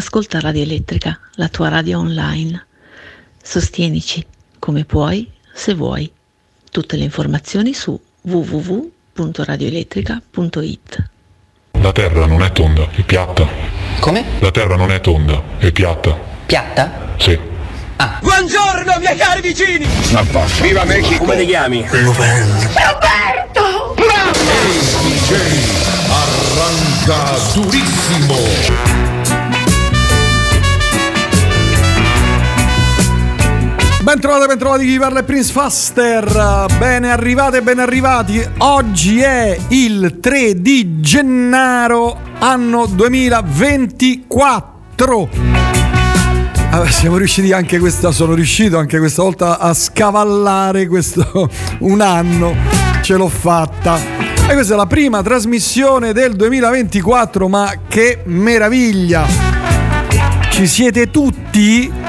Ascolta Radio Elettrica, la tua radio online. Sostienici come puoi, se vuoi. Tutte le informazioni su www.radioelettrica.it. La Terra non è tonda, è piatta. Come? La Terra non è tonda, è piatta. Piatta? Sì. Buongiorno miei cari vicini! Viva Mexico! Come ti chiami? Roberto! DJ arranca durissimo. Bentrovate, bentrovati chi parla è Prince Faster. Bene arrivate, ben arrivati. Oggi è il 3 di gennaio, anno 2024. Ah, siamo riusciti anche questa, sono riuscito anche questa volta a scavallare questo un anno. Ce l'ho fatta. E questa è la prima trasmissione del 2024, ma che meraviglia! Ci siete tutti?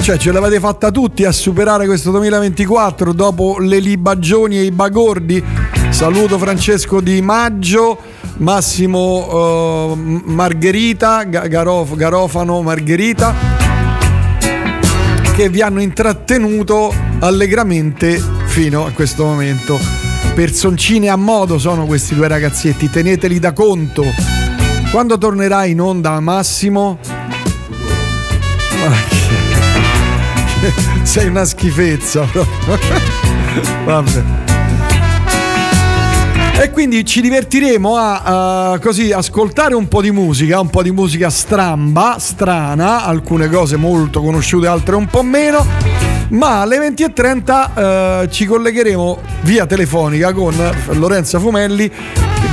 Cioè, ce l'avete fatta tutti a superare questo 2024 dopo le libagioni e i bagordi? Saluto Francesco Di Maggio, Massimo uh, Margherita, Garof, Garofano Margherita, che vi hanno intrattenuto allegramente fino a questo momento. Personcine a modo sono questi due ragazzetti, teneteli da conto. Quando tornerai in onda Massimo? Sei una schifezza. Vabbè. E quindi ci divertiremo a uh, così ascoltare un po' di musica, un po' di musica stramba, strana, alcune cose molto conosciute, altre un po' meno. Ma alle 20.30 uh, ci collegheremo via telefonica con Lorenza Fumelli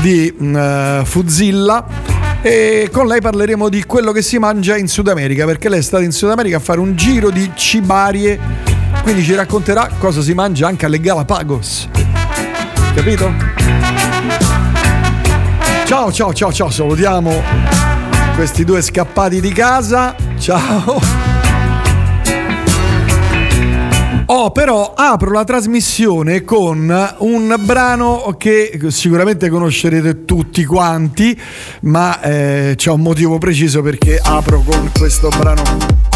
di uh, Fuzilla e con lei parleremo di quello che si mangia in Sud America perché lei è stata in Sud America a fare un giro di cibarie quindi ci racconterà cosa si mangia anche alle Galapagos. Capito? ciao ciao ciao ciao salutiamo questi due scappati di casa. Ciao Oh, però apro la trasmissione con un brano che sicuramente conoscerete tutti quanti, ma eh, c'è un motivo preciso perché apro con questo brano.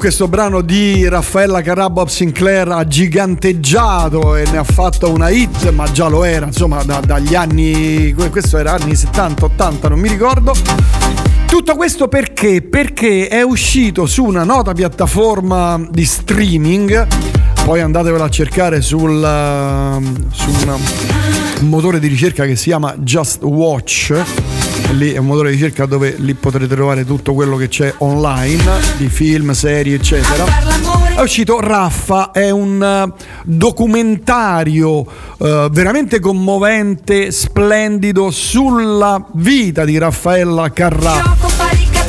Questo brano di Raffaella Carabab Sinclair ha giganteggiato e ne ha fatto una hit, ma già lo era, insomma, da- dagli anni. Questo era anni 70, 80, non mi ricordo. Tutto questo perché? Perché è uscito su una nota piattaforma di streaming. Poi andatevela a cercare sul, eh, su un motore di ricerca che si chiama Just Watch. Lì è un motore di ricerca dove lì potrete trovare tutto quello che c'è online di film, serie, eccetera. È uscito Raffa, è un eh, documentario eh, veramente commovente, splendido sulla vita di Raffaella Carrà.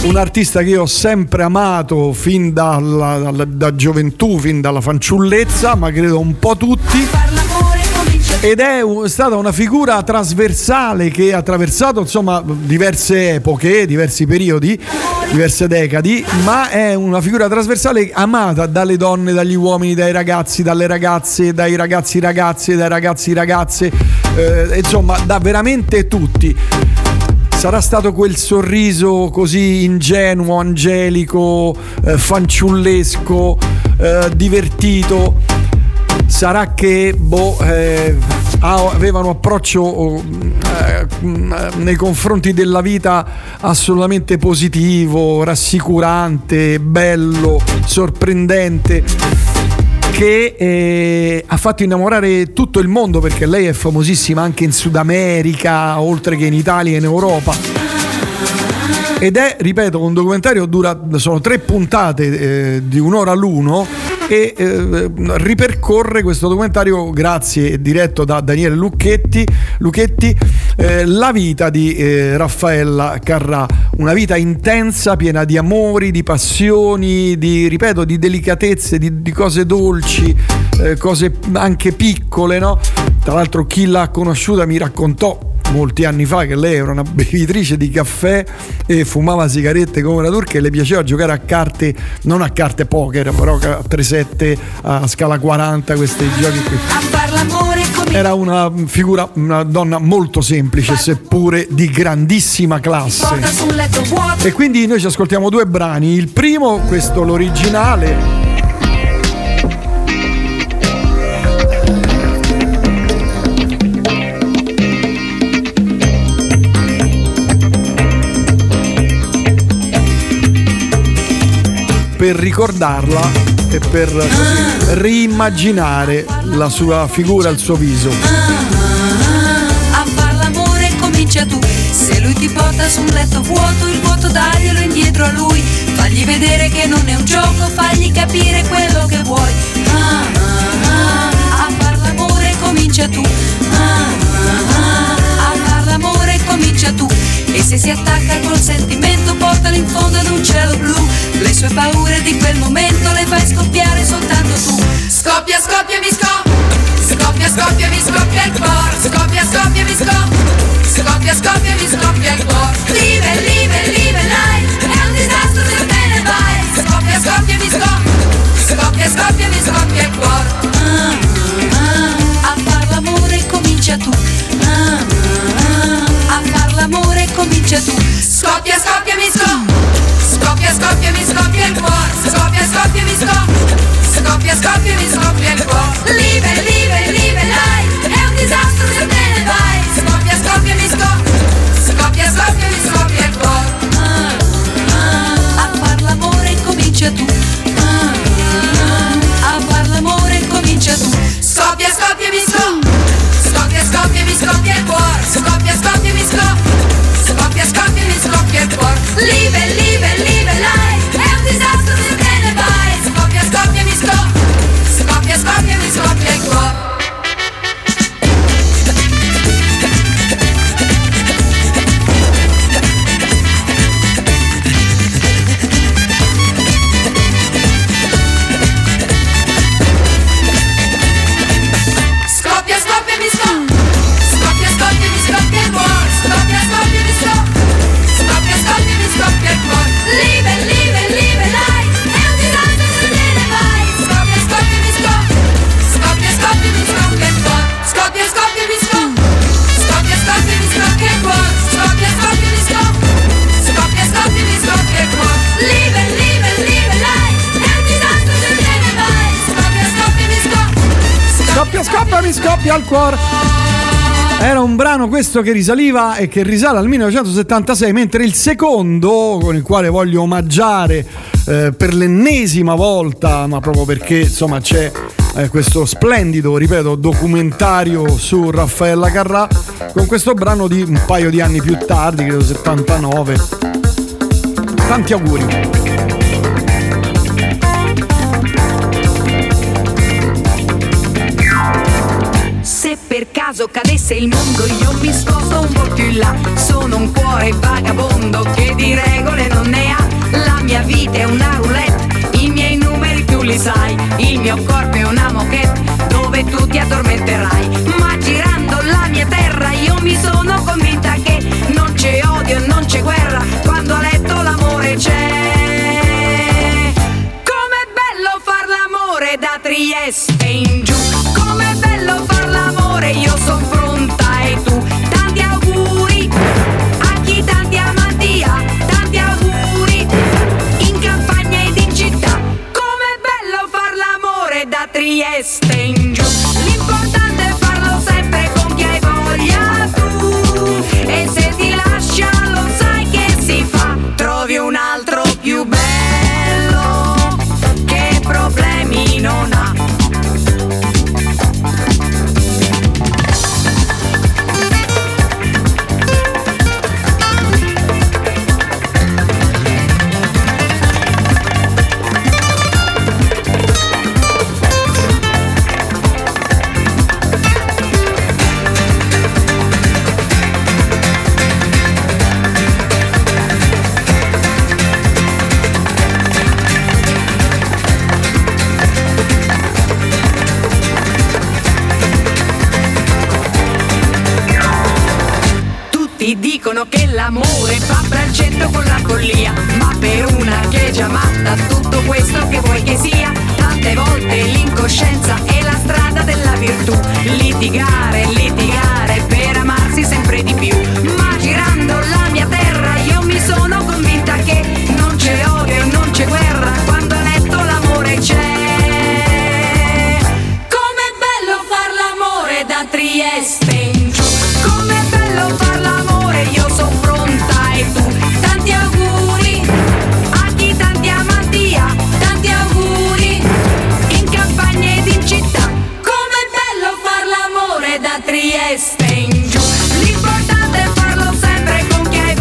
Un artista che io ho sempre amato fin dalla, dalla- da gioventù, fin dalla fanciullezza, ma credo un po' tutti. Ed è stata una figura trasversale che ha attraversato insomma diverse epoche, diversi periodi, diverse decadi, ma è una figura trasversale amata dalle donne, dagli uomini, dai ragazzi, dalle ragazze, dai ragazzi ragazze, dai ragazzi ragazze, eh, insomma da veramente tutti. Sarà stato quel sorriso così ingenuo, angelico, eh, fanciullesco, eh, divertito. Sarà che boh, eh, avevano approccio oh, eh, nei confronti della vita assolutamente positivo, rassicurante, bello, sorprendente che eh, ha fatto innamorare tutto il mondo perché lei è famosissima anche in Sud America, oltre che in Italia e in Europa. ed è, ripeto, un documentario dura, sono tre puntate eh, di un'ora l'uno e eh, ripercorre questo documentario grazie diretto da Daniele Lucchetti, Lucchetti eh, la vita di eh, Raffaella Carrà una vita intensa piena di amori di passioni di ripeto di delicatezze di, di cose dolci eh, cose anche piccole no? tra l'altro chi l'ha conosciuta mi raccontò molti anni fa che lei era una bevitrice di caffè e fumava sigarette come una turca e le piaceva giocare a carte, non a carte poker, però a 3-7, a scala 40, questi giochi qui. Era una figura, una donna molto semplice, seppure di grandissima classe. E quindi noi ci ascoltiamo due brani. Il primo, questo l'originale, per ricordarla e per così, riimmaginare la sua figura, il suo viso. A far l'amore comincia tu. Se lui ti porta su un letto vuoto, il vuoto daglielo indietro a lui. Fagli vedere che non è un gioco, fagli capire quello che vuoi. A far l'amore comincia tu. A far l'amore comincia tu. E se si attacca col sentimento, portalo in fondo ad un cielo blu. Le sue paure di quel momento le fai scoppiare soltanto tu. Scoppia, scoppia, mi scoppia. Scoppia, scoppia, mi scoppia il cuore. Scoppia, scoppia, mi scoppia. Scoppia, scoppia, mi scoppia il cuore. Live, live, live, life. È un disastro se te ne vai. Scoppia, scoppia, mi scoppia. Scoppia, scoppia, mi scoppia il cuore. Ah, ah, a far l'amore comincia tu. L'amore comincia tu. Scoppia, scoppia, mi scoppia. Scoppia, scoppia, mi scoppia il cuore. Scoppia, scoppia, mi scoppia. Scoppia, scoppia, mi scoppia il cuore. Live, live, live, life. È un disastro se te ne vai. Scoppia, scoppia, mi scoppia. Scoppia, scoppia, mi scoppia il cuore. Ah, ah, a far l'amore comincia tu. Ah, a far l'amore comincia tu. Scoppia, scoppia, mi scoppia. Scoppia, scoppia, mi scoppia il cuore. Scoppia, scoppia, mi scoppia. Scoppia, scoppia, mi scoppia il cuore. Live, live, live, life. È un disastro se te ne vai. Scoppia, scoppia, mi scoppia. Scoppia, scoppia, mi scoppia Scoppia, scoppia, mi scoppia al cuore. Era un brano questo che risaliva e che risale al 1976, mentre il secondo, con il quale voglio omaggiare eh, per l'ennesima volta, ma proprio perché insomma c'è eh, questo splendido, ripeto, documentario su Raffaella Carrà, con questo brano di un paio di anni più tardi, credo 79. Tanti auguri. Cadesse il mondo io mi sposto un po' più in là. Sono un cuore vagabondo che di regole non ne ha. La mia vita è una roulette, i miei numeri tu li sai. Il mio corpo è una moquette dove tu ti addormenterai. Ma girando la mia terra io mi sono convinta che Non c'è odio e non c'è guerra. Quando a letto l'amore c'è. Com'è bello far l'amore da Trieste in giù. Com'è soffrontai tu. Tanti auguri a chi tanti amanti ha, tanti auguri in campagna ed in città. Com'è bello far l'amore da Trieste in giù. L'importante è farlo sempre con chi hai voglia tu. E se ti lascia sai che si fa, trovi un altro più bello che problemi non ha.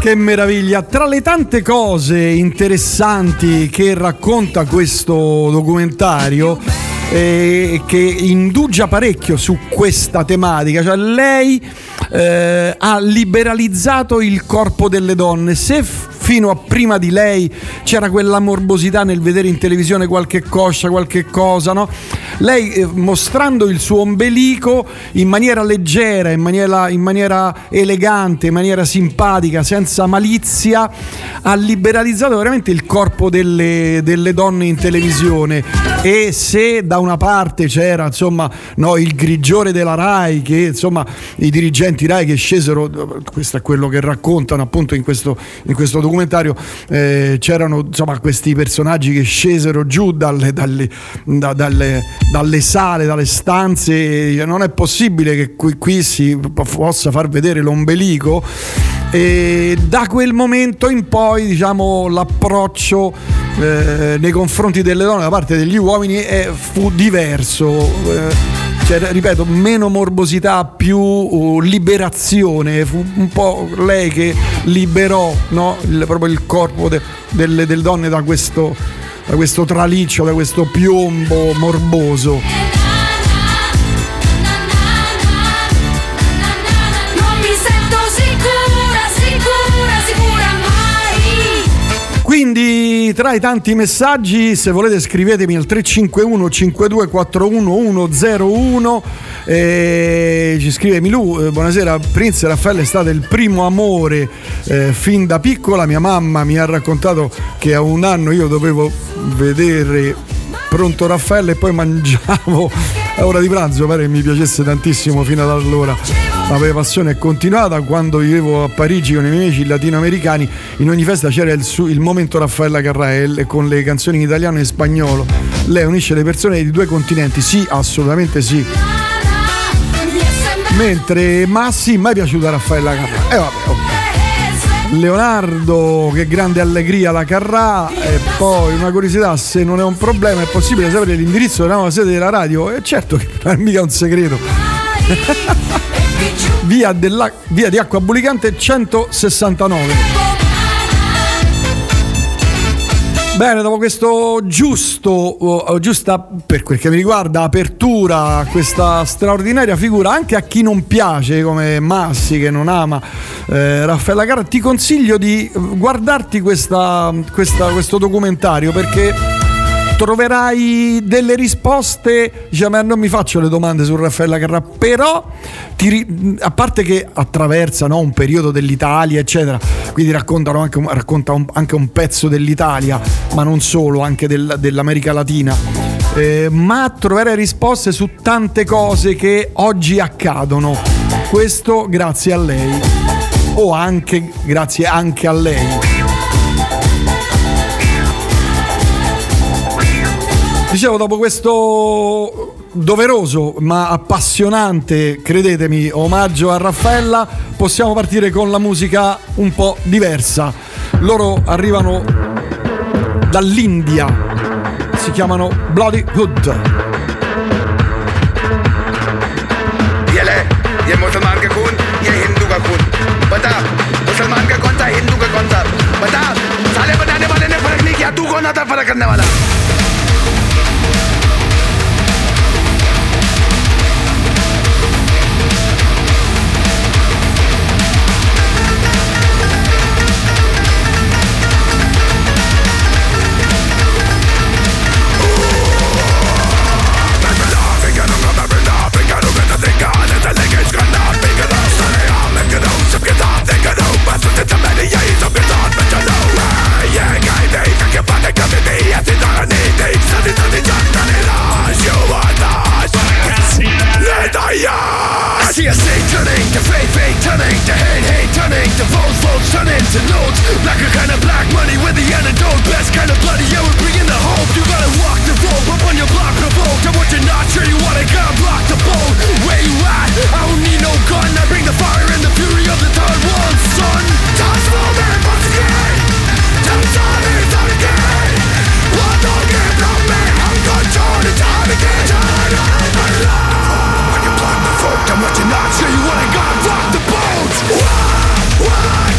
Che meraviglia! Tra le tante cose interessanti che racconta questo documentario, eh, che indugia parecchio su questa tematica, cioè lei eh, ha liberalizzato il corpo delle donne. Se fino a prima di lei c'era quella morbosità nel vedere in televisione qualche coscia, qualche cosa, no? Lei eh, mostrando il suo ombelico in maniera leggera, in maniera, in maniera elegante, in maniera simpatica, senza malizia, ha liberalizzato veramente il corpo delle, delle donne in televisione. E se da una parte c'era insomma no, il grigiore della RAI, che insomma i dirigenti RAI che scesero, questo è quello che raccontano appunto in questo, in questo documentario, eh, c'erano insomma questi personaggi che scesero giù dalle, dalle, da- dalle- dalle sale, dalle stanze, non è possibile che qui, qui si possa far vedere l'ombelico e da quel momento in poi diciamo l'approccio eh, nei confronti delle donne da parte degli uomini è- fu diverso eh, cioè, ripeto, meno morbosità, più uh, liberazione. Fu un po' lei che liberò no, il, proprio il corpo de- delle, delle donne da questo, da questo traliccio, da questo piombo morboso. Tra i tanti messaggi, se volete scrivetemi al 351 5241 101 eh, ci scrive Milù, eh, buonasera Prince Raffaele è stato il primo amore eh, fin da piccola, mia mamma mi ha raccontato che a un anno io dovevo vedere pronto Raffaele e poi mangiavo a ora di pranzo, pare che mi piacesse tantissimo fino ad allora. La mia passione è continuata quando vivevo a Parigi con i miei amici latinoamericani. In ogni festa c'era il, su- il momento Raffaella Carrael con le canzoni in italiano e in spagnolo. Lei unisce le persone di due continenti. Sì, assolutamente sì. Mentre, ma sì, mai piaciuta Raffaella Carrà. E vabbè, ok. Leonardo, che grande allegria la Carrà. E poi una curiosità, se non è un problema, è possibile sapere l'indirizzo della nuova sede della radio? E certo che non è mica un segreto. Via, della- via di Acqua Bulicante 169. Bene, dopo questo giusto, oh, giusta per quel che mi riguarda, apertura a questa straordinaria figura, anche a chi non piace come Massi, che non ama eh, Raffaella Carrà, ti consiglio di guardarti questa- questa- questo documentario perché troverai delle risposte, diciamo, "Eh, non mi faccio le domande su Raffaella Carrà, però ti a parte che attraversa no, un periodo dell'Italia, eccetera, quindi raccontano anche racconta un- anche un pezzo dell'Italia, ma non solo, anche del- dell'America Latina. Eh, ma troverai risposte su tante cose che oggi accadono. Questo grazie a lei. O anche grazie anche a lei. Dicevo, dopo questo doveroso ma appassionante, credetemi, omaggio a Raffaella, possiamo partire con la musica un po' diversa. Loro arrivano dall'India, si chiamano Bloody Hood. ये ले ये मुसलमान का खून ये हिंदू का खून बता मुसलमान का कौन सा हिंदू का कौन सा बता साले बताने वाले ने फर्क नहीं किया तू कौन था फर्क करने वाला Like a kind of black money with the antidote. Best kind of bloody, yeah we're bringing the hope. You gotta walk the road, up on your block provoked And what you're not sure you wanna gotta block the boat. Where you at? I don't need no gun. I bring the fire and the fury of the third world, son. Touch for me once again me, time again don't get from me I'm controlling time again. Turn on my life When you block vote And what you're not sure you wanna gotta block the boat. Why, why,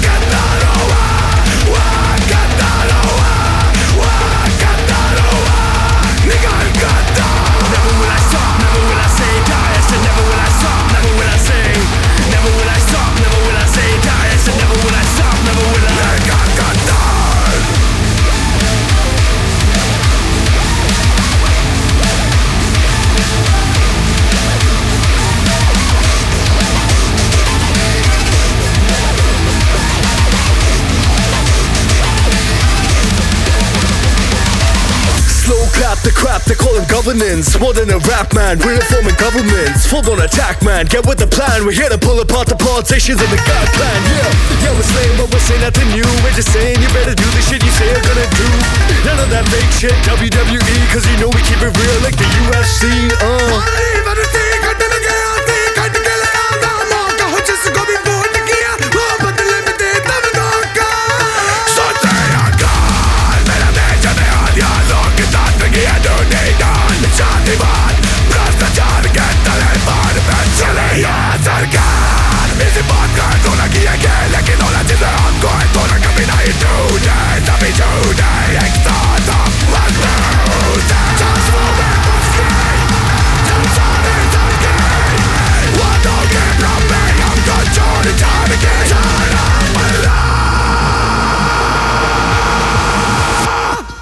governance More than a rap man, we're reforming governments Full on attack man, get with the plan. We're here to pull apart the politicians and the God plan Yeah, yeah we're slaying but we're saying nothing new We're just saying you better do the shit you say you're gonna do. None of that fake shit, WWE Cause you know we keep it real like the UFC uh.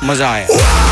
मज़ा आया।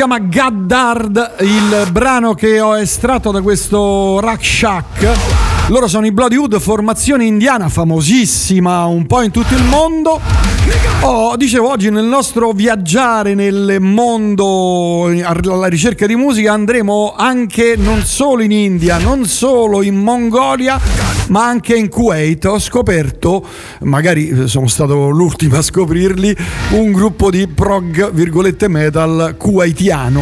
Chiama Gaddard, il brano che ho estratto da questo Rack Shack. Loro sono i Bloodywood, formazione indiana famosissima un po' in tutto il mondo. Oh, dicevo oggi nel nostro viaggiare nel mondo alla ricerca di musica andremo anche non solo in India, non solo in Mongolia, ma anche in Kuwait. Ho scoperto, magari sono stato l'ultimo a scoprirli, un gruppo di prog virgolette metal kuwaitiano.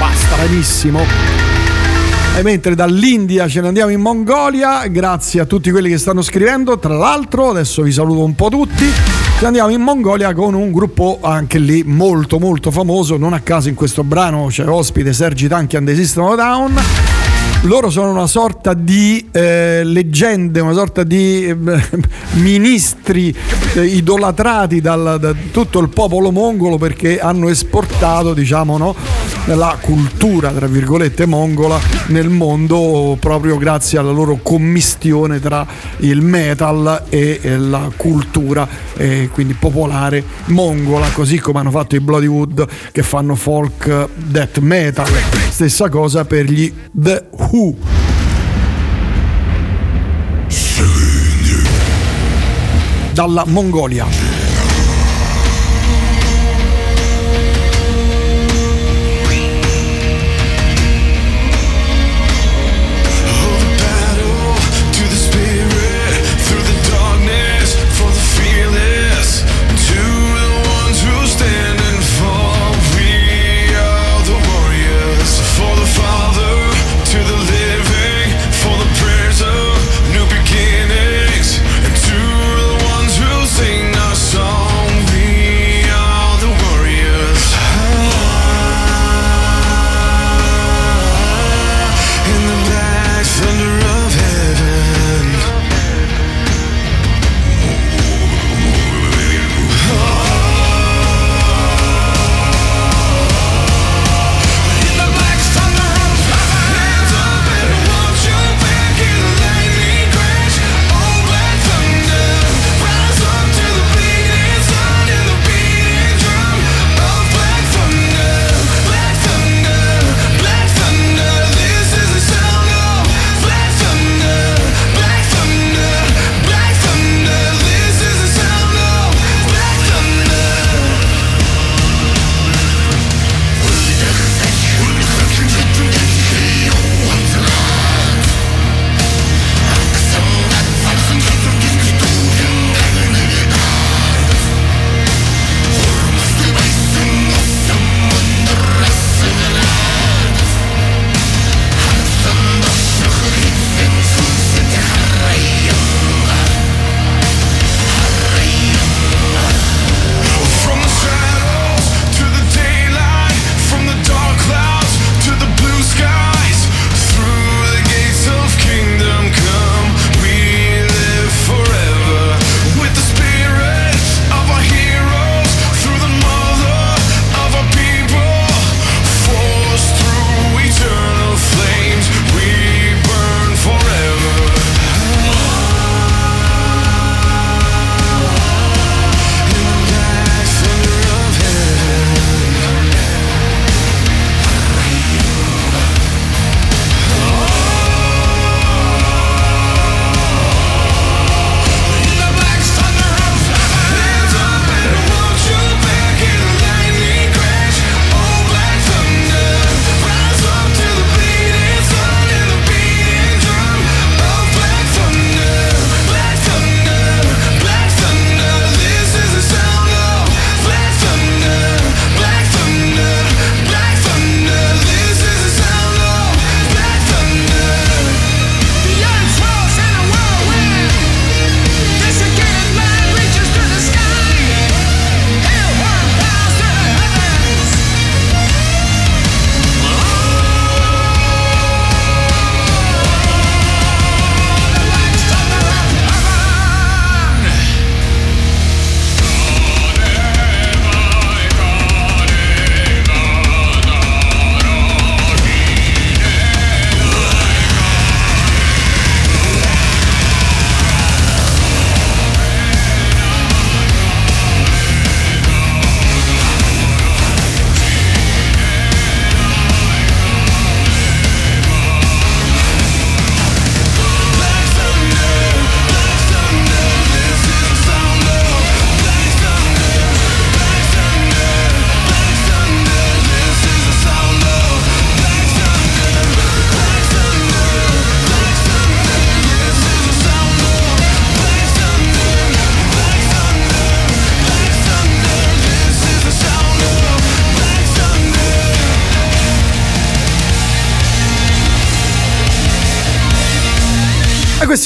Ma stranissimo. E mentre dall'India ce ne andiamo in Mongolia, grazie a tutti quelli che stanno scrivendo. Tra l'altro, adesso vi saluto un po' tutti. Ce ne andiamo in Mongolia con un gruppo anche lì molto molto famoso. Non a caso in questo brano c'è ospite Sergi Tanchi and the System of Down. Loro sono una sorta di eh, leggende, una sorta di eh, ministri eh, idolatrati dal, da tutto il popolo mongolo perché hanno esportato, diciamo, no, la cultura, tra virgolette, mongola nel mondo proprio grazie alla loro commistione tra il metal e, e la cultura eh, quindi popolare mongola, così come hanno fatto i Bloodywood che fanno folk death metal. Stessa cosa per gli The Who. Dalla Mongolia.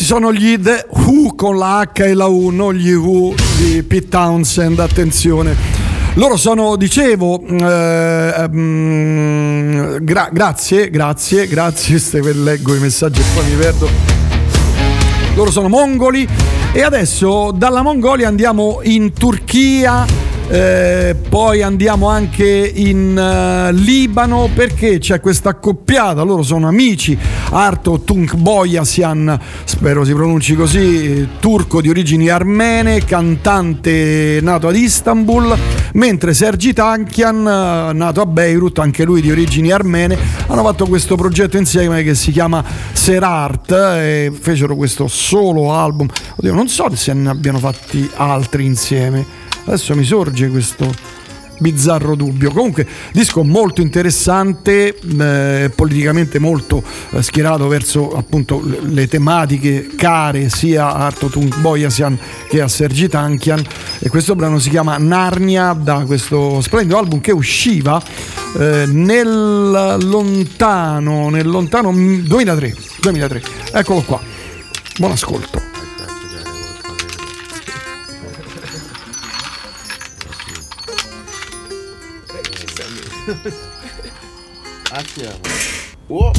Questi sono gli The Who con la H e la U, non gli Who di Pete Townsend, attenzione. Loro sono, dicevo, eh, mm, gra- grazie, grazie, grazie, ste, leggo i messaggi e poi mi perdo. Loro sono mongoli e adesso dalla Mongolia andiamo in Turchia eh, poi andiamo anche in uh, Libano perché c'è questa accoppiata, loro sono amici, Arto Tunk Boyasian, spero si pronunci così, turco di origini armene, cantante nato ad Istanbul, mentre Sergi Tankian, nato a Beirut, anche lui di origini armene, hanno fatto questo progetto insieme che si chiama Serart e fecero questo solo album. Oddio, non so se ne abbiano fatti altri insieme. Adesso mi sorge questo bizzarro dubbio. Comunque, disco molto interessante, eh, politicamente molto eh, schierato verso appunto le, le, tematiche care sia a Arto Tung Boyasian che a Sergi Tankian. E questo brano si chiama Narnia da questo splendido album che usciva eh, nel lontano, nel lontano 2003, 2003. Eccolo qua. Buon ascolto. Assieme. Oh.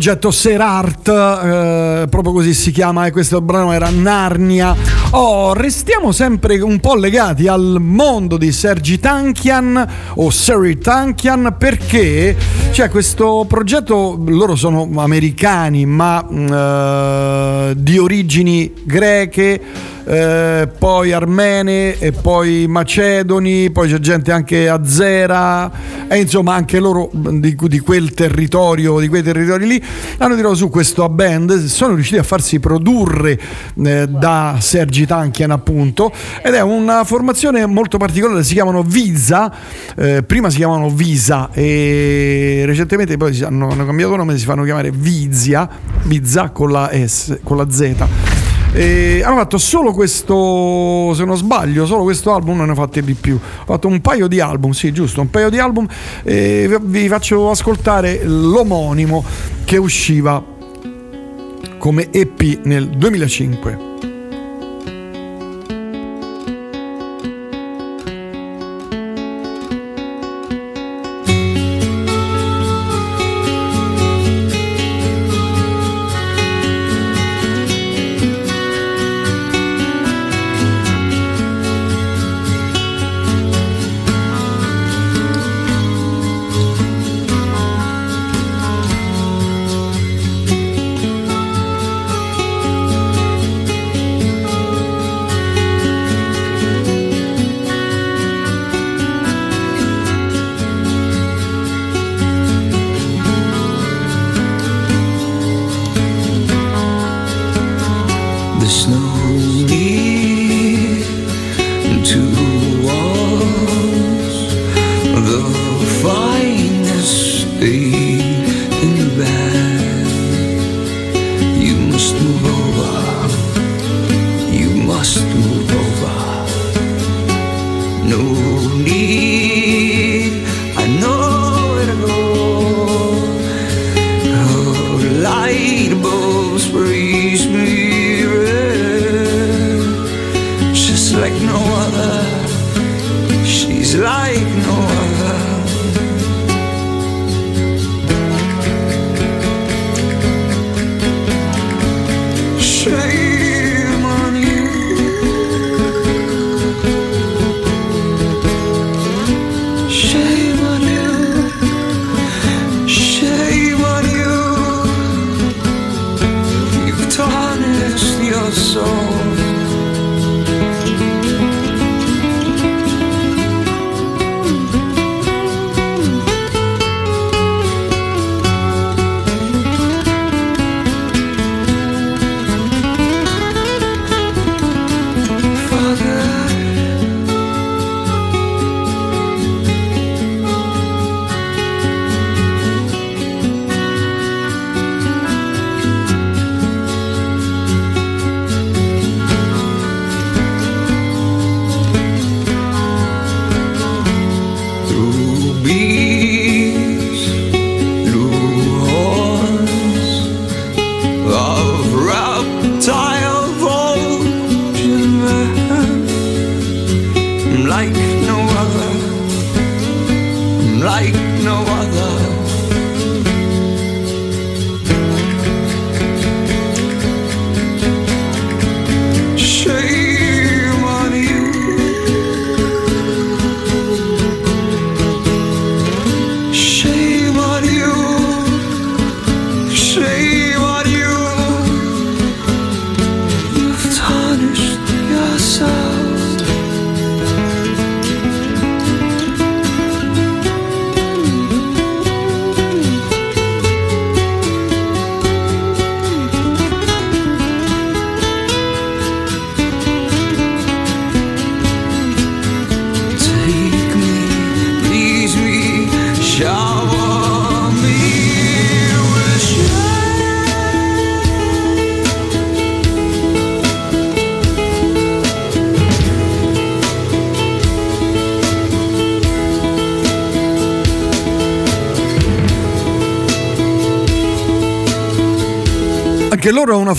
Progetto Serart, eh, proprio così si chiama, e questo brano era Narnia. Oh, restiamo sempre un po' legati al mondo di Sergi Tankian o Seri Tankian perché c'è questo progetto, loro sono americani ma eh, di origini greche eh, poi armene e poi macedoni, poi c'è gente anche azera e insomma anche loro di, di quel territorio, di quei territori lì hanno tirato su questa band, sono riusciti a farsi produrre eh, da Sergi Tankian appunto ed è una formazione molto particolare, si chiamano Visa, eh, prima si chiamavano Visa e recentemente poi hanno, hanno cambiato nome, si fanno chiamare Vizia, Vizia con la S, con la Z e hanno fatto solo questo, se non sbaglio, solo questo album, non ne ho fatti di più. Ho fatto un paio di album, sì, giusto, un paio di album. E vi faccio ascoltare l'omonimo che usciva come EP nel 2005.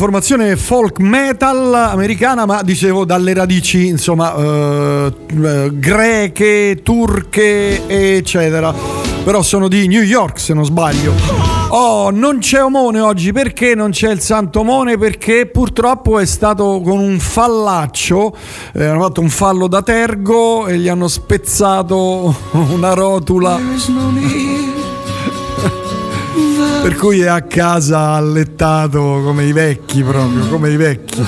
Formazione folk metal americana, ma dicevo dalle radici insomma eh, greche, turche, eccetera. però sono di New York se non sbaglio. Oh, non c'è Omone oggi, perché non c'è il Santo Omone? Perché purtroppo è stato con un fallaccio, eh, hanno fatto un fallo da tergo e gli hanno spezzato una rotula. Per cui è a casa allettato come i vecchi proprio, come i vecchi.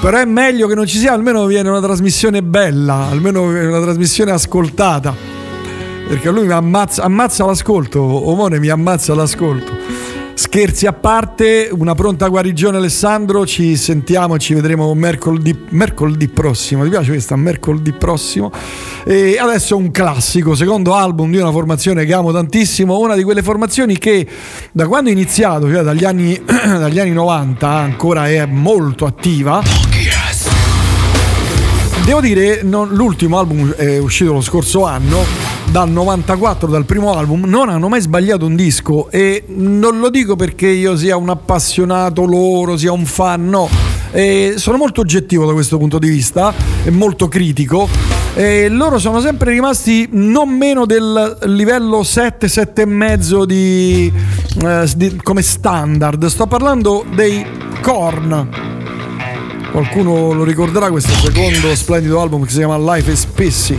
Però è meglio che non ci sia, almeno viene una trasmissione bella, almeno una trasmissione ascoltata perché lui mi ammazza, ammazza l'ascolto, Omone mi ammazza l'ascolto. Scherzi a parte, una pronta guarigione Alessandro, ci sentiamo, ci vedremo mercoledì, mercoledì prossimo, ti piace questa? Mercoledì prossimo. E adesso un classico, secondo album di una formazione che amo tantissimo, una di quelle formazioni che da quando è iniziato, cioè dagli anni, dagli anni 90, ancora è molto attiva. Devo dire, non, l'ultimo album è uscito lo scorso anno dal 94 dal primo album non hanno mai sbagliato un disco e non lo dico perché io sia un appassionato loro, sia un fan, no. E sono molto oggettivo da questo punto di vista e molto critico. E loro sono sempre rimasti non meno del livello 7, 7 e mezzo di, eh, di, come standard. Sto parlando dei Korn. Qualcuno lo ricorderà questo secondo splendido album che si chiama Life is Pissy.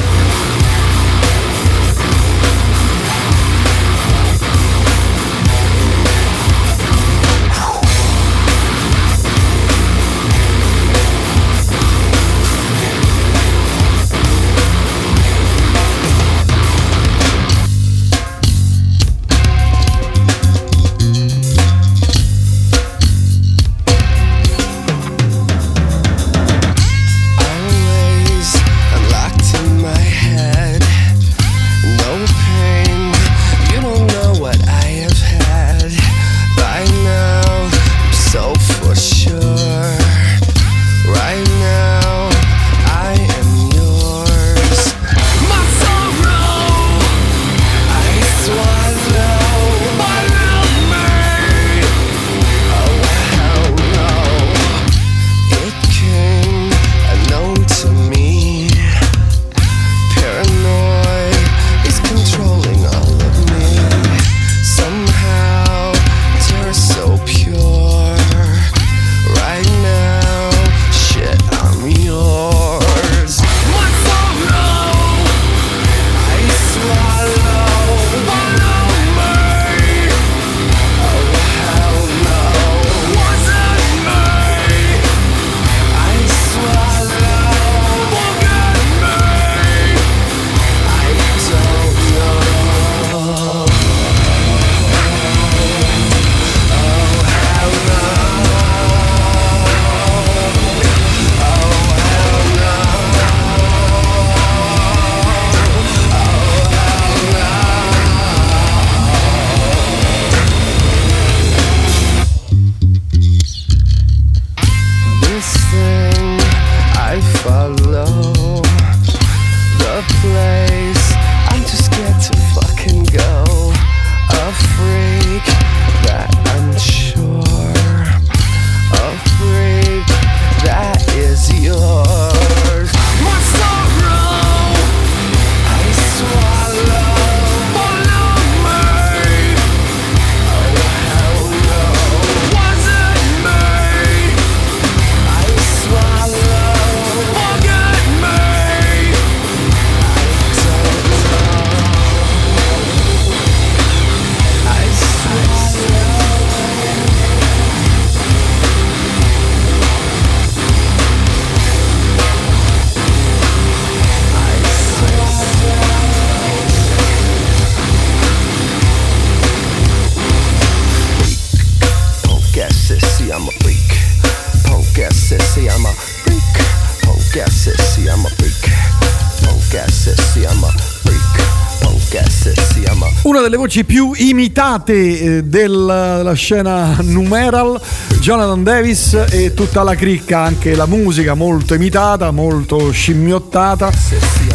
Voci più imitate eh, della scena numeral, Jonathan Davis e tutta la cricca, anche la musica molto imitata, molto scimmiottata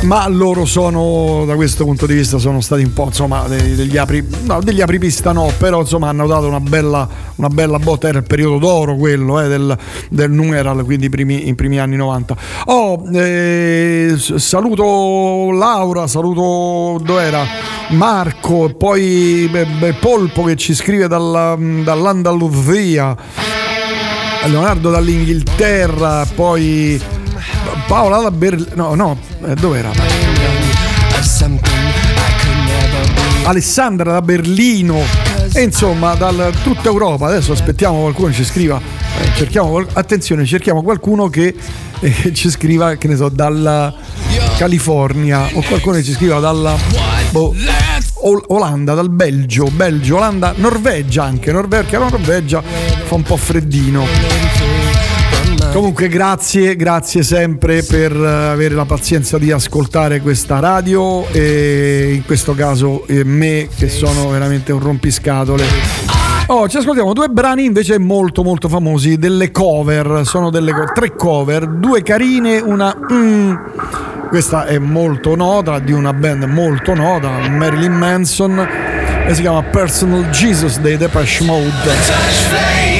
ma loro sono da questo punto di vista sono stati un po' insomma degli, apri, no, degli apripista no però insomma hanno dato una bella, una bella botta. Era il periodo d'oro quello eh, del, del numeral quindi i primi, i primi anni 90 oh, eh, saluto Laura saluto dov'era? Marco poi beh, Polpo che ci scrive dalla, dall'Andalusia. Leonardo dall'Inghilterra poi Paola da Berlino no no eh, dove era? Alessandra da Berlino e insomma da tutta Europa adesso aspettiamo qualcuno ci scriva eh, cerchiamo attenzione cerchiamo qualcuno che eh, ci scriva che ne so dalla California o qualcuno che ci scriva dalla boh, Olanda, dal Belgio, Belgio, Olanda, Norvegia anche, Norvegia, Norvegia fa un po' freddino. Comunque grazie, grazie sempre per avere la pazienza di ascoltare questa radio e in questo caso eh, me che sono veramente un rompiscatole. Oh, ci ascoltiamo due brani invece molto molto famosi, delle cover, sono delle co- tre cover, due carine, una... Mm, questa è molto nota, di una band molto nota, Marilyn Manson, e si chiama Personal Jesus dei Depeche Mode.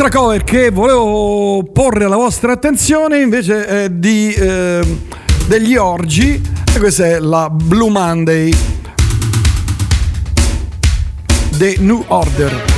L'altra cover che volevo porre alla vostra attenzione invece è di, eh, degli Orgi e questa è la Blue Monday The New Order.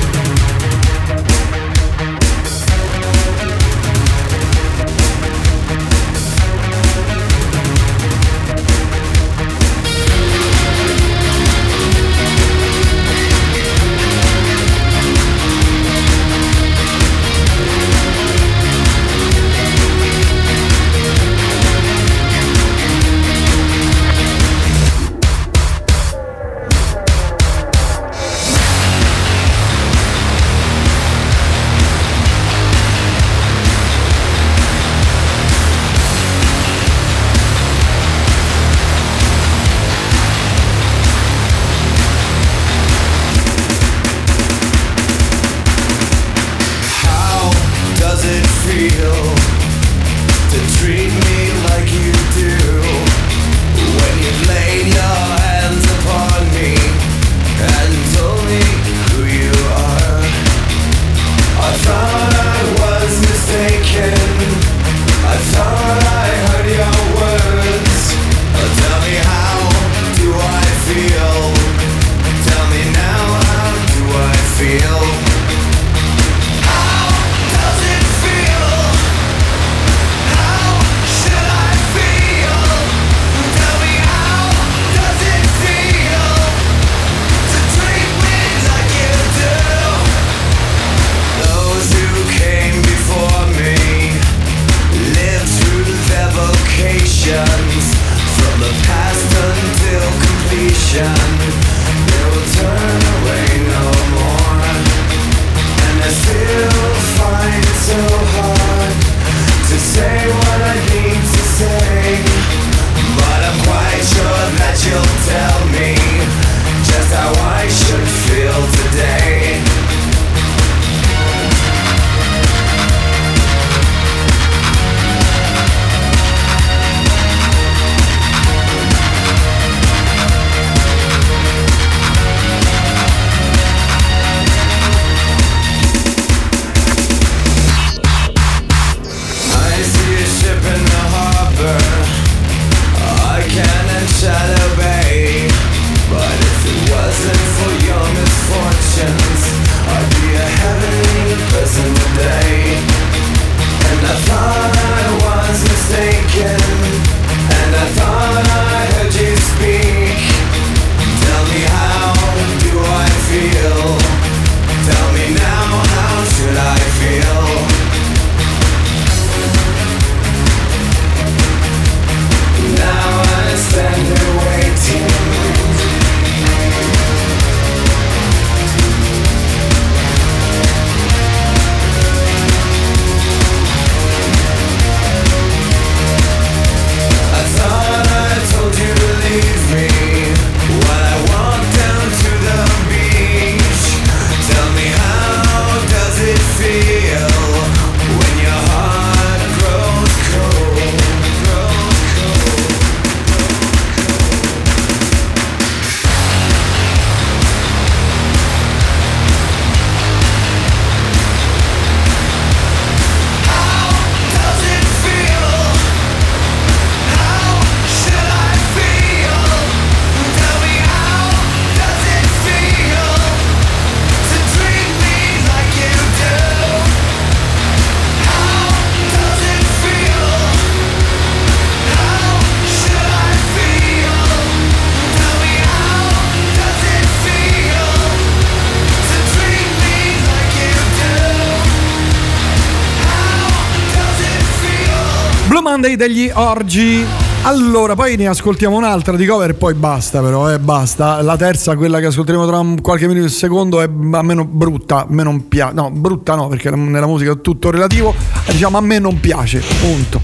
Blue Monday degli Orgi. Allora, poi ne ascoltiamo un'altra di cover e poi basta però, eh, basta. La terza, quella che ascolteremo tra qualche minuto e un secondo, è a me non brutta, a me non piace. No, brutta no, perché nella musica è tutto relativo. Diciamo a me non piace, punto.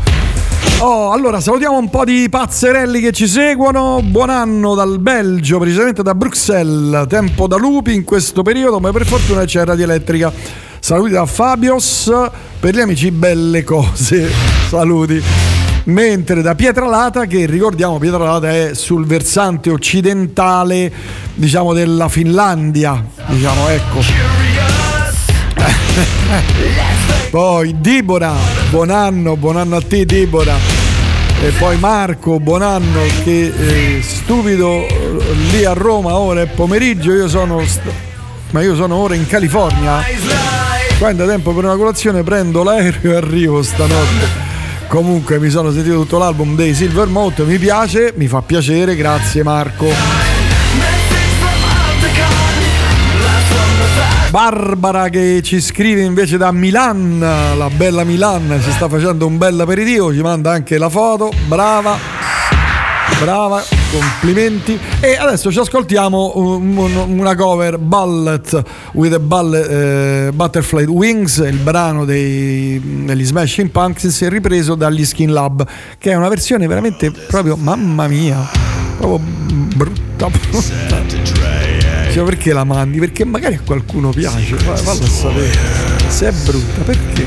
Oh, allora salutiamo un po' di pazzerelli che ci seguono. Buon anno dal Belgio, precisamente da Bruxelles. Tempo da lupi in questo periodo, ma per fortuna c'è Radio Elettrica. Saluti da Fabios. Per gli amici, belle cose. Saluti. Mentre da Pietralata, che ricordiamo, Pietralata è sul versante occidentale, diciamo, della Finlandia. Diciamo, ecco. Poi Dibora, buon anno, buon anno a te Dibora. E poi Marco, buon anno, che eh, stupido lì a Roma, ora è pomeriggio, io sono... st- ma io sono ora in California. Quando è tempo per una colazione prendo l'aereo e arrivo stanotte. Comunque mi sono sentito tutto l'album dei Silvermouth, mi piace, mi fa piacere, grazie Marco. Barbara che ci scrive invece da Milan, la bella Milan, si sta facendo un bel aperitivo, ci manda anche la foto, brava, brava, complimenti. E adesso ci ascoltiamo un- una cover, Bullet with a Bullet, eh, Butterfly Wings, il brano dei, degli Smashing Pumpkins ripreso dagli Skin Lab, che è una versione veramente proprio, mamma mia, proprio brutta. Cioè, perché la mandi? Perché magari a qualcuno piace, fa- fallo sapere. Se è brutta, perché?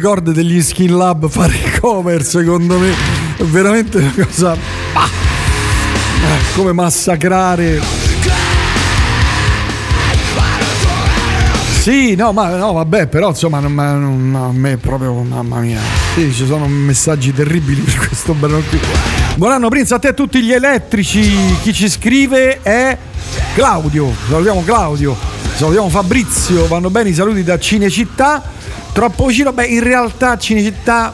Corde degli Skin Lab fare cover, secondo me. È veramente una cosa. ah, come massacrare. Sì, no, ma no, vabbè, però insomma, non- non- a me proprio, mamma mia. Sì, ci sono messaggi terribili per questo brano qui. Buon anno, Prince, a te e a tutti gli elettrici. Chi ci scrive è Claudio. Salutiamo Claudio. Salutiamo Fabrizio. Vanno bene i saluti da Cinecittà. Troppo vicino? Beh, in realtà Cinecittà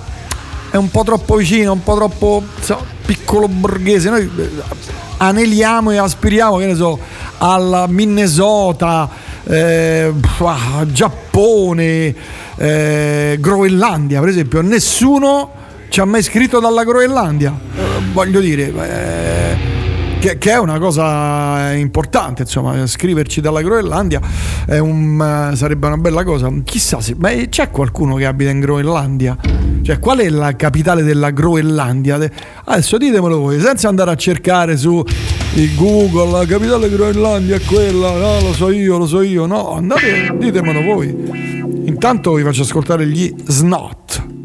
è un po' troppo vicino, un po' troppo insomma, piccolo borghese. Noi eh, aneliamo e aspiriamo, che ne so, alla Minnesota, eh, ah, Giappone, eh, Groenlandia, per esempio. Nessuno ci ha mai scritto dalla Groenlandia. Eh, voglio dire, eh, che, che è una cosa importante, insomma, scriverci dalla Groenlandia un, eh, sarebbe una bella cosa. Chissà se ma c'è qualcuno che abita in Groenlandia? Cioè, qual è la capitale della Groenlandia? De- Adesso ditemelo voi, senza andare a cercare su Google, la capitale Groenlandia è quella, no, lo so io, lo so io, no, andate, ditemelo voi. Intanto vi faccio ascoltare gli Snot.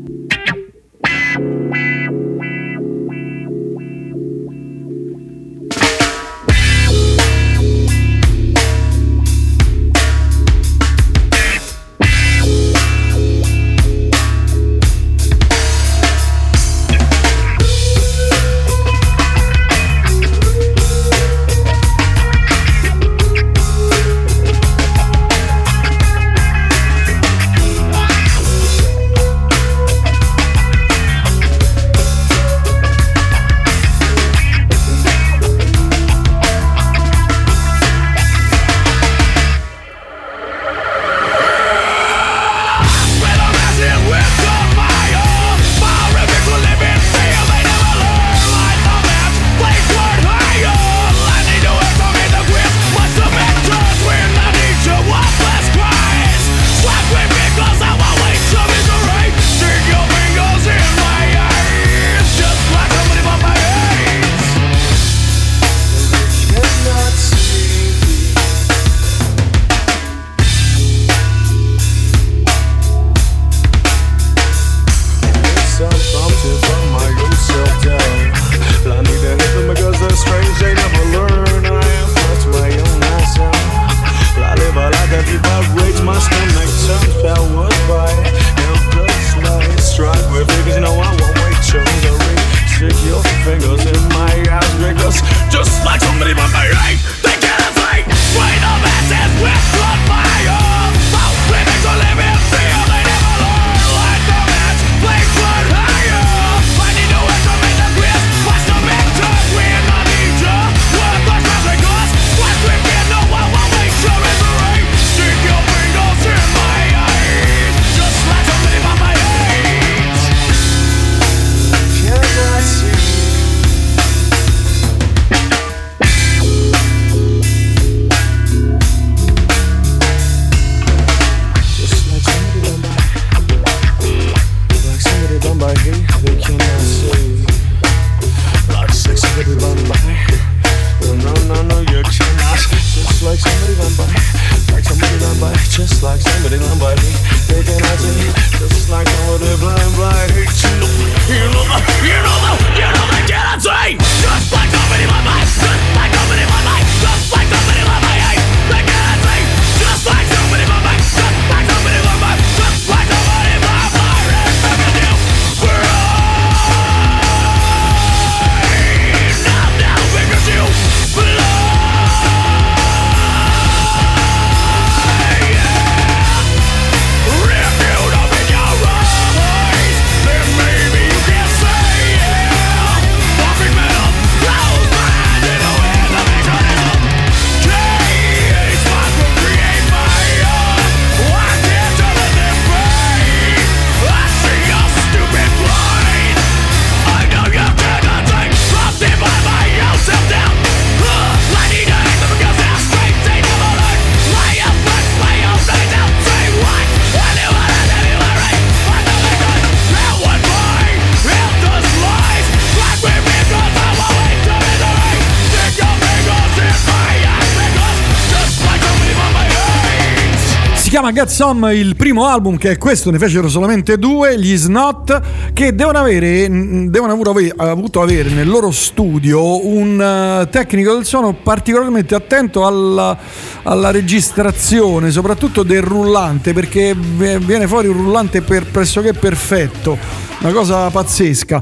Get Some, il primo album che è questo, ne fecero solamente due, gli Snot, che devono avere, devono avuto, avuto avere nel loro studio un uh, tecnico del suono particolarmente attento alla, alla, registrazione, soprattutto del rullante, perché viene fuori un rullante per, pressoché perfetto, una cosa pazzesca.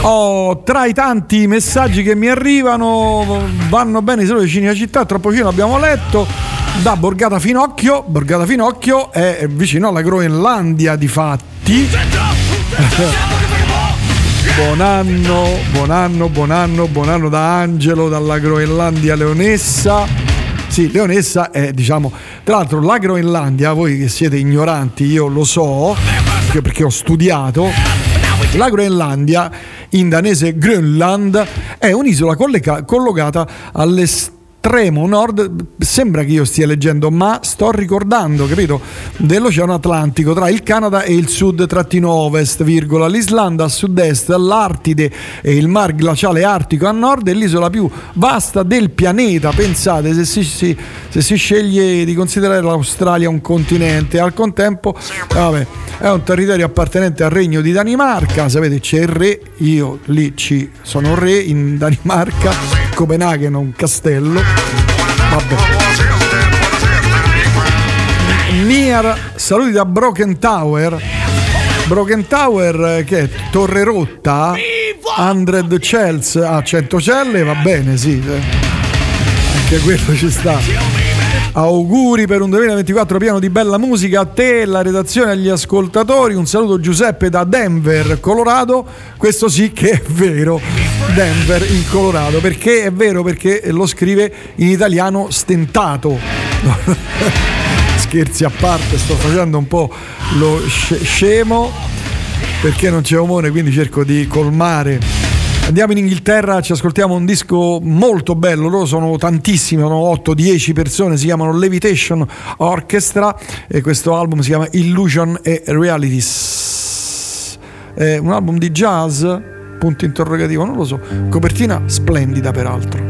Oh, tra i tanti messaggi che mi arrivano vanno bene solo vicini alla città, troppo vicino l'abbiamo letto da Borgata Finocchio. Borgata Finocchio è vicino alla Groenlandia di fatti. buon anno, buon anno, buon anno, buon anno da Angelo, dalla Groenlandia Leonessa. Sì, Leonessa è, diciamo, tra l'altro la Groenlandia, voi che siete ignoranti, io lo so, perché ho studiato, la Groenlandia in danese Grönland, è un'isola collocata all'esterno estremo nord, sembra che io stia leggendo, ma sto ricordando, capito, dell'Oceano Atlantico tra il Canada e il sud-ovest, virgola, l'Islanda a sud-est, l'Artide e il mar glaciale artico a nord è l'isola più vasta del pianeta. Pensate, se si, si, se si sceglie di considerare l'Australia un continente, al contempo vabbè, è un territorio appartenente al regno di Danimarca, sapete c'è il re, io lì ci sono re in Danimarca, Copenaghen un castello Vabbè. Niar, saluti da Broken Tower. Broken Tower eh, che è Torre Rotta, 100 Cells a 100 celle, va bene, sì. eh. Anche quello ci sta. Auguri per un 2024 pieno di bella musica a te, la redazione agli ascoltatori. Un saluto Giuseppe da Denver, Colorado. Questo sì che è vero. Denver in Colorado, perché è vero perché lo scrive in italiano stentato. Scherzi a parte, sto facendo un po' lo sce- scemo perché non c'è omone, quindi cerco di colmare. Andiamo in Inghilterra, ci ascoltiamo un disco molto bello, loro sono tantissimi, sono 8-10 persone, si chiamano Levitation Orchestra e questo album si chiama Illusion e Realities. È un album di jazz, punto interrogativo, non lo so, copertina splendida peraltro.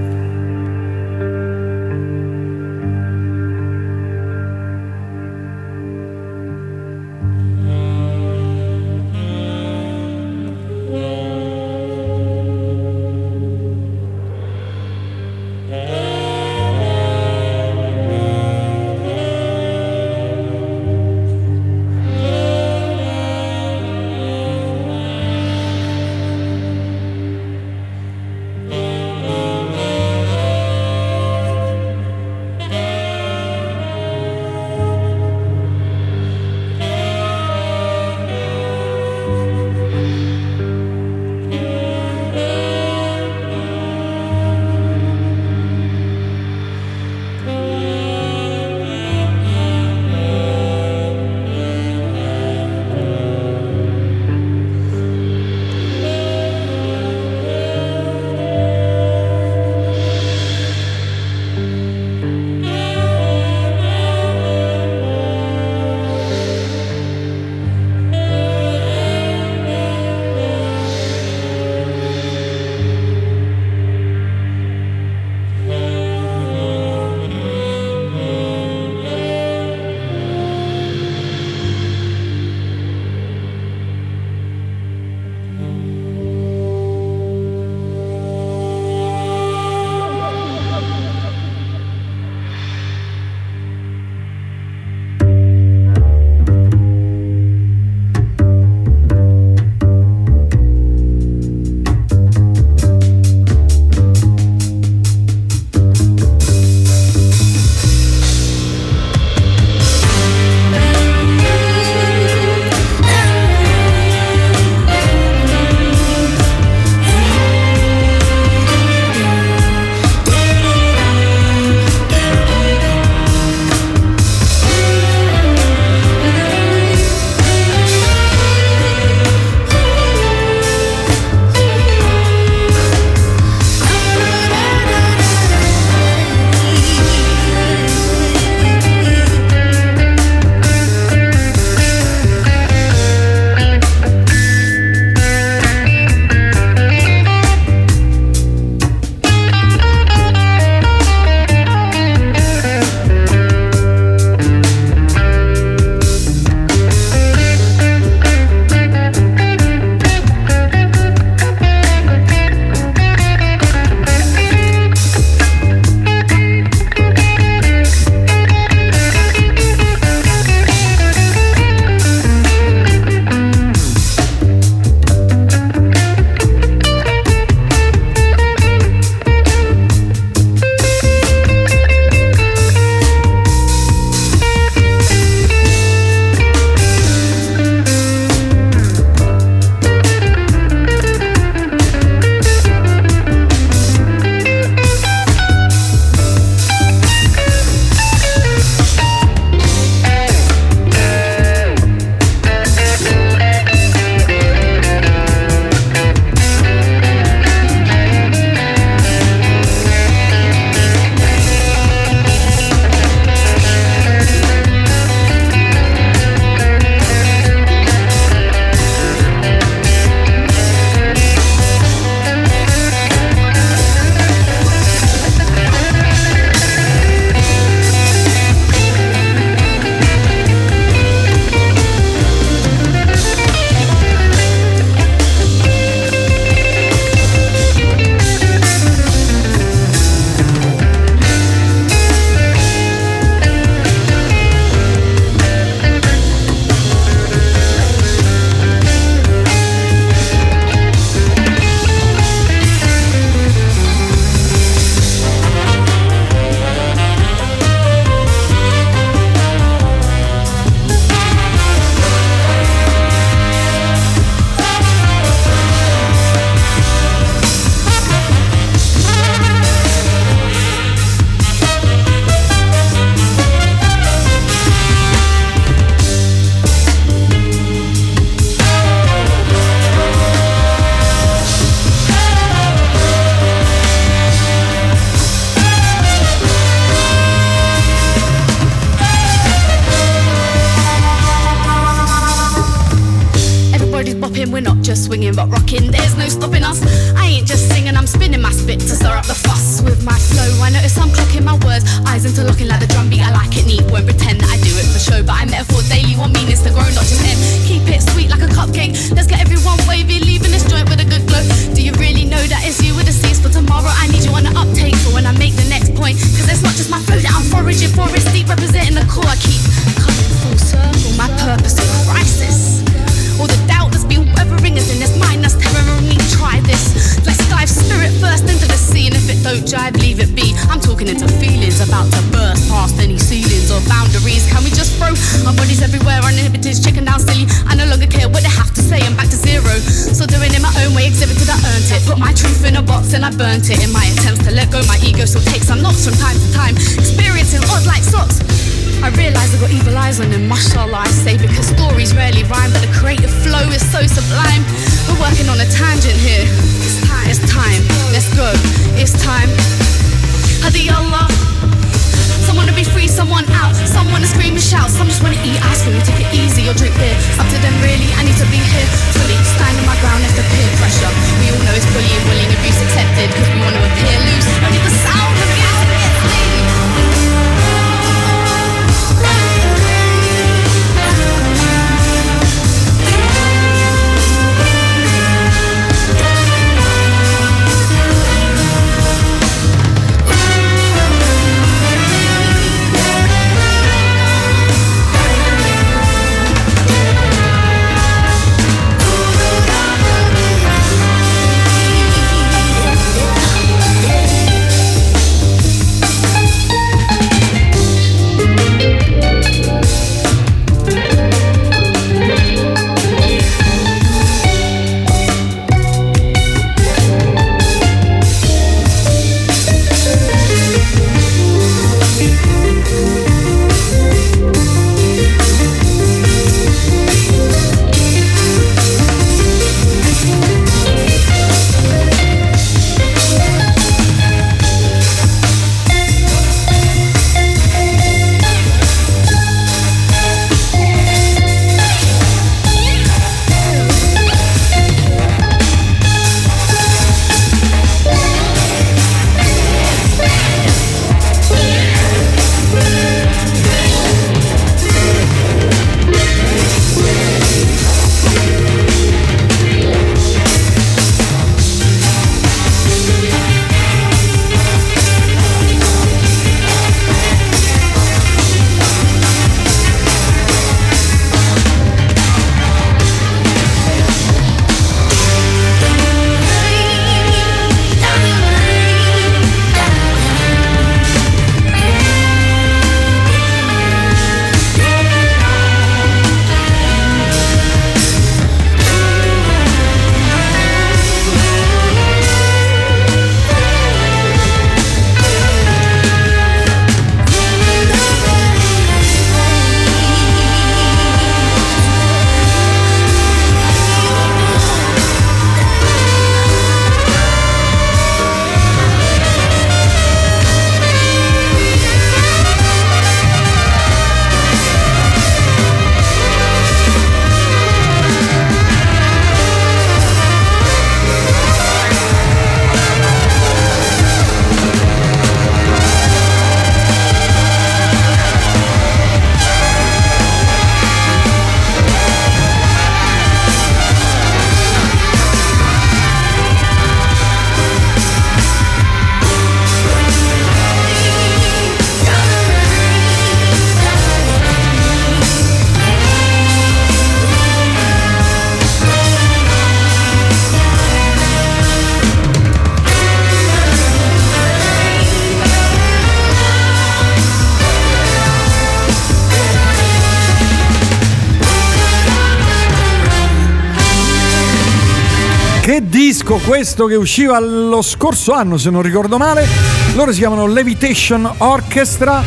questo che usciva lo scorso anno se non ricordo male. Loro si chiamano Levitation Orchestra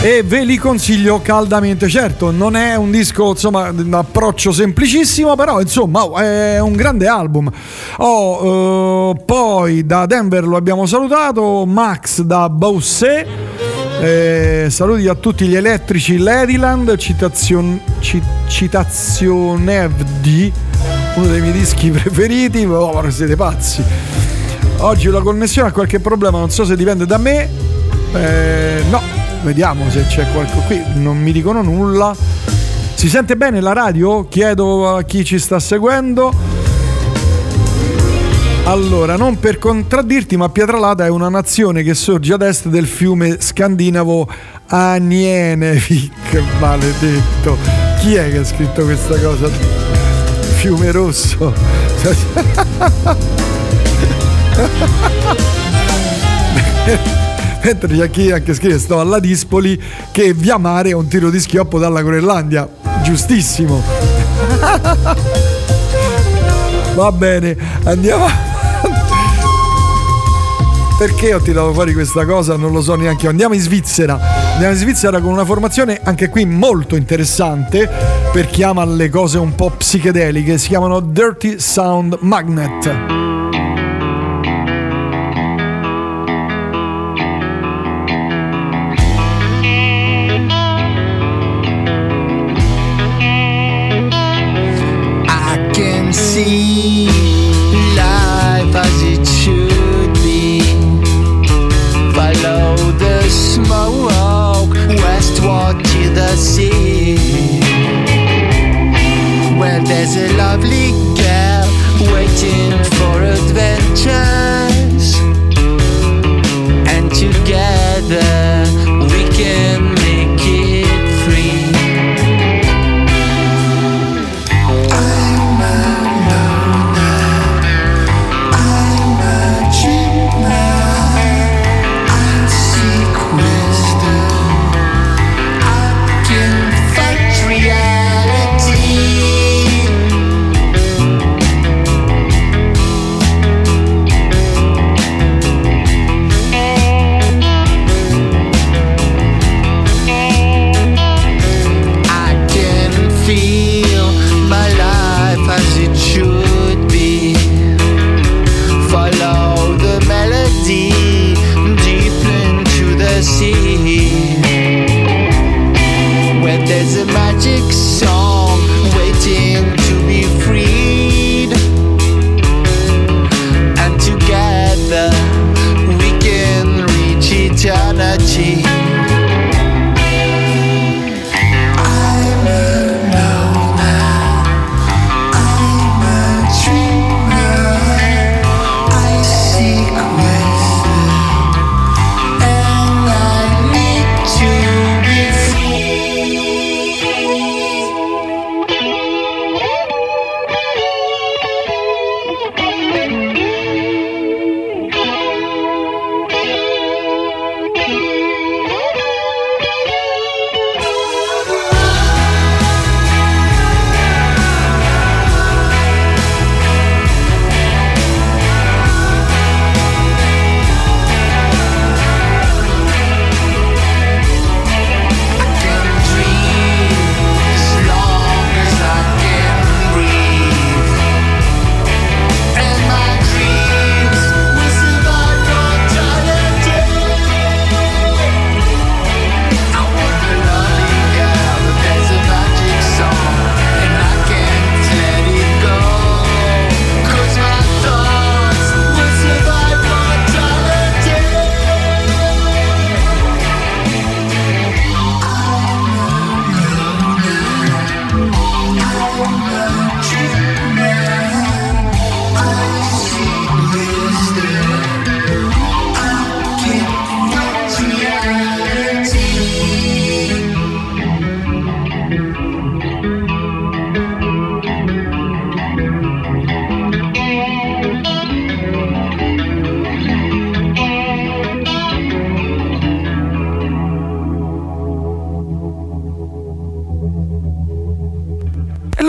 e ve li consiglio caldamente. Certo, non è un disco, insomma, un approccio semplicissimo, però insomma oh, è un grande album. Oh, eh, poi da Denver lo abbiamo salutato, Max da Bausset. Eh, saluti a tutti gli elettrici Ladyland, citazio- ci- citazionevdi uno dei miei dischi preferiti, oh, ma siete pazzi. Oggi la connessione ha qualche problema, non so se dipende da me. Eh, no, vediamo se c'è qualcosa qui, non mi dicono nulla. Si sente bene la radio? Chiedo a chi ci sta seguendo. Allora, non per contraddirti, ma Pietralata è una nazione che sorge ad est del fiume scandinavo Anienevik, maledetto. Chi è che ha scritto questa cosa? Fiume rosso. Mentre c'è chi anche scrive sto alla Dispoli che via mare è un tiro di schioppo dalla Groenlandia. Giustissimo. Va bene, andiamo. Perché ho tirato fuori questa cosa? Non lo so neanche io. Andiamo in Svizzera. Andiamo in Svizzera con una formazione anche qui molto interessante per chi ama le cose un po' psichedeliche. Si chiamano Dirty Sound Magnet.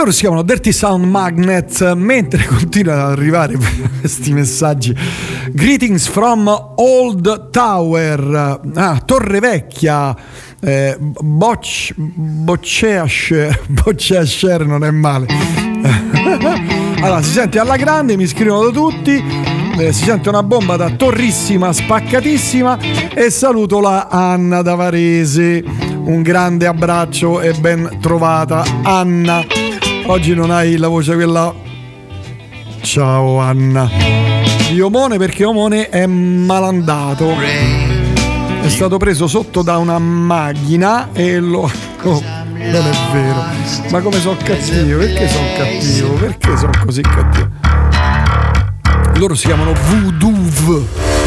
Loro si chiamano Dirty Sound Magnet, mentre continuano ad arrivare questi messaggi. Greetings from Old Tower, ah, Torre Vecchia, eh, Boc- Bocceasher, Bocceasher non è male. allora, si sente alla grande, mi scrivono tutti. eh, si sente una bomba da torrissima, spaccatissima e saluto la Anna da Varese. Un grande abbraccio e ben trovata Anna. Oggi non hai la voce quella. Ciao Anna. Di Omone perché Omone è malandato. È stato preso sotto da una macchina e lo. Oh, non è vero. Ma come sono cattivo? Perché sono cattivo? Perché sono così cattivo? Loro si chiamano Voodoo.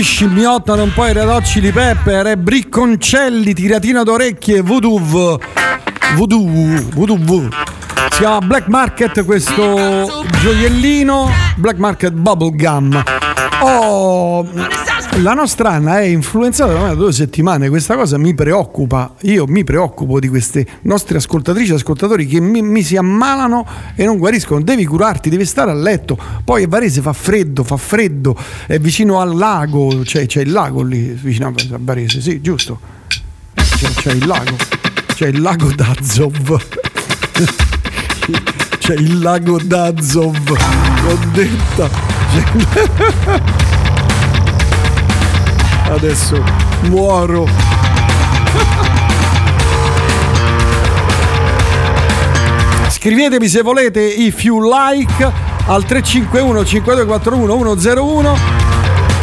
qui scimmiottano un po' i radocci di Pepper e bricconcelli, tiratina d'orecchie, voodoo. Voodoo, voodoo. Si chiama Black Market questo gioiellino, Black Market Bubblegum. Oh, la nostra Anna è influenzata da due settimane, questa cosa mi preoccupa, io mi preoccupo di queste nostre ascoltatrici e ascoltatori che mi, mi si ammalano e non guariscono, devi curarti, devi stare a letto, poi a Varese fa freddo, fa freddo, è vicino al lago, cioè, c'è il lago lì vicino a Varese, sì, giusto, c'è, c'è il lago, c'è il lago d'Azov, c'è il lago d'Azov, l'ho detta. C'è- Adesso muoro. Scrivetemi se volete if you like al 351 5241 101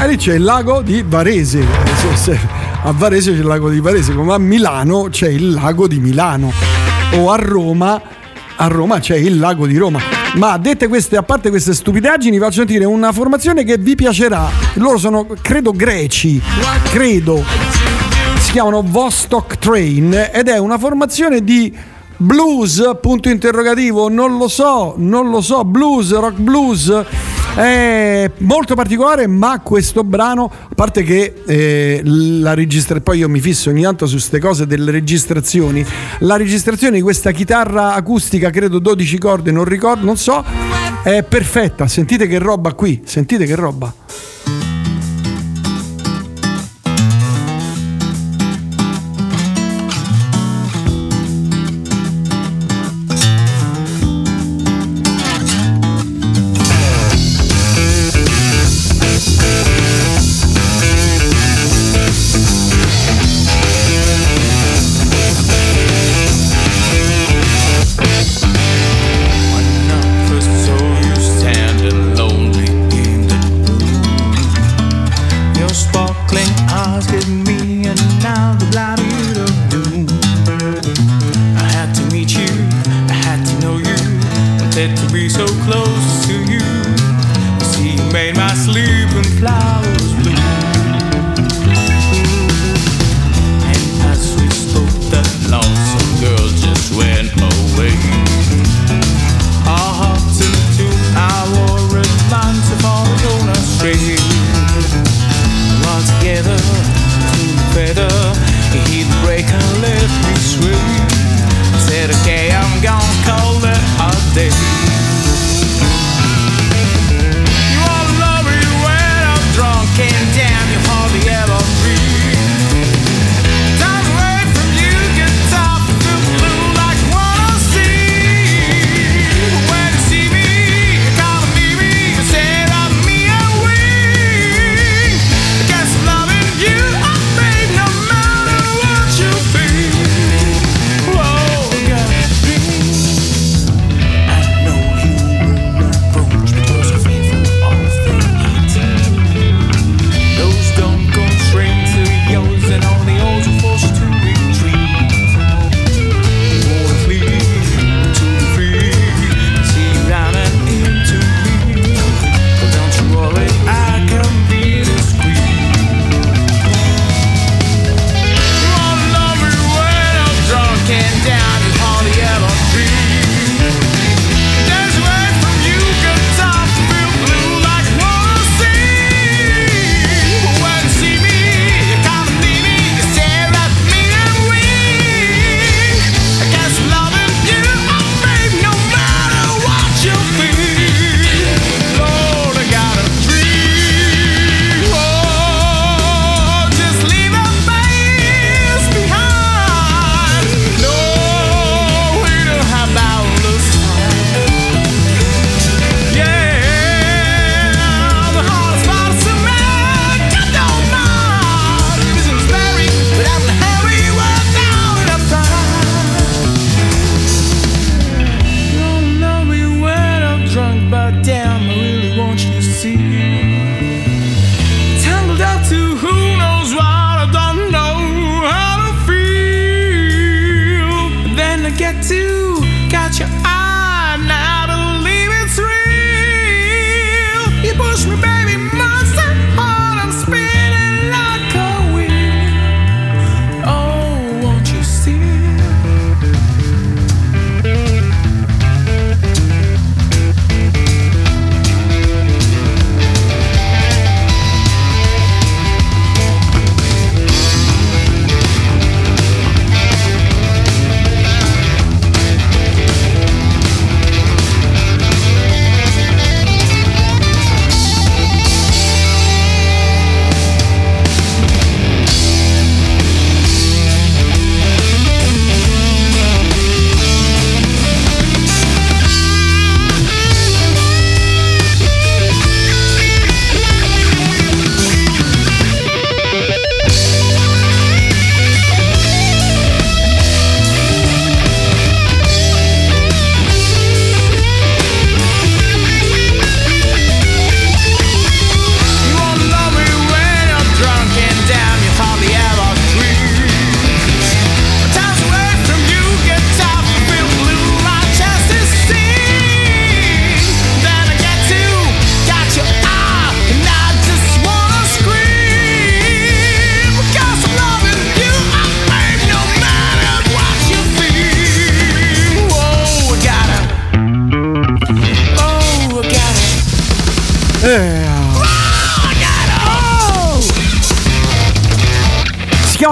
e lì c'è il lago di Varese. Se- se- A Varese c'è il lago di Varese, come a Milano c'è il lago di Milano. O a Roma, a Roma c'è il lago di Roma. Ma dette queste, a parte queste stupidaggini, faccio sentire una formazione che vi piacerà. Loro sono, credo, greci. Credo si chiamano Vostok Train ed è una formazione di blues, punto interrogativo, non lo so, non lo so, blues, rock blues. È molto particolare, ma questo brano, a parte che eh, la registrazione, poi io mi fisso ogni tanto su queste cose delle registrazioni, la registrazione di questa chitarra acustica, credo 12 corde, non ricordo, non so, è perfetta. Sentite che roba qui, sentite che roba.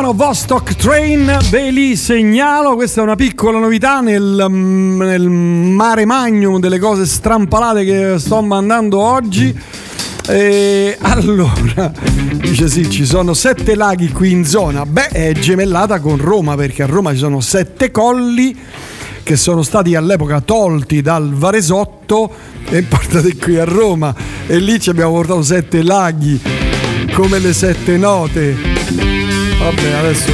Erano Vostok Train, ve li segnalo, questa è una piccola novità nel, mm, nel mare magnum delle cose strampalate che sto mandando oggi. E allora, dice sì, ci sono sette laghi qui in zona. Beh, è gemellata con Roma perché a Roma ci sono sette colli che sono stati all'epoca tolti dal Varesotto e portati qui a Roma. E lì ci abbiamo portato sette laghi, come le sette note. Vabbè, adesso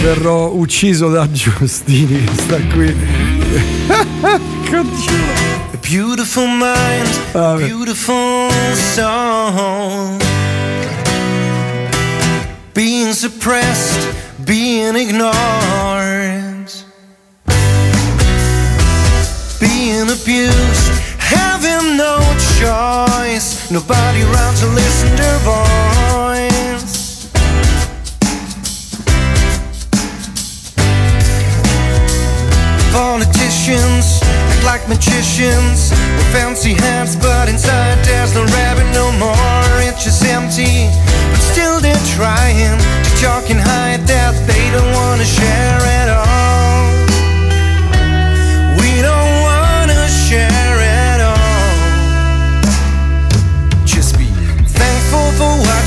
verrò ucciso da Giustini che sta qui. A beautiful mind, ah, a beautiful soul. Being suppressed, being ignored. Being abused, having no choice. Nobody around to listen to voice. Politicians act like magicians with fancy hats, but inside there's no rabbit no more. It's just empty, but still they're trying to talk and hide that they don't wanna share at all. We don't wanna share at all. Just be thankful for what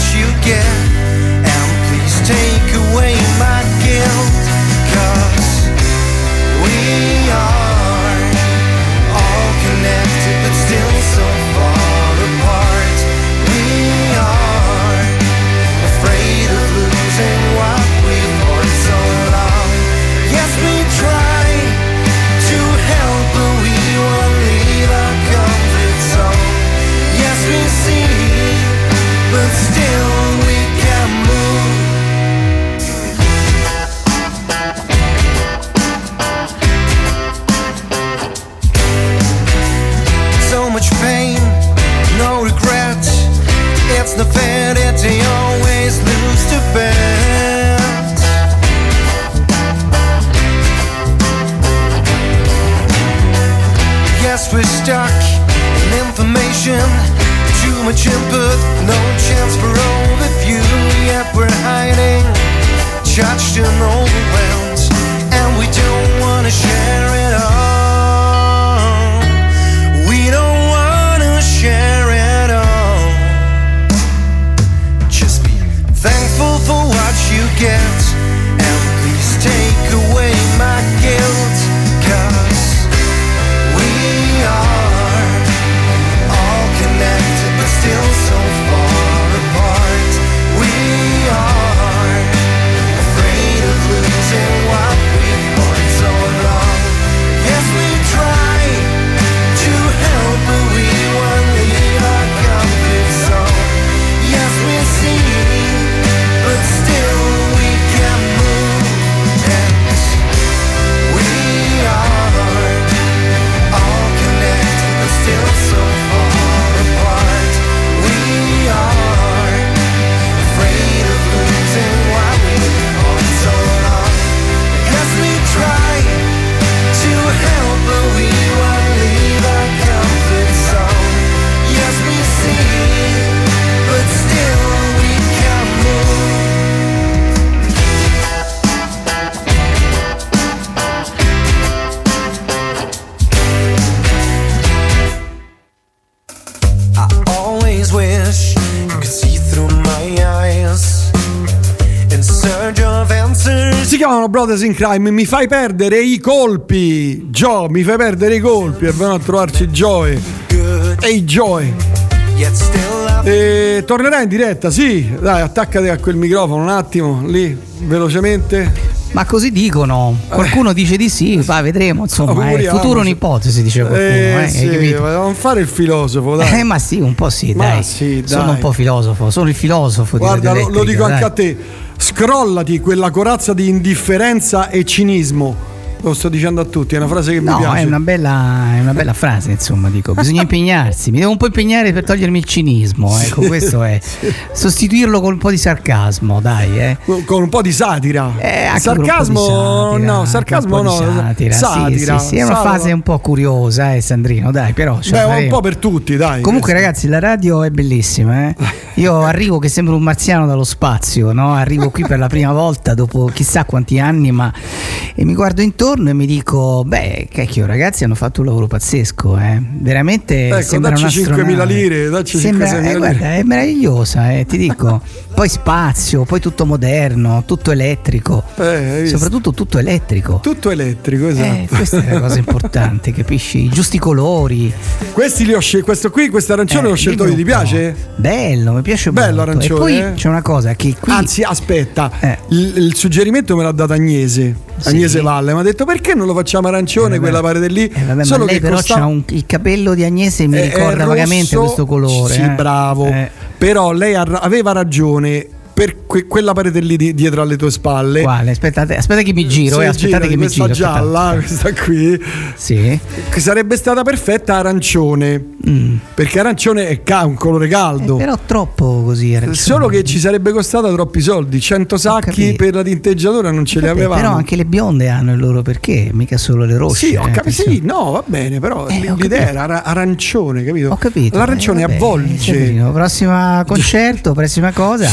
stuck in information. Too much input, no chance for overview. Yet we're hiding, judged and overwhelmed. And we don't wanna share it chiamano Brothers in Crime, mi fai perdere i colpi. Joe, mi fai perdere i colpi e vengono a trovarci Joey. Ehi I E tornerai in diretta, sì. Dai, attaccati a quel microfono un attimo, lì, velocemente. Ma così dicono, qualcuno dice di sì, va, vedremo, insomma, è Auguriamoci. futuro un'ipotesi, dice qualcuno. Eh, eh, sì, non fare il filosofo, dai. Eh, ma sì, un po' sì, dai. sì, dai. Sono un po' filosofo, sono il filosofo Guarda, lo, lo dico Elettrica, anche a te. Scrollati quella corazza di indifferenza e cinismo. Lo sto dicendo a tutti, è una frase che mi No, piace. è una, bella, è una bella frase, insomma, dico. Bisogna impegnarsi, mi devo un po' impegnare per togliermi il cinismo, ecco, questo è. Sostituirlo con un po' di sarcasmo, dai, eh. Con un po' di satira. Eh, sarcasmo, di satira, no, sarcasmo no. Satira, sì, satira, sì, sì, è una fase un po' curiosa, eh, Sandrino, dai, però. Beh, un po' per tutti, dai. Comunque, ragazzi, la radio è bellissima. eh. Io arrivo che sembro un marziano dallo spazio, no? Arrivo qui per la prima volta dopo chissà quanti anni, ma e mi guardo intorno e mi dico: Beh, cacchio, ragazzi, hanno fatto un lavoro pazzesco, eh. Veramente Ecco, sembra dacci un'astronave. 5.000 lire, dacci Sembra, 5.000 eh, lire. guarda, è meravigliosa, eh, ti dico. Poi spazio, poi tutto moderno, tutto elettrico. Eh? Soprattutto tutto elettrico. Tutto elettrico, esatto. Eh, questa è la cosa importante, capisci? I giusti colori. Questi li ho scelti, questo qui, questo arancione Eh, l'ho scelto io, ti piace? Bello, mi piace Bello molto. arancione, E poi eh? c'è una cosa che qui Anzi, aspetta, Eh. il, il suggerimento me l'ha dato Agnese, Sì. Agnese Valle, mi ha detto perché non lo facciamo arancione Eh, quella parete lì? Eh, vabbè, Solo lei che però costa- un- il capello di Agnese mi ricorda vagamente rosso, questo colore. Sì, eh. bravo. Però lei aveva ragione per que- quella parete lì di- dietro alle tue spalle. Quale? Aspettate, aspetta che mi giro, Sì, eh, aspettate gira, che mi questa giro. gialla, aspettate. questa qui, Sì. che sarebbe stata perfetta arancione, Mm. perché arancione è ca- un colore caldo. Eh, però troppo così arancione. Solo che ci sarebbe costata troppi soldi, 100 sacchi per la tinteggiatura non ce li avevamo. Però anche le bionde hanno il loro perché, mica solo le rosse. Sì, ho eh, capito. Sì, attenzione. no, va bene, però Eh, l'idea era ara- arancione, capito? Ho capito. L'arancione eh, avvolge. Severino, prossima concerto, prossima cosa.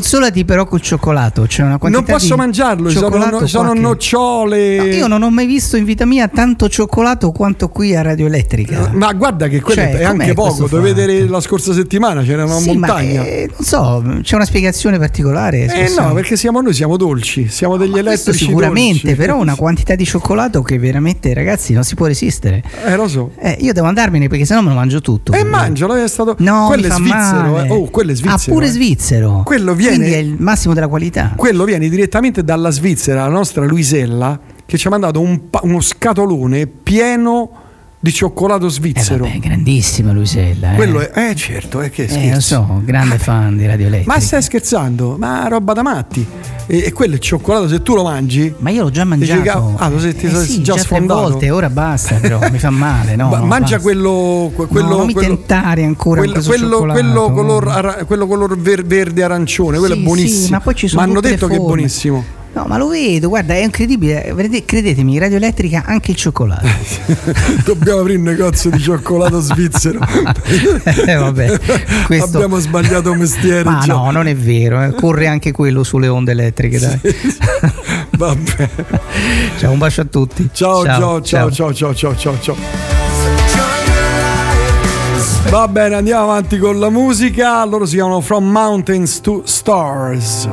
Consolati però col cioccolato. C'è una quantità Non posso mangiarlo, sono, no- sono nocciole. No, io non ho mai visto in vita mia tanto cioccolato quanto qui a Radio Elettrica. Ma guarda che quello Cioè, è anche poco. Dovete fatto? vedere la scorsa settimana c'era una Sì, montagna. eh, non so, c'è una spiegazione particolare? Eh no, perché siamo noi, siamo dolci, siamo degli questo elettrici. sicuramente, dolci. però una quantità di cioccolato che veramente, ragazzi, non si può resistere. Eh, lo so. Eh, io devo andarmene perché sennò me lo mangio tutto. E mangialo, è stato. No, quello è svizzero. eh. Oh, quello è svizzero. Ah, pure eh. svizzero. Quello viene- Quindi è il massimo della qualità. Quello viene direttamente dalla Svizzera, la nostra Luisella, che ci ha mandato un uno scatolone pieno di cioccolato Eh, svizzero. vabbè, grandissima Luisella. Eh. Quello è, eh certo, è che Eh, scherzo. lo so, grande fan di Radio Elettrica. Ma stai scherzando? Ma roba da matti. E, e quello è cioccolato, se tu lo mangi. Ma io l'ho già dici, mangiato. "Cavolo, ah, lo sei, ti Eh sì, già, tre sfondato. volte, ora basta, però mi fa male, no? Ma- no, mangia basta. quello, que- quello, No, non mi quello- tentare ancora quello, quello, quello color, ara- quello color ver- verde arancione, quello Sì, è buonissimo. sì, ma poi ci sono hanno tutte le detto che è buonissimo. No, ma lo vedo, guarda, è incredibile. Credetemi, Radio Elettrica anche il cioccolato. Dobbiamo aprire un negozio di cioccolato svizzero. Eh, vabbè, questo- Abbiamo sbagliato mestiere. Ma già. no, non è vero, eh. corre anche quello sulle onde elettriche, dai. Vabbè. Ciao, un bacio a tutti. Ciao, ciao, ciao, ciao, ciao, ciao, ciao, ciao. Va bene, andiamo avanti con la musica. Loro si chiamano From Mountains to Stars.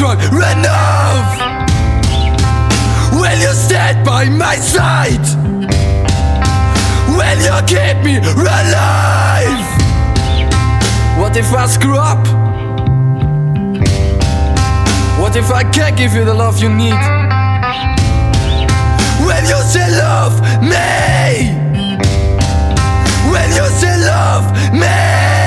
Not strong enough? Will you stand by my side? Will you keep me alive? What if I screw up? What if I can't give you the love you need? Will you still love me? Will you still love me?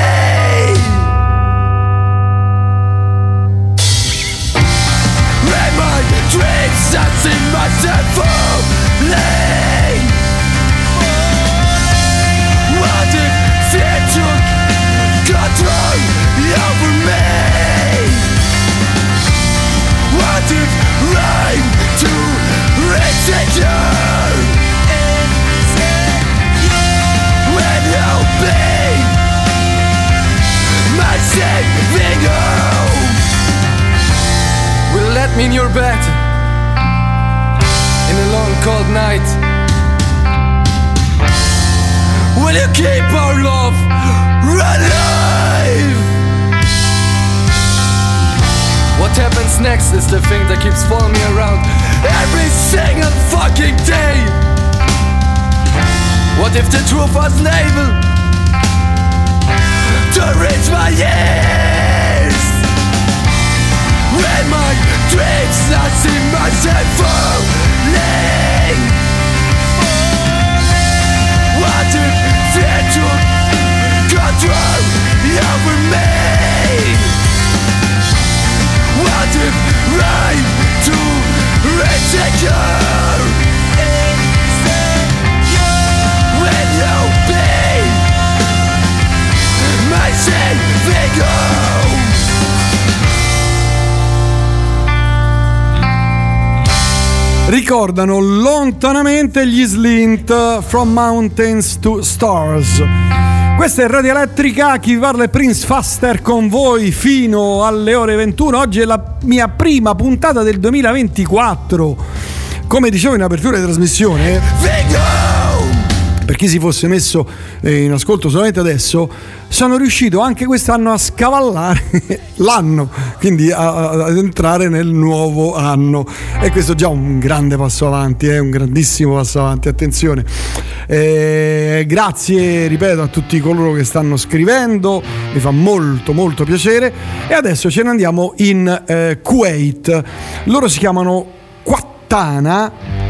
In your bed In a long cold night Will you keep our love alive? What happens next is the thing that keeps following me around every single fucking day. What if the truth wasn't able to reach my ears? When my dreams not seem much falling ricordano lontanamente gli Slint From Mountains to Stars. Questa è Radio Elettrica, chi vi parla è Prince Faster con voi fino alle ore 21. Oggi è la mia prima puntata del 2024. Come dicevo in apertura di trasmissione, per chi si fosse messo eh, in ascolto solamente adesso, sono riuscito anche quest'anno a scavallare l'anno, quindi ad entrare nel nuovo anno. E questo è già un grande passo avanti, è un grandissimo passo avanti, attenzione. Eh, grazie, ripeto, a tutti coloro che stanno scrivendo, mi fa molto molto piacere. E adesso ce ne andiamo in eh, Kuwait. Loro si chiamano Quattana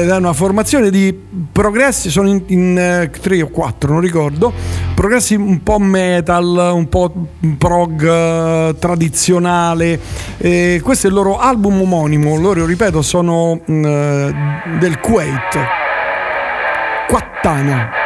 ed è una formazione di progressi, sono in, in, eh, tre o quattro, non ricordo, progressi un po' metal, un po' prog eh, tradizionale. E questo è il loro album omonimo, loro ripeto sono mm, eh, del Kuwait. Quattana.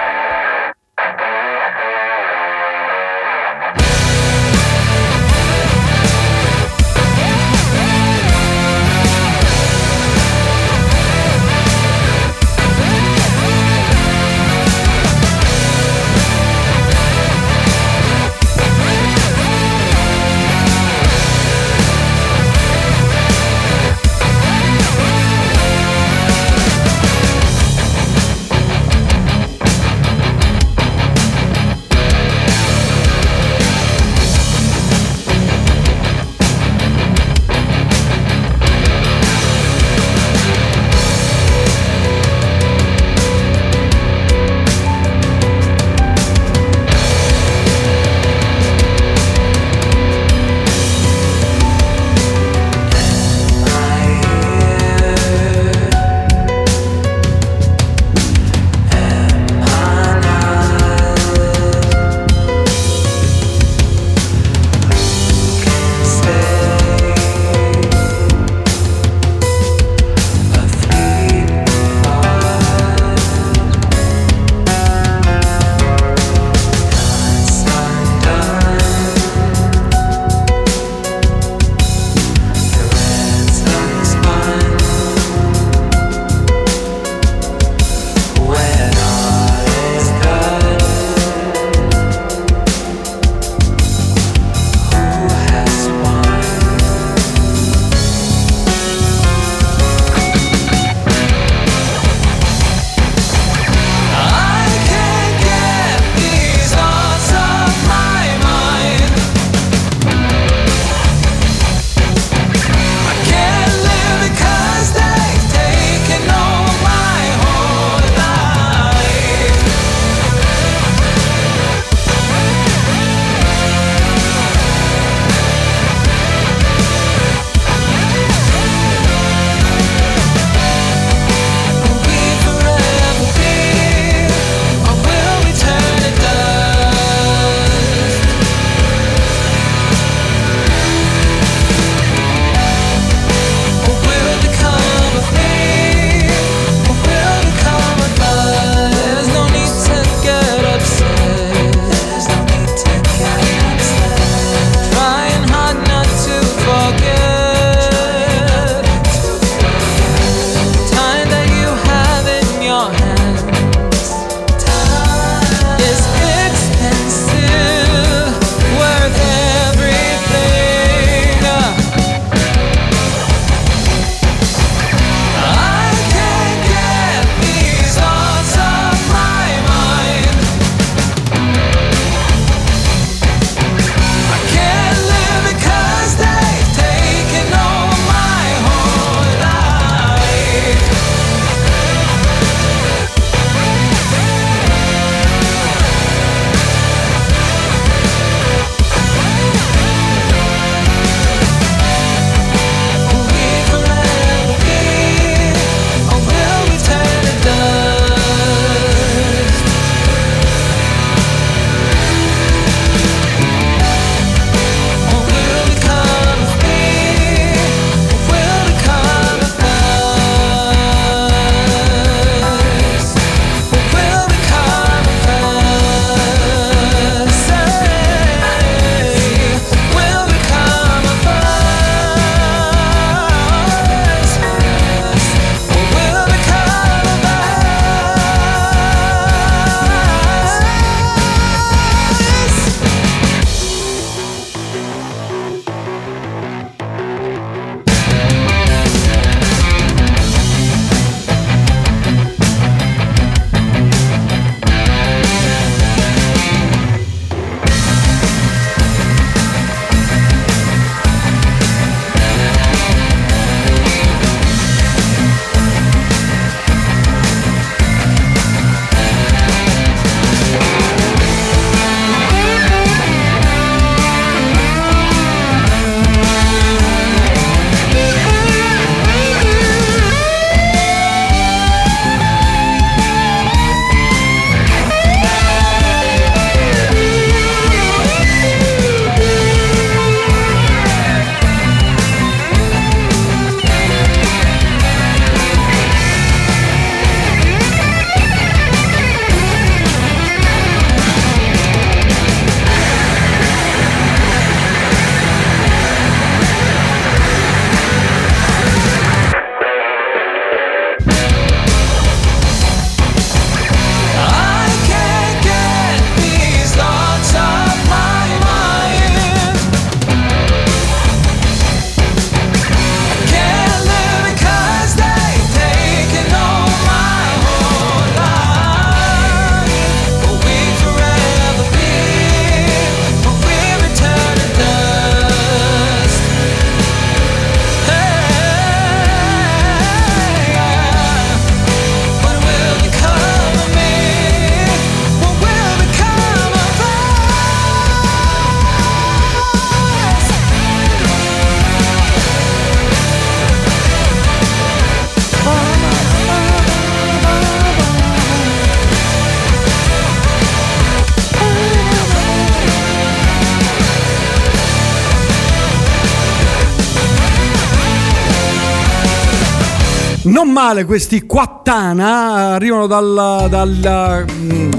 Male questi Quattana, arrivano dal... dal mm,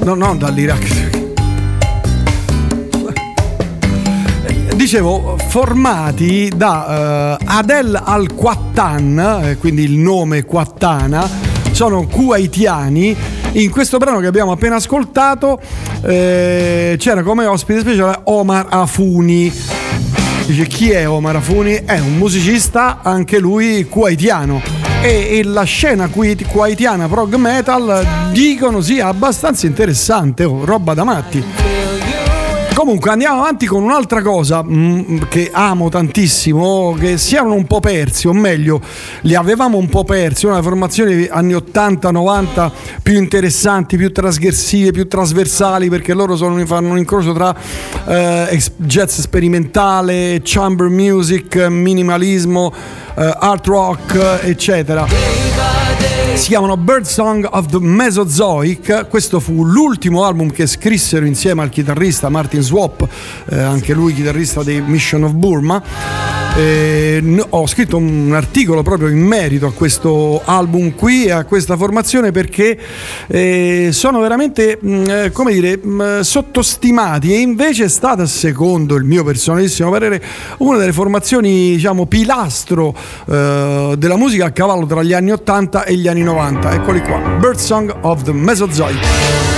no, no, dall'Iraq. Dicevo, formati da eh, Adel al-Qattan, eh, quindi il nome Quattana, sono kuwaitiani. In questo brano che abbiamo appena ascoltato eh, c'era come ospite speciale Omar Afuni. Dice chi è Omar Afuni? È un musicista, anche lui kuwaitiano. E, e la scena kuwaitiana prog metal dicono sia abbastanza interessante, oh, roba da matti. Comunque andiamo avanti con un'altra cosa mm, che amo tantissimo, che si erano un po' persi, o meglio, li avevamo un po' persi, una delle formazioni anni 80-90 più interessanti, più trasgressive, più trasversali, perché loro sono, fanno un incrocio tra eh, jazz sperimentale, chamber music, minimalismo, eh, art rock, eccetera si chiamano Birdsong of the Mesozoic. Questo fu l'ultimo album che scrissero insieme al chitarrista Martin Swap, eh, anche lui chitarrista dei Mission of Burma. Eh, ho scritto un articolo proprio in merito a questo album qui e a questa formazione perché eh, sono veramente mh, eh, come dire mh, sottostimati. E invece è stata secondo il mio personalissimo parere una delle formazioni diciamo pilastro eh, della musica a cavallo tra gli anni 80 e gli anni 90 eccoli qua. Birdsong of the Mesozoic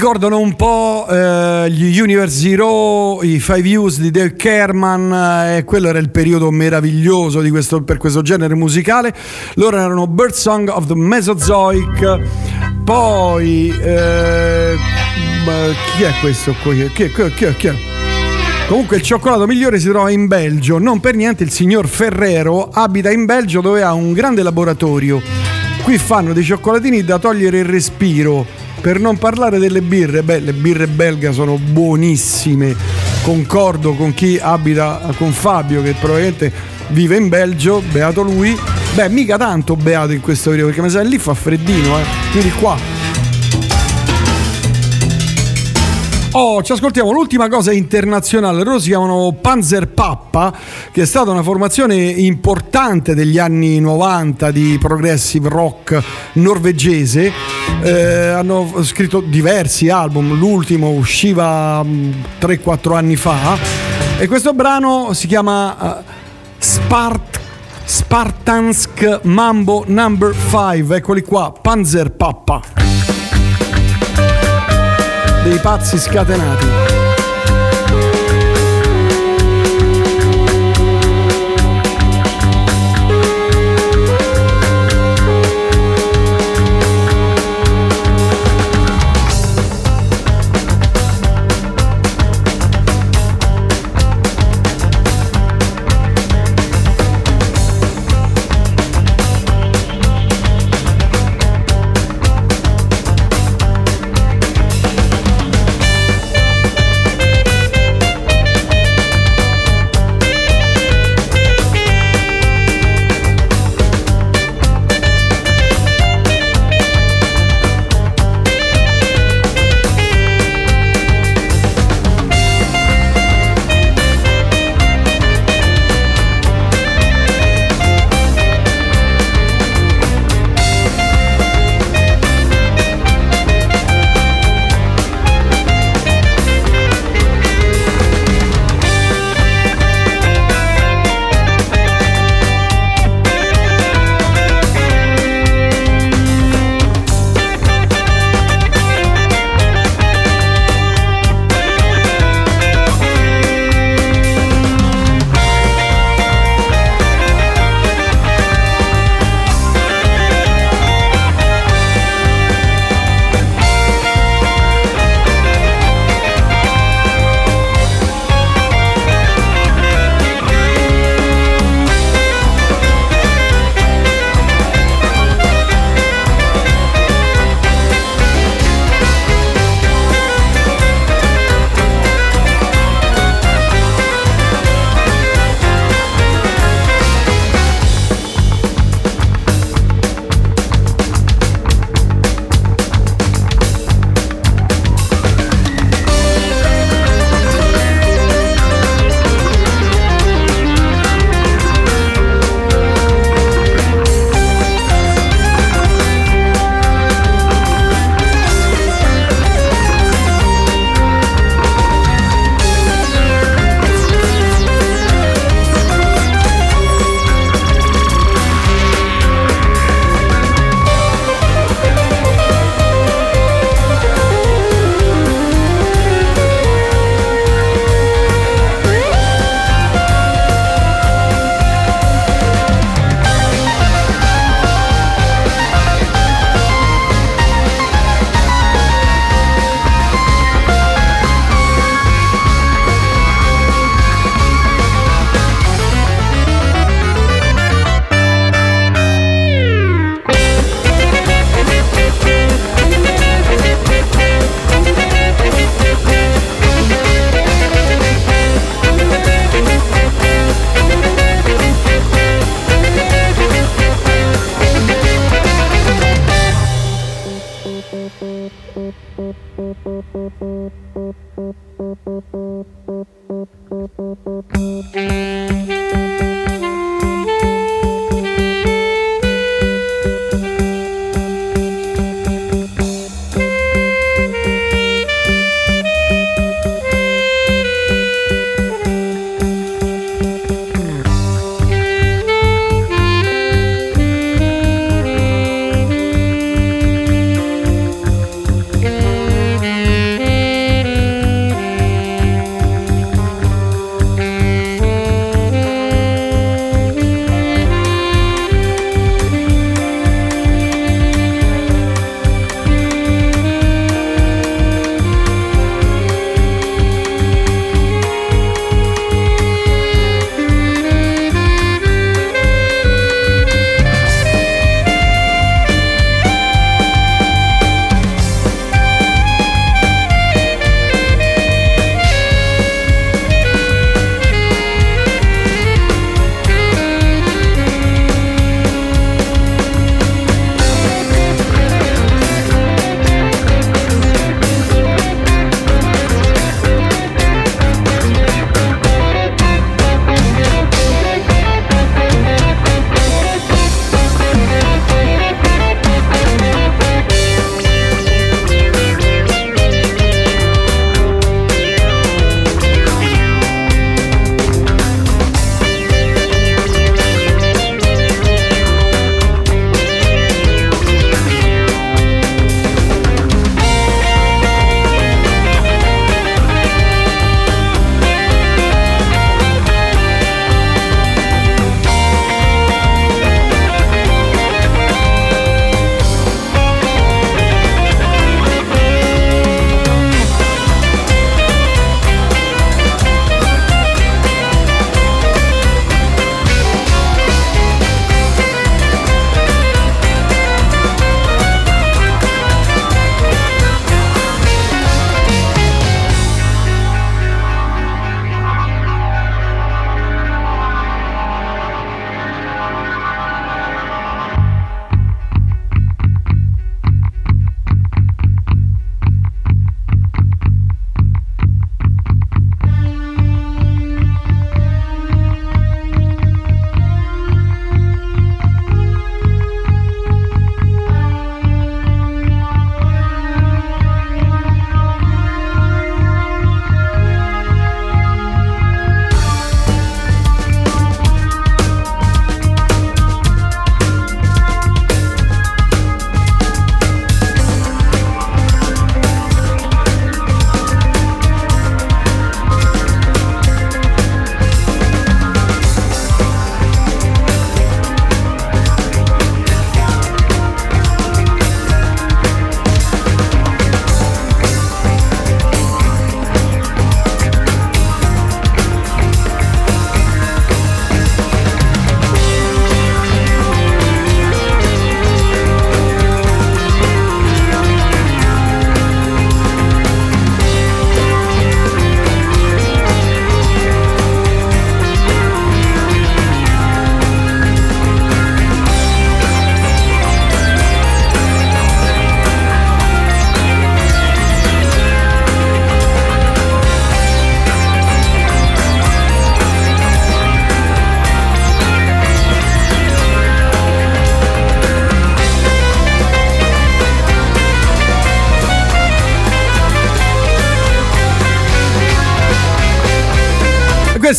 Ricordano un po' eh, gli Universe Zero, i Five Views di Dave Kerman, eh, quello era il periodo meraviglioso questo, per questo genere musicale. Loro erano Birdsong of the Mesozoic, poi eh, chi è questo qui? Chi è, chi è, chi è, chi è? Comunque il cioccolato migliore si trova in Belgio, non per niente il signor Ferrero abita in Belgio dove ha un grande laboratorio. Qui fanno dei cioccolatini da togliere il respiro. Per non parlare delle birre, beh, le birre belga sono buonissime. concordo con chi abita con Fabio che probabilmente vive in Belgio, beato lui. Beh, mica tanto beato in questo periodo perché mi sa lì fa freddino, eh. Quindi qua. Oh, ci ascoltiamo l'ultima cosa internazionale. Loro si chiamano Panzer Pappa, che è stata una formazione importante degli anni 90 di progressive rock norvegese. Eh, hanno scritto diversi album, l'ultimo usciva mm, 3-4 anni fa. E questo brano si chiama eh, Spart- Spartansk Mambo Number 5. Eccoli qua, Panzer Pappa dei pazzi scatenati.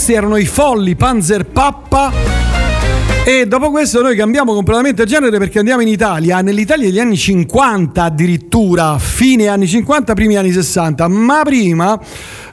Questi erano i folli Panzer Pappa. E dopo questo noi cambiamo completamente genere perché andiamo in Italia, nell'Italia degli anni 50 addirittura, fine anni 50, primi anni 60, ma prima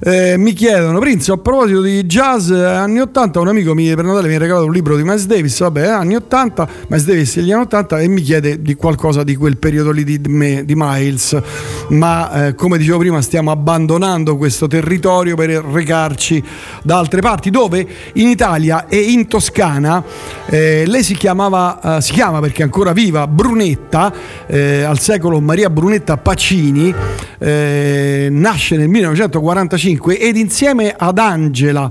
eh, mi chiedono, Prince, a proposito di jazz eh, anni 80, un amico mi, per Natale mi ha regalato un libro di Miles Davis, vabbè, anni 80, Miles Davis degli anni 80 e mi chiede di qualcosa di quel periodo lì di, me- di Miles, ma eh, come dicevo prima stiamo abbandonando questo territorio per recarci da altre parti dove in Italia e in Toscana eh, lei si chiamava, eh, si chiama perché è ancora viva, Brunetta, eh, al secolo Maria Brunetta Pacini, eh, nasce nel 1945 ed insieme ad Angela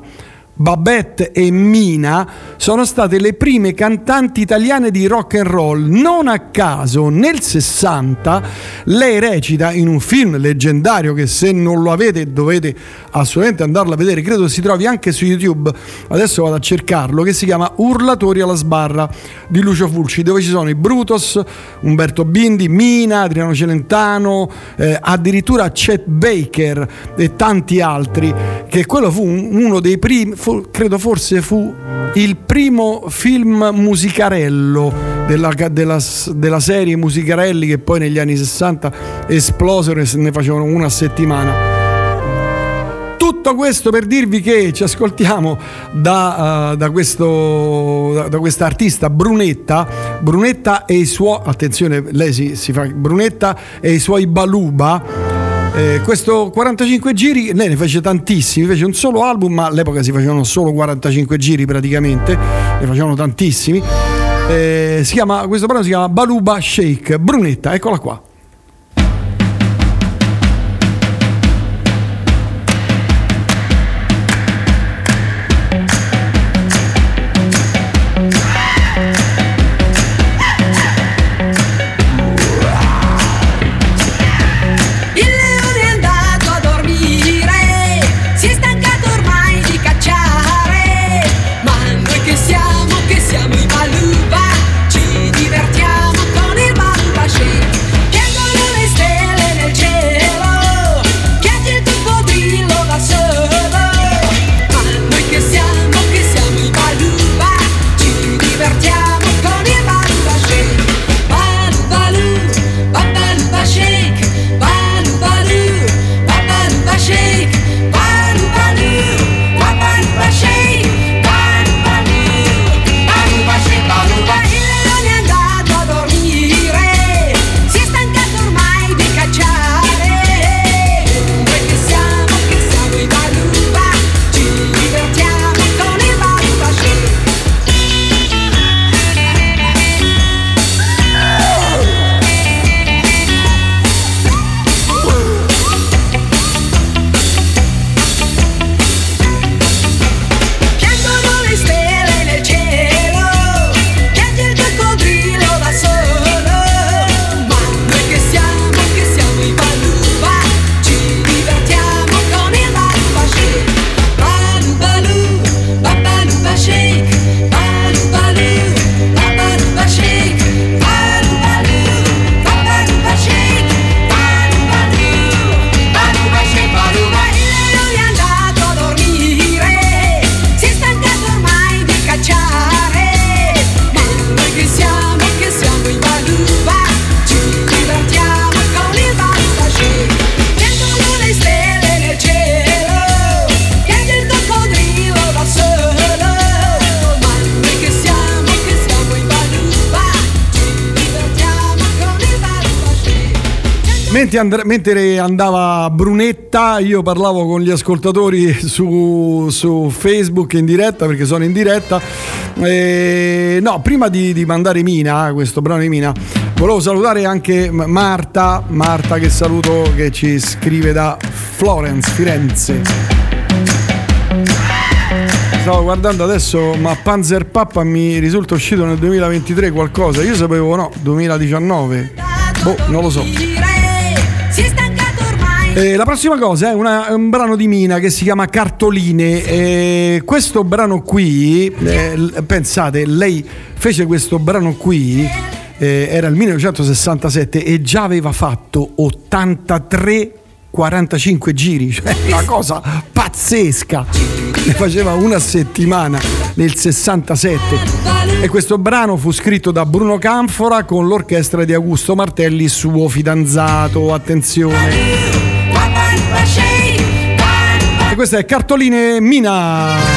Babette e Mina sono state le prime cantanti italiane di rock and roll. Non a caso, nel 60 lei recita in un film leggendario che se non lo avete dovete assolutamente andarlo a vedere, credo si trovi anche su YouTube. Adesso vado a cercarlo che si chiama Urlatori alla sbarra di Lucio Fulci, dove ci sono i Brutus, Umberto Bindi, Mina, Adriano Celentano, eh, addirittura Chet Baker e tanti altri, che quello fu un- uno dei primi fu- credo forse fu il primo film musicarello della, della- della serie Musicarelli che poi negli anni 60 esplosero e se ne facevano una settimana. Tutto questo per dirvi che ci ascoltiamo da, eh, da questo da, da questa artista Brunetta, Brunetta e i suoi attenzione, lei si, si fa Brunetta e i suoi Baluba. Eh, questo 45 giri lei ne fece tantissimi, fece un solo album, ma all'epoca si facevano solo 45 giri praticamente, ne facevano tantissimi. Eh, chiama, questo brano si chiama Baluba Shake. Brunetta, eccola qua. Mentre, and- mentre andava Brunetta, io parlavo con gli ascoltatori su, su Facebook in diretta perché sono in diretta. E, no, prima di, di mandare Mina, questo brano di Mina, volevo salutare anche Marta. Marta, che saluto, che ci scrive da Florence, Firenze. Stavo guardando adesso, ma Panzer Pappa mi risulta uscito nel 2023 qualcosa. Io sapevo no, 2019. Boh, non lo so. Eh, la prossima cosa è, una- un brano di Mina che si chiama Cartoline. Eh, questo brano qui, eh, pensate, lei fece questo brano qui, eh, era il 1967 e già aveva fatto 83 45 giri, cioè una cosa pazzesca. Ne faceva una settimana nel 67 e questo brano fu scritto da Bruno Canfora con l'orchestra di Augusto Martelli, suo fidanzato. Attenzione. Questa è Cartoline Mina.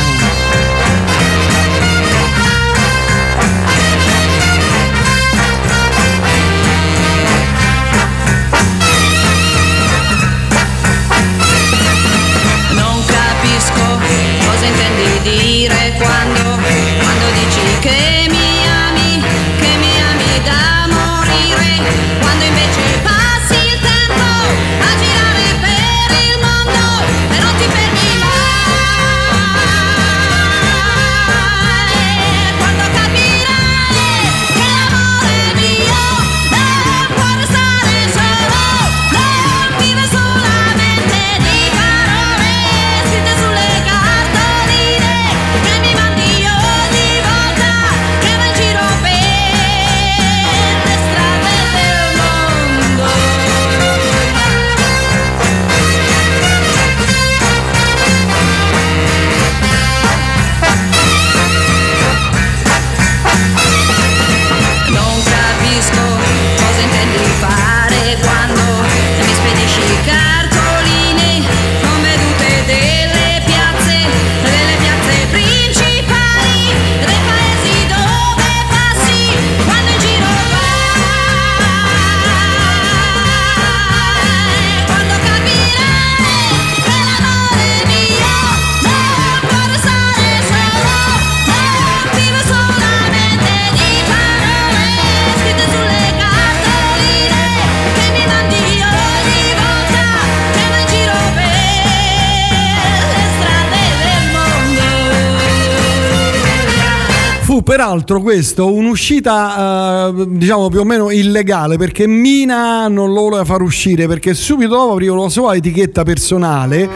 Peraltro questo un'uscita eh, diciamo più o meno illegale perché Mina non lo voleva far uscire perché subito dopo apriva la sua etichetta personale,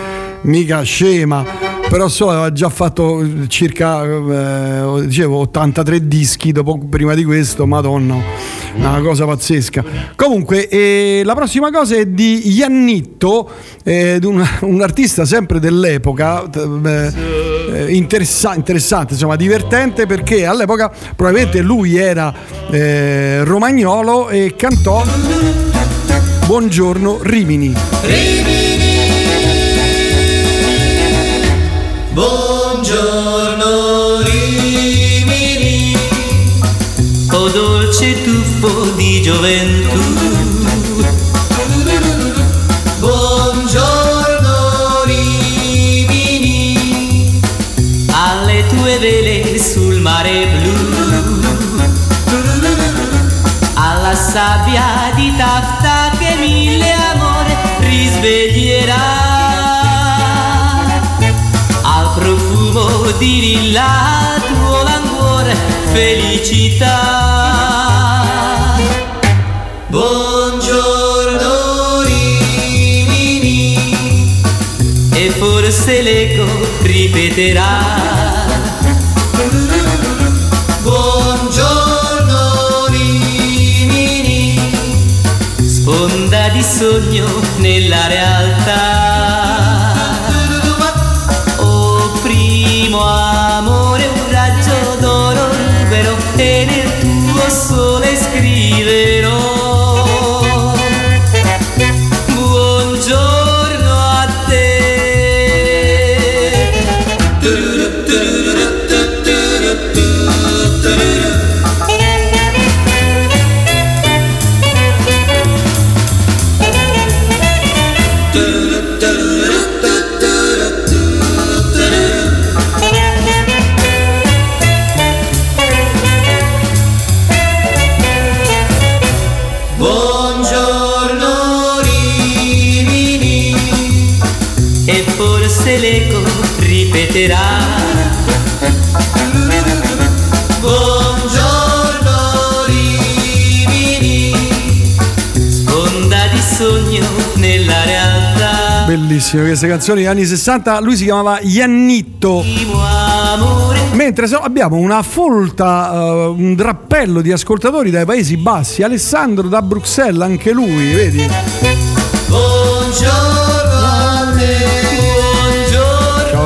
mica scema, però so aveva già fatto circa eh, dicevo 83 dischi dopo, prima di questo, madonna, una cosa pazzesca. Comunque eh, la prossima cosa è di Iannitto, eh, un, un artista sempre dell'epoca. eh, eh, interessa- interessante, insomma, divertente perché all'epoca probabilmente lui era eh, romagnolo e cantò Buongiorno Rimini. Buongiorno Rimini, o dolce tuffo di gioventù. Buongiorno Rimini, alle tue vele sul mare blu, alla sabbia di tafta che mille amore risveglierà di lilla tuo languore felicità. Buongiorno Rimini. E forse l'eco ripeterà. Buongiorno Rimini. Sponda di sogno nella realtà sole ripeterà. Buongiorno Rimini, sponda di sogno nella realtà. Bellissime queste canzoni degli anni 60. Lui si chiamava Iannitto. Mentre abbiamo una folta, eh, un drappello di ascoltatori dai Paesi Bassi. Alessandro da Bruxelles, anche lui, vedi?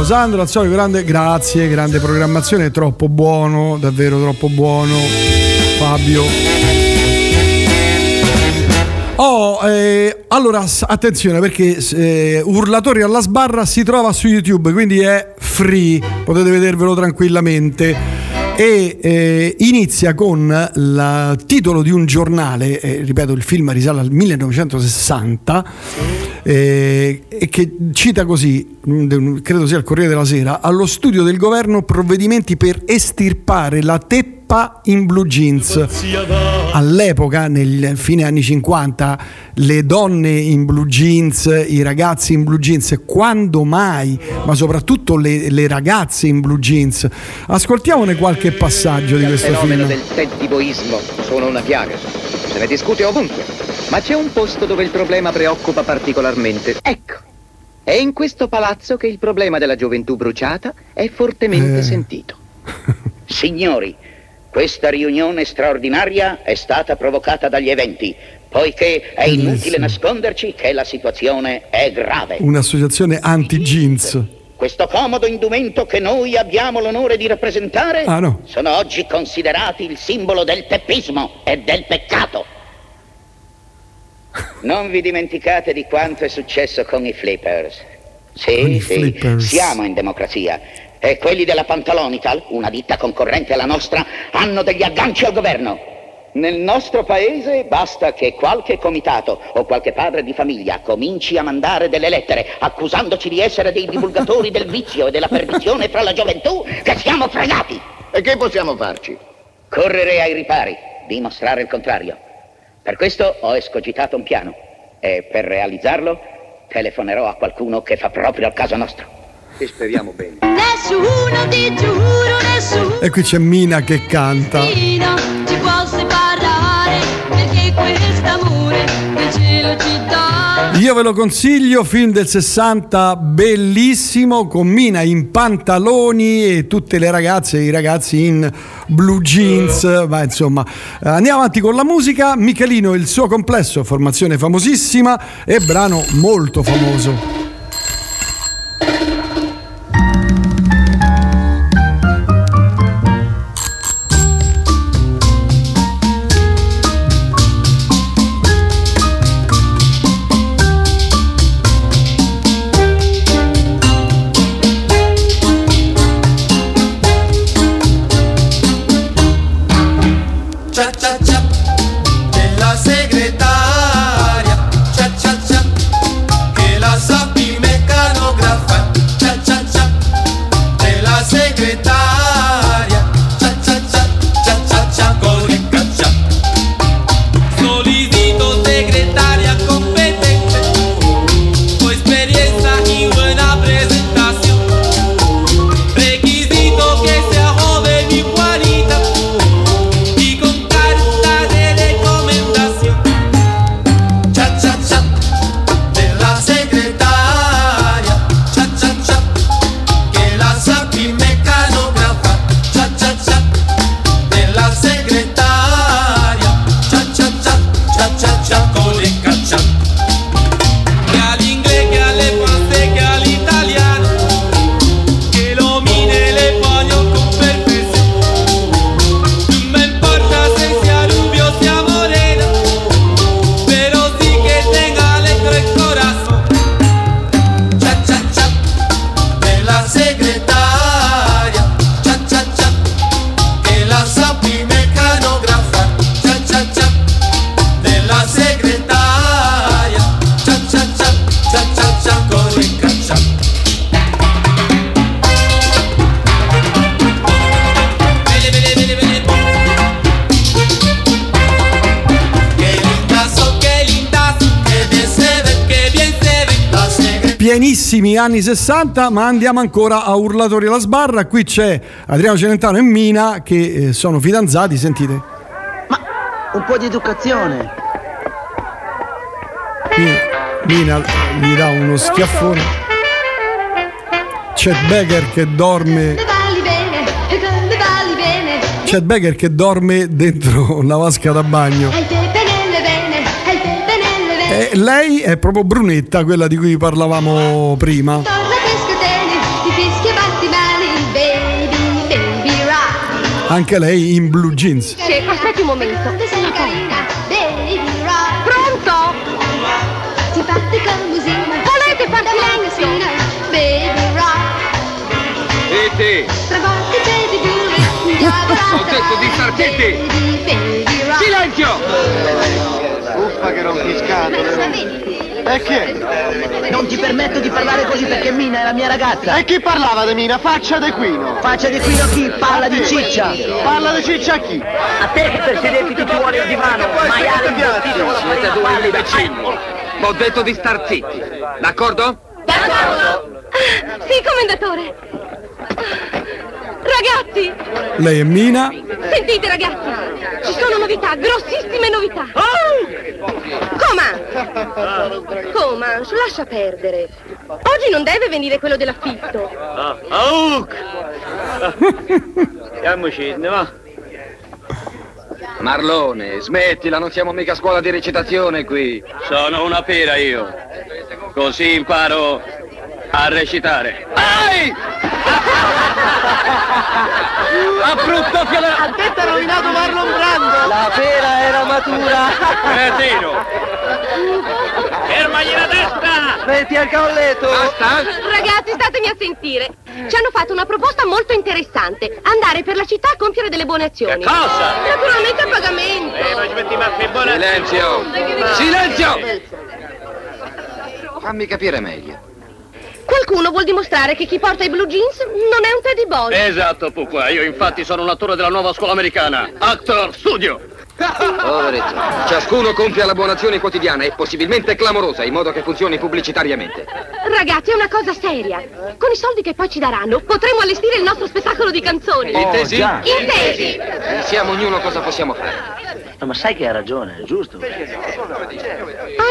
Sandro, al solito grande, grazie, grande programmazione, troppo buono, davvero troppo buono. Fabio. Oh, eh, allora attenzione perché eh, Urlatori alla sbarra si trova su YouTube, quindi è free, potete vedervelo tranquillamente. E eh, inizia con il titolo di un giornale, eh, ripeto, il film risale al 1960, eh, che cita così, credo sia il Corriere della Sera, allo studio del governo provvedimenti per estirpare la teppa in blue jeans. All'epoca, nel fine anni 50, le donne in blue jeans, i ragazzi in blue jeans, quando mai, ma soprattutto le, le ragazze in blue jeans. Ascoltiamone qualche passaggio di Il questo fenomeno film. del pentiboismo sono una piaga. Se ne discute ovunque. Ma c'è un posto dove il problema preoccupa particolarmente. Ecco. È in questo palazzo che il problema della gioventù bruciata è fortemente Eh. sentito. Signori, questa riunione straordinaria è stata provocata dagli eventi, poiché è Bellissimo. inutile nasconderci che la situazione è grave. Un'associazione anti-jeans. Questo comodo indumento che noi abbiamo l'onore di rappresentare Ah, no. sono oggi considerati il simbolo del teppismo e del peccato. Non vi dimenticate di quanto è successo con i flippers. Sì, Con i sì, flippers. siamo in democrazia. E quelli della Pantalonical, una ditta concorrente alla nostra, hanno degli agganci al governo. Nel nostro paese basta che qualche comitato o qualche padre di famiglia cominci a mandare delle lettere accusandoci di essere dei divulgatori del vizio e della perdizione fra la gioventù che siamo fregati. E che possiamo farci? Correre ai ripari, dimostrare il contrario. Per questo ho escogitato un piano e per realizzarlo telefonerò a qualcuno che fa proprio al caso nostro. E speriamo bene. Nessuno ti giuro, nessuno E qui c'è Mina che canta. ci può separare perché quest'amore del cielo ci dà. Io ve lo consiglio, film del 60, bellissimo, con Mina in pantaloni e tutte le ragazze e i ragazzi in blue jeans, ma insomma. eh, Andiamo avanti con la musica, Michelino e il suo complesso, formazione famosissima e brano molto famoso. 60, ma andiamo ancora a Urlatori alla sbarra. Qui c'è Adriano Celentano e Mina che eh, sono fidanzati, sentite. Un po' di educazione. Mi- Mina gli dà uno schiaffone. C'è Becker che dorme. Balli bene, come balli bene, C'è Becker che dorme dentro la vasca da bagno. E lei è proprio Brunetta, quella di cui parlavamo prima. Anche lei in blue jeans. Sì, aspetti un momento. Pronto? Volete far silenzio? Zitti! Ho detto di star zitti! Silenzio! Uffa che rompi E che? Non ti permetto di parlare così perché Mina è la mia ragazza. E chi parlava di Mina? Faccia di quino. Faccia di quino chi? Parla di ciccia. Parla di ciccia a chi? A te che per sederti ti ci vuole il divano. Maiale imbrottito con la Siete farina due palle imbecilli! Ho detto di star zitti, d'accordo? Sì, commendatore. Ragazzi, Lei è Mina. sentite ragazzi, ci sono novità, grossissime novità. Coman! Coman, lascia perdere. Oggi non deve venire quello dell'affitto. Ah, Auk! Andiamoci, ne va. Marlone, smettila, non siamo mica a scuola di recitazione qui. Sono una pera io. Così imparo a recitare. Ai! A brutto fiore! A te ti ha rovinato Marlon Brando! La pera era matura. Cretino! Fermagli la testa! Metti al colletto. Basta! Ragazzi, statemi a sentire. Ci hanno fatto una proposta molto interessante. Andare per la città a compiere delle buone azioni. Che cosa? Naturalmente a pagamento. Silenzio! Silenzio! Fammi capire meglio. Qualcuno vuol dimostrare che chi porta i blue jeans non è un teddy boy. Esatto, Pupua. Io infatti sono un attore della nuova scuola americana. Actor Studio. Poveretto. Ciascuno compie la buona azione quotidiana e possibilmente clamorosa, in modo che funzioni pubblicitariamente. Ragazzi, è una cosa seria. Con i soldi che poi ci daranno potremo allestire il nostro spettacolo di canzoni. Intesi? Intesi. Diciamo ognuno cosa possiamo fare. No, ma sai che ha ragione, è giusto?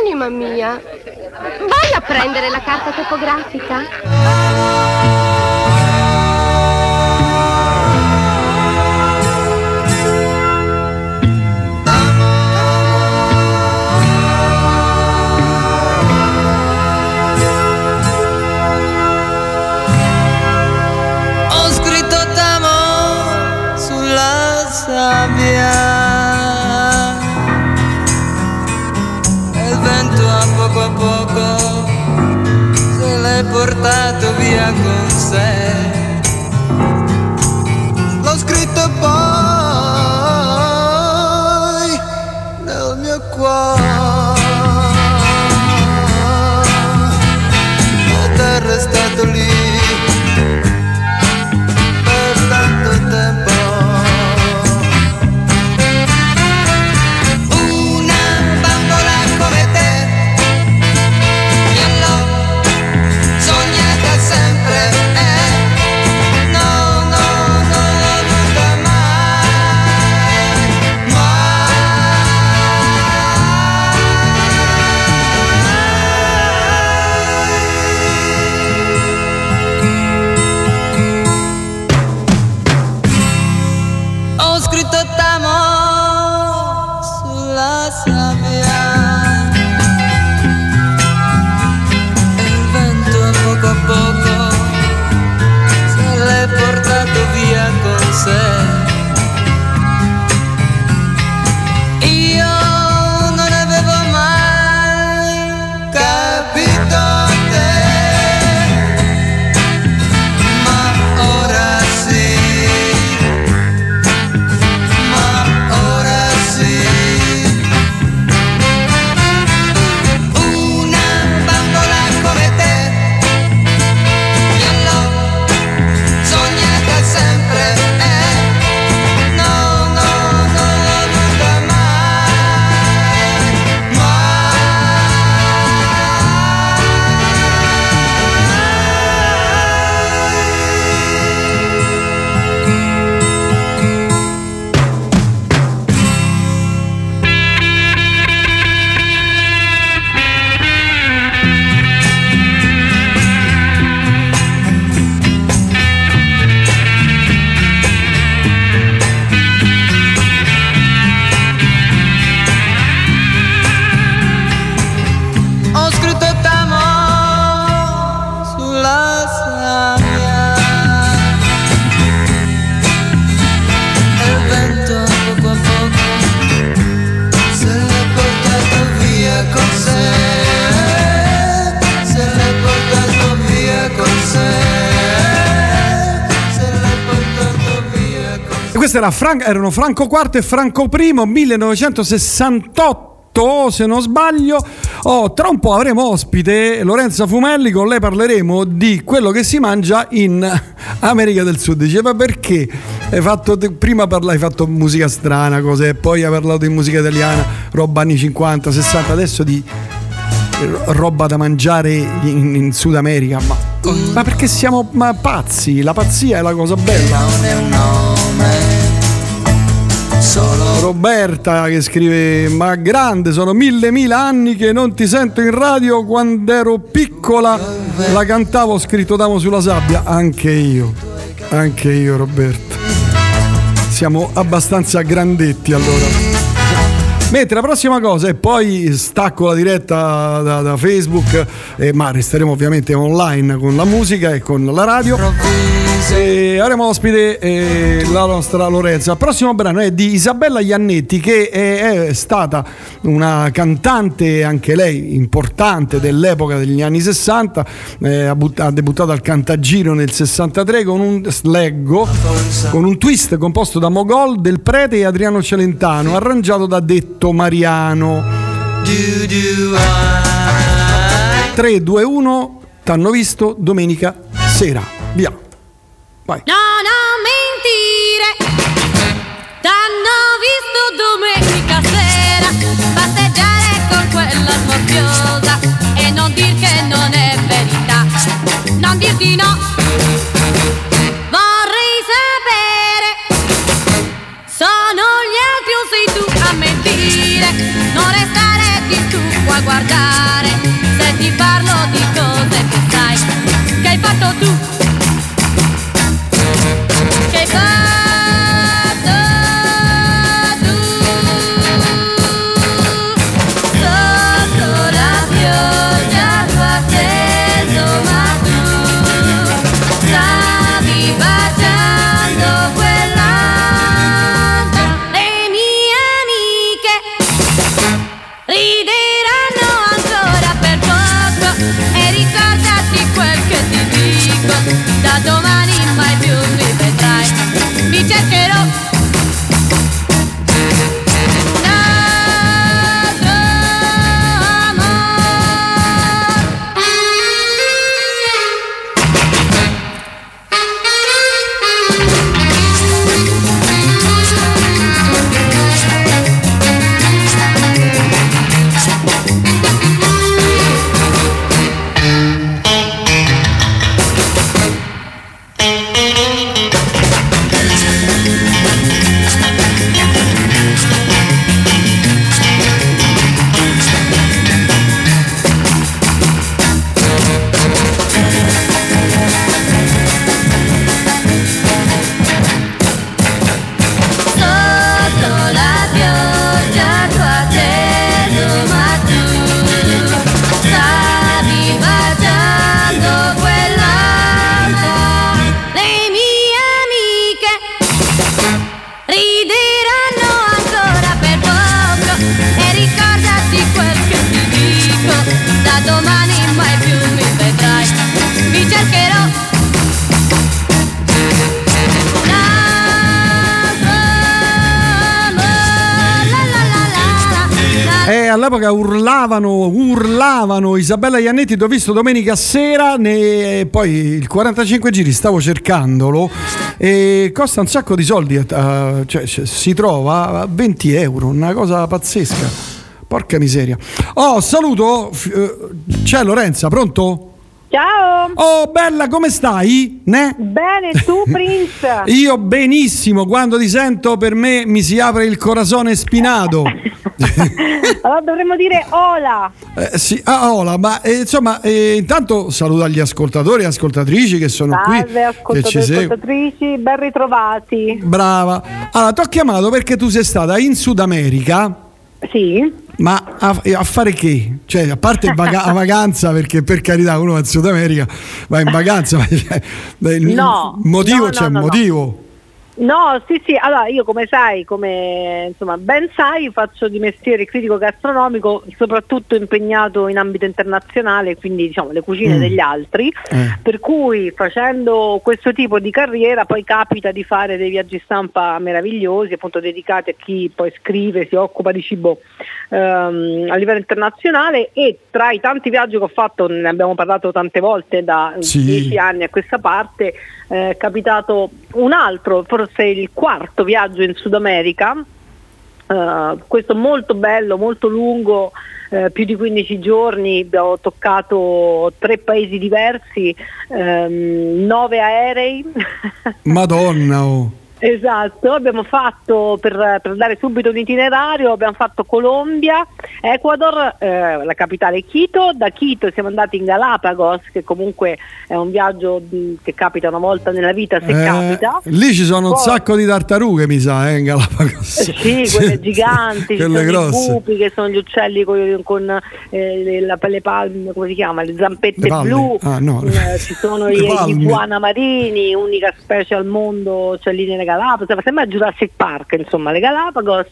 Anima mia, vai a prendere la carta topografica? Portato via era Fran- erano Franco IV e Franco I, 1968. Se non sbaglio, Oh, tra un po' avremo ospite Lorenza Fumelli. Con lei parleremo di quello che si mangia in America del Sud. Diceva perché hai fatto, prima parla- hai fatto musica strana, cose, poi hai parlato di musica italiana, roba anni 50, 60, adesso di roba da mangiare in, in Sud America. Ma, ma perché siamo ma pazzi? La pazzia è la cosa bella. Roberta che scrive: Ma grande, sono mille mila anni che non ti sento in radio. Quando ero piccola la cantavo, scritto Damo sulla sabbia. Anche io, anche io, Roberta. Siamo abbastanza grandetti allora. Mentre la prossima cosa, e poi stacco la diretta da, da Facebook, eh, ma resteremo ovviamente online con la musica e con la radio. E avremo ospite eh, la nostra Lorenza. Il prossimo brano è di Isabella Iannetti, che è, è stata una cantante, anche lei importante dell'epoca degli anni 60. eh, ha, but- ha debuttato al Cantagiro nel 63 con un leggo, con un twist composto da Mogol, Del Prete e Adriano Celentano, arrangiato da Detto Mariano. 3, 2, 1, t'hanno visto domenica sera. Via. Vai. No, no, mentire. T'hanno visto domenica sera passeggiare con quella smorfiosa e non dir che non è verità. Non dir di no. Vorrei sapere. Sono gli altri o sei tu a mentire? Non restare di tu a guardare. Se ti parlo di cose che sai che hai fatto tu. All'epoca urlavano, urlavano Isabella Iannetti, t'ho visto domenica sera, ne- poi il 45 giri stavo cercandolo e costa un sacco di soldi, eh, cioè, c- si trova a 20 euro, una cosa pazzesca. Porca miseria. Oh, saluto, eh, c'è Lorenza, pronto? Ciao! Oh, bella, come stai? Ne? Bene, tu Prince? Io benissimo, quando ti sento per me mi si apre il corazone spinato. allora dovremmo dire Ola. Eh, sì, ah, hola, ma eh, insomma, eh, intanto saluto agli ascoltatori e ascoltatrici che sono Salve, qui, ascoltatori e ascoltatrici, ben ritrovati. Brava. Allora, ti ho chiamato perché tu sei stata in Sud America. Sì. Ma a, a fare che? Cioè, a parte il vaga- la vacanza, perché per carità uno va in Sud America, va in vacanza, ma cioè, il No, motivo no, c'è no, un no, no. motivo. No, sì, sì, allora io come sai, come insomma ben sai, faccio di mestiere critico gastronomico, soprattutto impegnato in ambito internazionale, quindi diciamo le cucine Mm. degli altri, Eh. per cui facendo questo tipo di carriera poi capita di fare dei viaggi stampa meravigliosi, appunto dedicati a chi poi scrive, si occupa di cibo ehm, a livello internazionale e tra i tanti viaggi che ho fatto, ne abbiamo parlato tante volte da Sì. dieci anni a questa parte, eh, è capitato un altro, forse il quarto viaggio in Sud America, eh, questo molto bello, molto lungo, eh, più di 15 giorni, abbiamo toccato tre paesi diversi, ehm, nove aerei. Madonna, oh. Esatto, abbiamo fatto per, per dare subito un itinerario, abbiamo fatto Colombia, Ecuador, eh, la capitale Quito, da Quito siamo andati in Galapagos, che comunque è un viaggio che capita una volta nella vita se Eh, capita. Lì ci sono un Poi- sacco di tartarughe, mi sa, eh, in Galapagos. Sì, quelle giganti, ci quelle sono grosse. i gupi che sono gli uccelli con, con, eh, le, la- le palme, come si chiama, le zampette Le blu, Ah, no. eh, ci sono Le i, palme. i iguana marini, unica specie al mondo, cioè lì nelle Galapagos, sembra Jurassic Park, insomma, le Galapagos.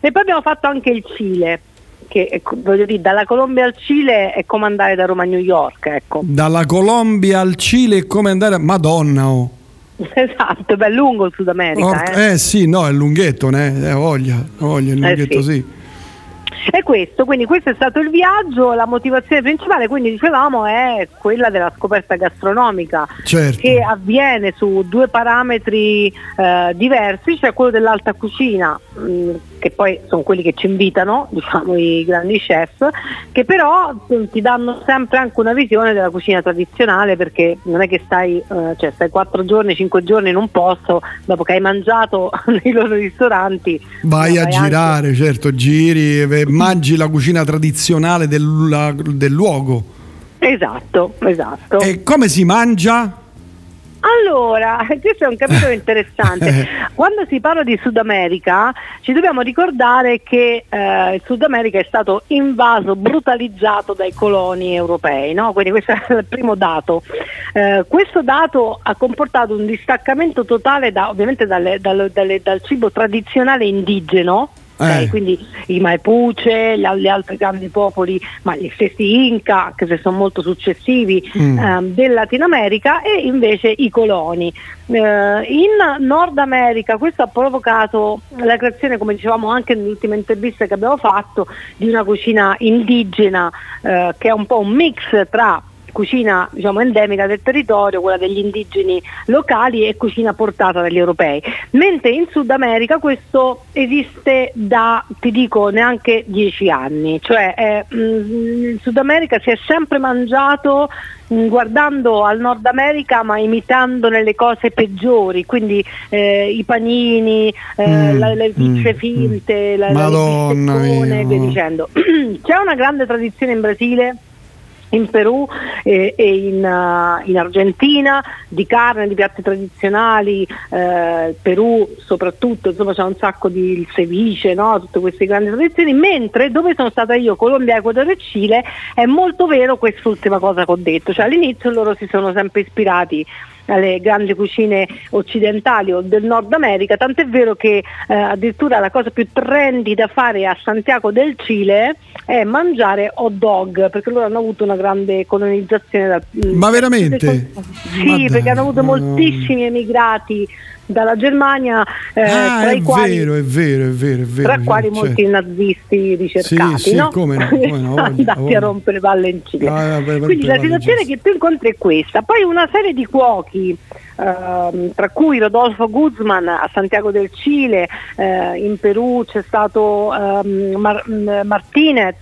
E poi abbiamo fatto anche il Cile, che co- voglio dire, dalla Colombia al Cile è come andare da Roma a New York, ecco. Dalla Colombia al Cile è come andare a Madonna, oh. Esatto, beh, è lungo il Sud America. Orca- eh. eh sì, no, è lunghetto, ne? Eh, voglia, voglia, il Eh, lunghetto sì. sì. E questo, quindi questo è stato il viaggio, la motivazione principale, quindi dicevamo, è quella della scoperta gastronomica Certo. che avviene su due parametri eh, diversi, cioè quello dell'alta cucina, mh, che poi sono quelli che ci invitano, diciamo i grandi chef, che però mh, ti danno sempre anche una visione della cucina tradizionale perché non è che stai, eh, cioè stai 4 giorni, 5 giorni in un posto, dopo che hai mangiato nei loro ristoranti, Vai ma a vai anche- girare, certo, giri, e mangi la cucina tradizionale del, la- del luogo. Esatto, esatto. E come si mangia? Allora, questo è un capitolo interessante. Quando si parla di Sud America ci dobbiamo ricordare che eh, il Sud America è stato invaso, brutalizzato dai coloni europei, no? quindi questo è il primo dato. Eh, questo dato ha comportato un distaccamento totale da- ovviamente dalle- dal, dalle- dal cibo tradizionale indigeno. Eh. Quindi i Mapuche, gli, al- gli altri grandi popoli, ma gli stessi Inca, che se sono molto successivi, Mm. ehm, del Latino America e invece i coloni. Eh, in Nord America questo ha provocato la creazione, come dicevamo anche nell'ultima intervista che abbiamo fatto, di una cucina indigena eh, che è un po' un mix tra cucina diciamo, endemica del territorio, quella degli indigeni locali e cucina portata dagli europei. Mentre in Sud America questo esiste da, ti dico, neanche dieci anni, cioè eh, mh, in Sud America si è sempre mangiato mh, guardando al Nord America ma imitando nelle cose peggiori, quindi eh, i panini, eh, Mm, la- le pizze mm, finte, la, la- Madonna le bistecchone e via dicendo. C'è una grande tradizione in Brasile in Perù eh, e in, uh, in Argentina di carne, di piatti tradizionali, eh, Perù soprattutto, insomma c'è un sacco di ceviche, no? tutte queste grandi tradizioni, mentre dove sono stata io, Colombia, Ecuador e Cile, è molto vero quest'ultima cosa che ho detto, cioè all'inizio loro si sono sempre ispirati alle grandi cucine occidentali o del Nord America, tant'è vero che eh, addirittura la cosa più trendy da fare a Santiago del Cile è mangiare hot dog, perché loro hanno avuto una grande colonizzazione dal, Ma veramente? sì, perché hanno avuto moltissimi emigrati dalla Germania, eh, ah, tra è i quali vero, è vero, è vero, è vero. tra quali certo. molti nazisti ricercati, Sì, sì, no? come no, come no, andati a rompere le palle in Cile. Ah, Quindi la situazione che tu incontri è questa. Poi una serie di cuochi, ehm, tra cui Rodolfo Guzman a Santiago del Cile, eh, in Perù c'è stato ehm, Mar- m- Martinez,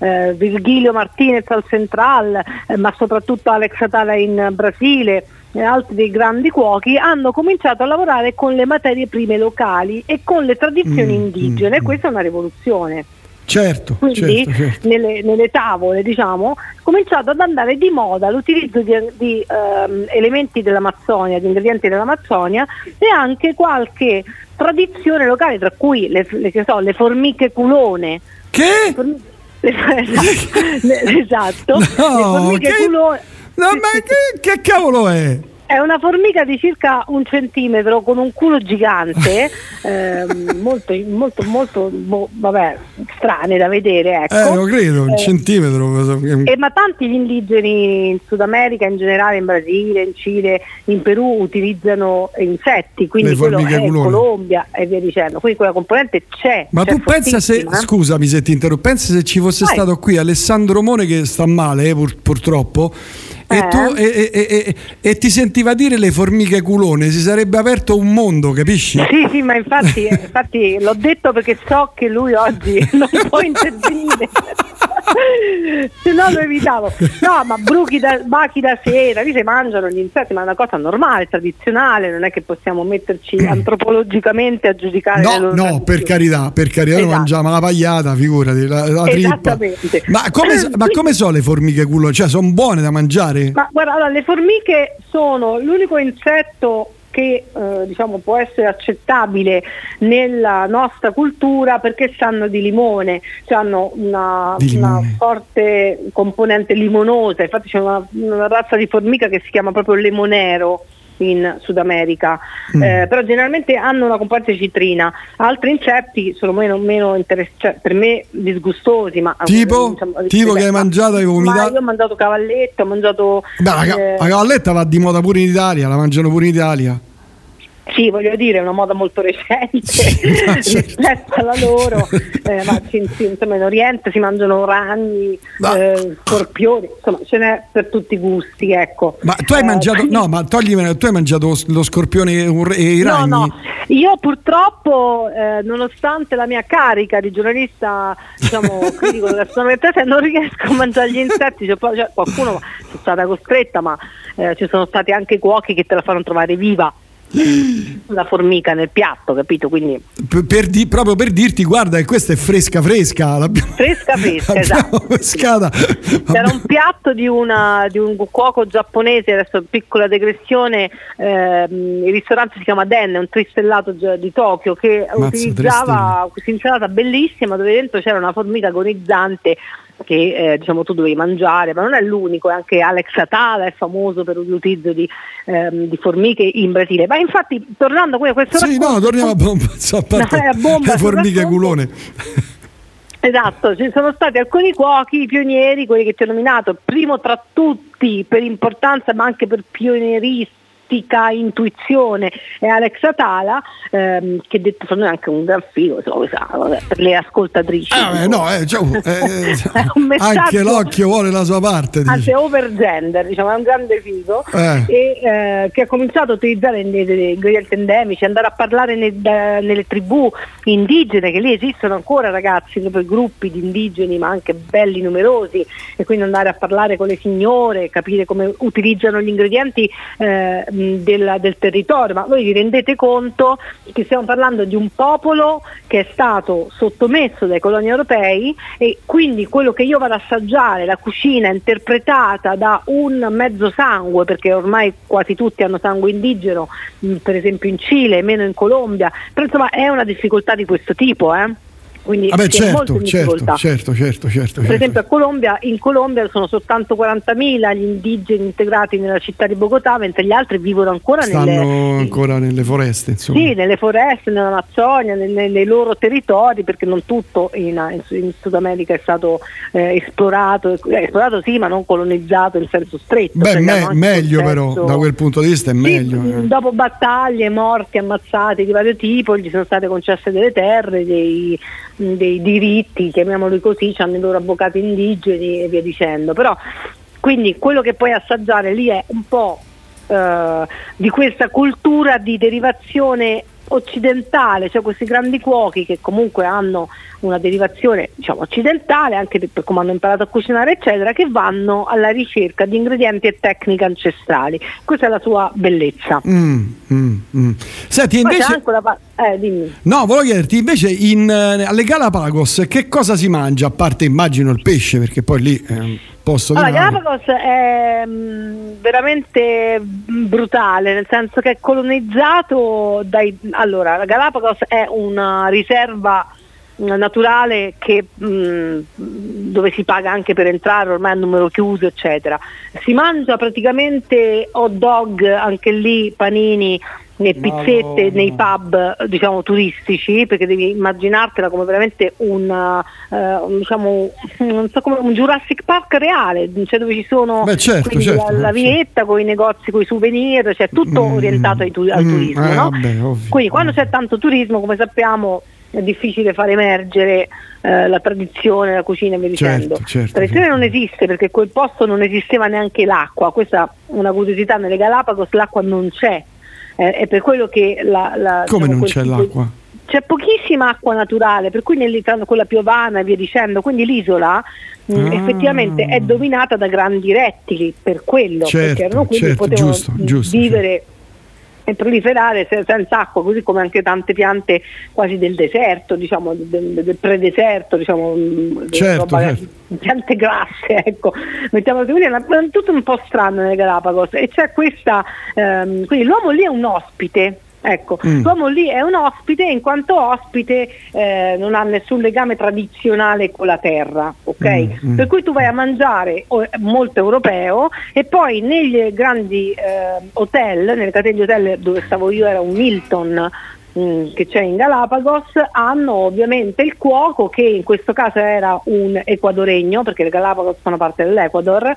eh, Virgilio Martinez al Central, eh, ma soprattutto Alex Atala in Brasile e altri dei grandi cuochi hanno cominciato a lavorare con le materie prime locali e con le tradizioni Mm, indigene e questa è una rivoluzione. Certo, Quindi certo, certo. nelle, nelle tavole diciamo, è cominciato ad andare di moda l'utilizzo di, di, ehm, elementi dell'Amazzonia, di ingredienti dell'Amazzonia e anche qualche tradizione locale, tra cui le, le- che so, le formiche culone. Che? esatto, le No, formiche che- culone. No, ma che, che cavolo è? È una formica di circa un centimetro con un culo gigante, ehm, molto, molto, molto, boh, vabbè, strane da vedere, ecco. Eh, lo credo, un Eh, centimetro. e ma tanti gli indigeni in Sud America, in generale in Brasile, in Cile, in Perù utilizzano insetti, quindi quello è in. Colombia e via dicendo. Quindi quella componente c'è. Ma c'è tu pensa se, eh. scusami se ti interrompo, pensa se ci fosse Vai. stato qui Alessandro Mone che sta male eh, pur- purtroppo e, Eh. tu- e- e- e- e ti sentiva dire le formiche culone, si sarebbe aperto un mondo, capisci? Sì, sì, ma infatti, eh, infatti l'ho detto perché so che lui oggi non può intervenire. Se no lo evitavo. No, ma bruchi da, bachi da sera, lì si mangiano gli insetti, ma è una cosa normale, tradizionale, non è che possiamo metterci antropologicamente a giudicare No, no, per carità, per carità, Esatto. mangiamo la pagliata, figurati, la, la trippa. Ma come, ma come sono le formiche culone? Cioè, sono buone da mangiare? Ma guarda, allora, le formiche sono l'unico insetto che eh, diciamo può essere accettabile nella nostra cultura perché sanno di limone, cioè hanno una, Di una limone. forte componente limonosa, infatti c'è una, una razza di formica che si chiama proprio lemonero in Sud America, Mm. Eh, però generalmente hanno una componente citrina, altri insetti sono meno, meno interessanti, cioè, per me disgustosi, ma Tipo? diciamo, Tipo che hai mangiato e hai ma vomitato? io ho mangiato cavallette, ho mangiato Beh, la, ca- eh, la cavalletta va di moda pure in Italia, la mangiano pure in Italia. Sì, voglio dire, è una moda molto recente rispetto alla loro, eh, ma sì, insomma in Oriente si mangiano ragni, eh, scorpioni, insomma ce n'è per tutti i gusti, ecco. Ma tu hai Eh, mangiato, no, ma toglimene, tu hai mangiato lo scorpione e i No, ragni? no, io purtroppo, eh, nonostante la mia carica di giornalista, diciamo, critico della gastronomia, non riesco a mangiare gli insetti, cioè, cioè, qualcuno sono stata costretta, ma eh, ci sono stati anche cuochi che te la fanno trovare viva. La formica nel piatto, capito? Quindi Per- per di- proprio per dirti, guarda, che questa è fresca fresca. L'abbiamo, fresca fresca, esatto. pescata. C'era un piatto di, una- di un cuoco giapponese, adesso piccola digressione, ehm, il ristorante si chiama Den, un tristellato di Tokyo che Mazza, utilizzava questa insalata bellissima dove dentro c'era una formica agonizzante che eh, diciamo tu dovevi mangiare, ma non è l'unico, è anche Alex Atala è famoso per l'utilizzo di, ehm, di formiche in Brasile. Ma infatti tornando a questo Sì, no, racconto- torniamo a bomba, a parte No, a bomba le formiche racconto. culone. Esatto, ci sono stati alcuni cuochi pionieri, quelli che ti ho nominato, primo tra tutti per importanza ma anche per pionieristica, intuizione è Alex Atala, ehm, che detto è anche un gran figo, per le ascoltatrici. Ah, no, eh, cioè, eh, messaggio- anche l'occhio vuole la sua parte. Dice. è over gender, diciamo, è un grande figo Eh. e eh, che ha cominciato a utilizzare degli ingredienti endemici, andare a parlare ne- da- nelle tribù indigene, che lì esistono ancora ragazzi, proprio gruppi di indigeni, ma anche belli numerosi, e quindi andare a parlare con le signore, capire come utilizzano gli ingredienti eh, mh, del, territorio. Ma voi vi rendete conto che stiamo parlando di un popolo che è stato sottomesso dai coloni europei e quindi quello che io vado ad assaggiare, la cucina interpretata da un mezzo sangue, perché ormai quasi tutti hanno sangue indigeno, per esempio in Cile, meno in Colombia, però insomma è una difficoltà di questo tipo, eh? Quindi Vabbè, molto certo, certo, difficoltà. certo, certo, certo, Per certo. esempio a Colombia, in Colombia sono soltanto 40.000 gli indigeni integrati nella città di Bogotà, mentre gli altri vivono ancora Stanno nelle, ancora nelle foreste, insomma. sì, nelle foreste, nell'Amazzonia, nei, nei- nei loro territori, perché non tutto in, in- Sud America è stato eh, esplorato, eh, esplorato sì, ma non colonizzato in senso stretto. Beh, cioè me- meglio però, da quel punto di vista è Sì, meglio. eh. Dopo battaglie, morti, ammazzati di vario tipo, gli sono state concesse delle terre, dei, dei diritti, chiamiamoli così, hanno i loro avvocati indigeni e via dicendo. Però quindi quello che puoi assaggiare lì è un po' eh, di questa cultura di derivazione occidentale, cioè questi grandi cuochi che comunque hanno una derivazione diciamo, occidentale, anche per come hanno imparato a cucinare, eccetera, che vanno alla ricerca di ingredienti e tecniche ancestrali. Questa è la sua bellezza. Mm, mm, mm. Senti, Poi invece, pa- eh, no, volevo chiederti invece in, eh, alle Galapagos che cosa si mangia? A parte immagino il pesce, perché poi lì è un di Allora. Galapagos è mm, veramente mm, brutale, nel senso che è colonizzato dai... Allora, la Galapagos è una riserva naturale che, mh, dove si paga anche per entrare, ormai a numero chiuso, eccetera. Si mangia praticamente hot dog, anche lì panini e pizzette nei pub diciamo turistici perché devi immaginartela come veramente un, eh, diciamo, non so come un Jurassic Park reale cioè dove ci sono Beh, certo, certo, la, la vietta con i negozi con i souvenir cioè tutto orientato ai tu- al Mm, turismo eh, no? vabbè, quindi quando c'è tanto turismo come sappiamo è difficile far emergere eh, la tradizione, la cucina e via Certo, dicendo. certo, tradizione non esiste perché quel posto non esisteva neanche l'acqua, questa è una curiosità, nelle Galapagos l'acqua non c'è, eh, è per quello che la, la- Come diciamo, non c'è tipo- l'acqua? C'è pochissima acqua naturale, per cui nel- quella piovana e via dicendo, quindi l'isola mh, Ah. effettivamente è dominata da grandi rettili, per quello, Certo, perché erano quelli certo, che potevano giusto, giusto, vivere e proliferare se- senza acqua, così come anche tante piante quasi del deserto, diciamo, del, del predeserto, diciamo, mh, Certo, roba- certo. piante grasse, ecco, mettiamo così, è tutto un po' strano nelle Galapagos e c'è questa, ehm, quindi l'uomo lì è un ospite. Ecco, Mm. l'uomo lì è un ospite e in quanto ospite eh, non ha nessun legame tradizionale con la terra, ok? Mm, mm. Per cui tu vai a mangiare o- molto europeo e poi negli grandi eh, hotel, nelle catene di hotel dove stavo io era un Hilton mm, che c'è in Galapagos, hanno ovviamente il cuoco che in questo caso era un equadoregno, perché le Galapagos fanno parte dell'Ecuador,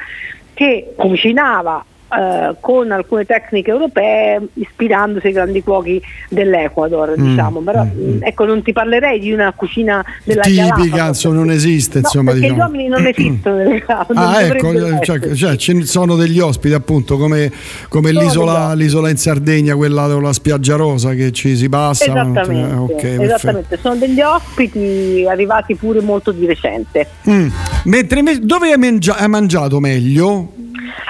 che cucinava eh, con alcune tecniche europee ispirandosi ai grandi cuochi dell'Ecuador, Mm, diciamo. Però mm, ecco, non ti parlerei di una cucina della Tipica, insomma, non esiste, No, insomma, perché diciamo. gli uomini non esistono nelle non Ah, ecco, cioè, cioè, ce ne sono degli ospiti appunto come, come l'isola, l'isola in Sardegna, quella con la spiaggia rosa che ci si passa. Esattamente, eh, ok, perfetto. esattamente. sono degli ospiti arrivati pure molto di recente. Mm. Mentre dove hai mangiato meglio?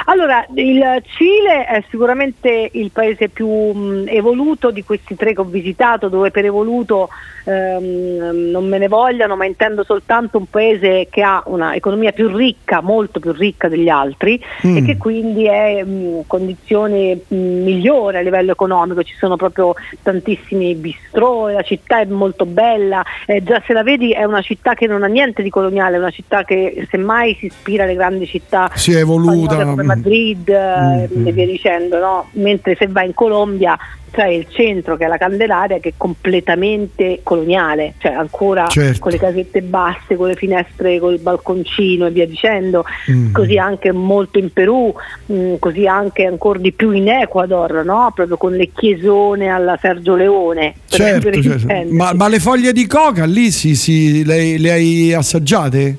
Allora, il Cile è sicuramente il paese più mh, evoluto di questi tre che ho visitato, dove per evoluto ehm, non me ne vogliano, ma intendo soltanto un paese che ha un'economia più ricca, molto più ricca degli altri Mm. e che quindi è in condizione mh, migliore a livello economico, ci sono proprio tantissimi bistrò, la città è molto bella, eh, già se la vedi è una città che non ha niente di coloniale, è una città che semmai si ispira alle grandi città Si è evoluta. Come Madrid eh, e via dicendo, no? mentre se vai in Colombia c'è il centro che è la Candelaria che è completamente coloniale, cioè ancora Certo. con le casette basse, con le finestre, con il balconcino e via dicendo, Mm. così anche molto in Perù, mm, così anche ancora di più in Ecuador, no? proprio con le chiesone alla Sergio Leone. Certo, certo. Ma, ma le foglie di coca lì sì, sì, le, le hai assaggiate?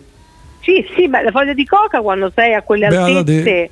Sì, sì, beh, le foglie di coca quando sei a quelle Beata altezze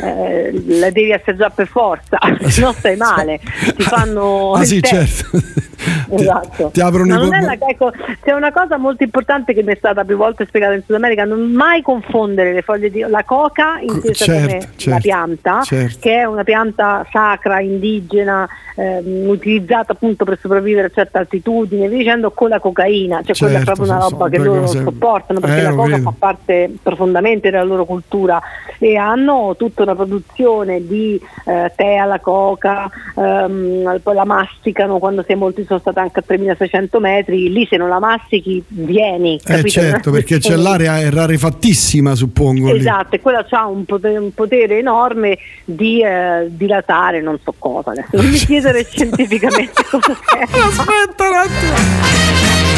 eh, le devi assaggiare per forza, se no stai male, ti fanno Ah il sì, certo. Esatto. ti aprono Ma i è polmoni. la- ecco, c'è una cosa molto importante che mi è stata più volte spiegata in Sud America, non mai confondere le foglie di la coca intesa certo, come certo, la pianta, certo. che è una pianta sacra, indigena, ehm, utilizzata appunto per sopravvivere a certe altitudini, e via dicendo, con la cocaina, cioè quella è Certo, proprio una roba che loro non sopportano perché Eh, la coca fa parte profondamente della loro cultura e hanno tutta una produzione di eh, tè alla coca, ehm, poi la masticano quando sei molti sono stata anche a 3600 metri, lì se non la mastichi vieni, Eh certo, perché c'è l'area è rarefattissima, suppongo. lì. Esatto, e quella ha un potere, un potere enorme di eh, dilatare non so cosa. Adesso non mi chiedere scientificamente cosa è. Aspetta un attimo.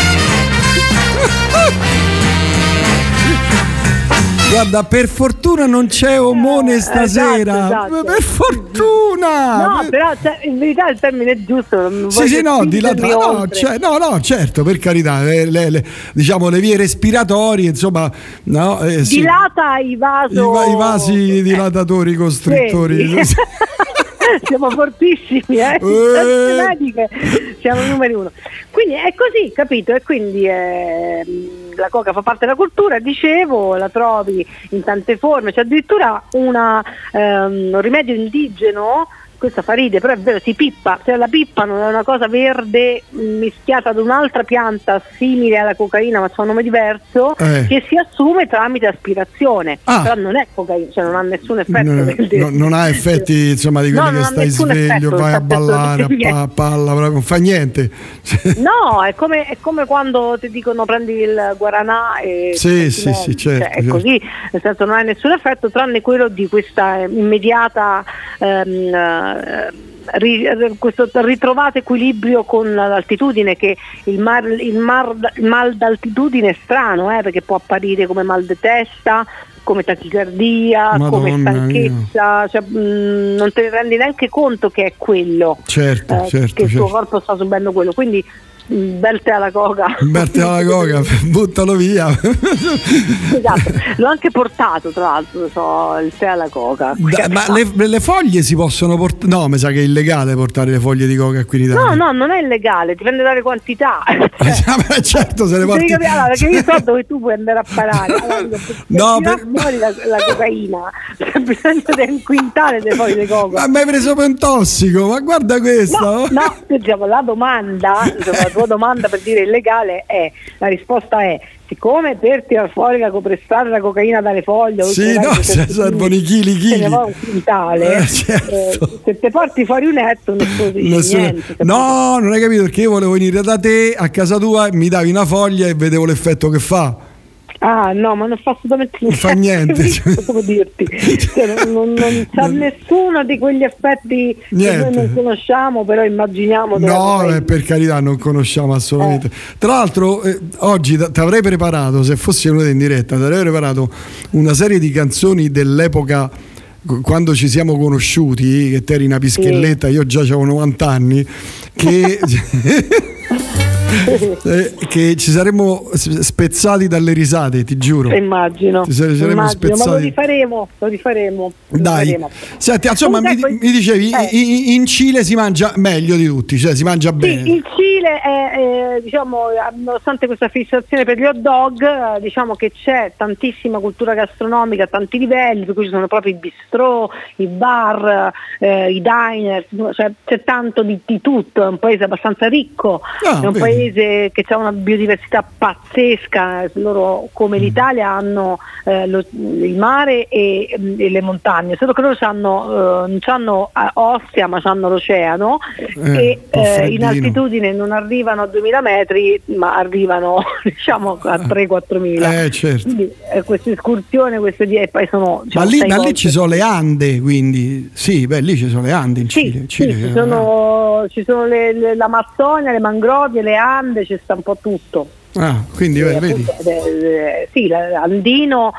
Guarda, per fortuna non c'è omone stasera. esatto. Per fortuna! No, però cioè, in verità il termine è giusto. non Sì, sì, no, spingermi dilatare, no, cioè, no, no, certo, per carità, le, le- le- diciamo le vie respiratorie, insomma, no, eh, sì. Dilata i vaso. I, va- i vasi dilatatori costrittori. Vedi? siamo fortissimi, eh? Scienze mediche, siamo i numeri uno. Quindi è così, capito? E quindi ehm, la coca fa parte della cultura, dicevo, la trovi in tante forme, c'è addirittura una, ehm, un rimedio indigeno questa fa ride, però è vero, si pippa, cioè la pippa non è una cosa verde mh, mischiata ad un'altra pianta simile alla cocaina ma c'ha un nome diverso Eh. che si assume tramite aspirazione, Ah. però non è cocaina, cioè non ha nessun effetto. No, del- no- non ha effetti insomma di quelli No, che stai sveglio, effetto, vai a ballare, a palla, non fa niente. No, è come, è come quando ti dicono prendi il guaranà e Sì, sì, sì, certo, cioè, è certo. così, nel senso non ha nessun effetto tranne quello di questa immediata ehm, eh, eh, questo ritrovato equilibrio con l'altitudine che il, mar- il mar- il mal d'altitudine è strano eh, perché può apparire come mal di testa come tachicardia, come Madonna stanchezza, cioè, mh, non te ne rendi neanche conto che è quello Certo, eh, certo, che il tuo certo. corpo sta subendo quello. Quindi bel tè alla coca. Berti alla coca, buttalo via. esatto, l'ho anche portato tra l'altro, so, il tè alla coca. Da- ma le, le foglie si possono portare? No, mi sa che è illegale portare le foglie di coca qui in Italia. No, no, non è illegale, dipende dalle quantità. Beh, certo, se le Devi porti. capire, allora, perché io so dove tu puoi andare a parare. Allora, No, per- fuori la, la cocaina c'è bisogno di un quintale di foglie di coca. Ma mi hai preso per un tossico, ma guarda questa. No, no, diciamo, la domanda, la tua domanda per dire illegale è, la risposta è, siccome per tirar fuori la copressare la cocaina dalle foglie, Sì, no, se servono i chili, se chili. un quintale, Eh, certo. eh, se te porti fuori un etto nessuno dice Nessuno- niente. No, non hai capito perché io volevo venire da te a casa tua mi davi una foglia e vedevo l'effetto che fa. Ah no, ma non fa assolutamente Non fa niente. Capito come dirti? Cioè, non, non, c'ha nessuno di quegli effetti che Niente. noi non conosciamo, però immaginiamo No, cocaina. eh, per carità, non conosciamo assolutamente. Tra l'altro, eh, oggi ti avrei preparato, se fossi venuto in diretta, ti avrei preparato una serie di canzoni dell'epoca qu- quando ci siamo conosciuti, che te eri una pischelletta, io già avevo 90 anni, che, eh, che ci saremmo spezzati dalle risate, ti giuro. Immagino, Ci sare- saremmo immagino, ma lo spezzati. rifaremo, lo rifaremo. lo Dai, senti, insomma, mi, ecco, mi dicevi, eh. in, in Cile si mangia meglio di tutti, cioè si mangia bene. Sì, il Cile è, eh, diciamo, nonostante questa fissazione per gli hot dog, eh, diciamo che c'è tantissima cultura gastronomica a tanti livelli, per cui ci sono proprio i bistrò, i bar, eh, i diner, cioè c'è tanto di, di tutto, è un paese abbastanza ricco, Ah, è un vedi. Paese che ha una biodiversità pazzesca, loro come Mm. l'Italia hanno eh, lo- il mare e, e le montagne, solo che loro c'hanno, eh, non hanno Ostia ma hanno l'oceano Eh, e eh, in altitudine non arrivano a 2000 metri ma arrivano diciamo a 3-4 mila. Eh, certo. Quindi eh, questa escursione, queste die, poi sono Ma diciamo, lì, sei ma lì ci sono le Ande, quindi sì, beh, lì ci sono le Ande in Cile. Sì, Cile, sì, eh, ci sono, ci sono le- le- l'Amazzonia, le mangrovie, le Ande, ci sta un po' tutto. Ah, quindi Sì, eh, vedi. appunto, eh, eh, sì, andino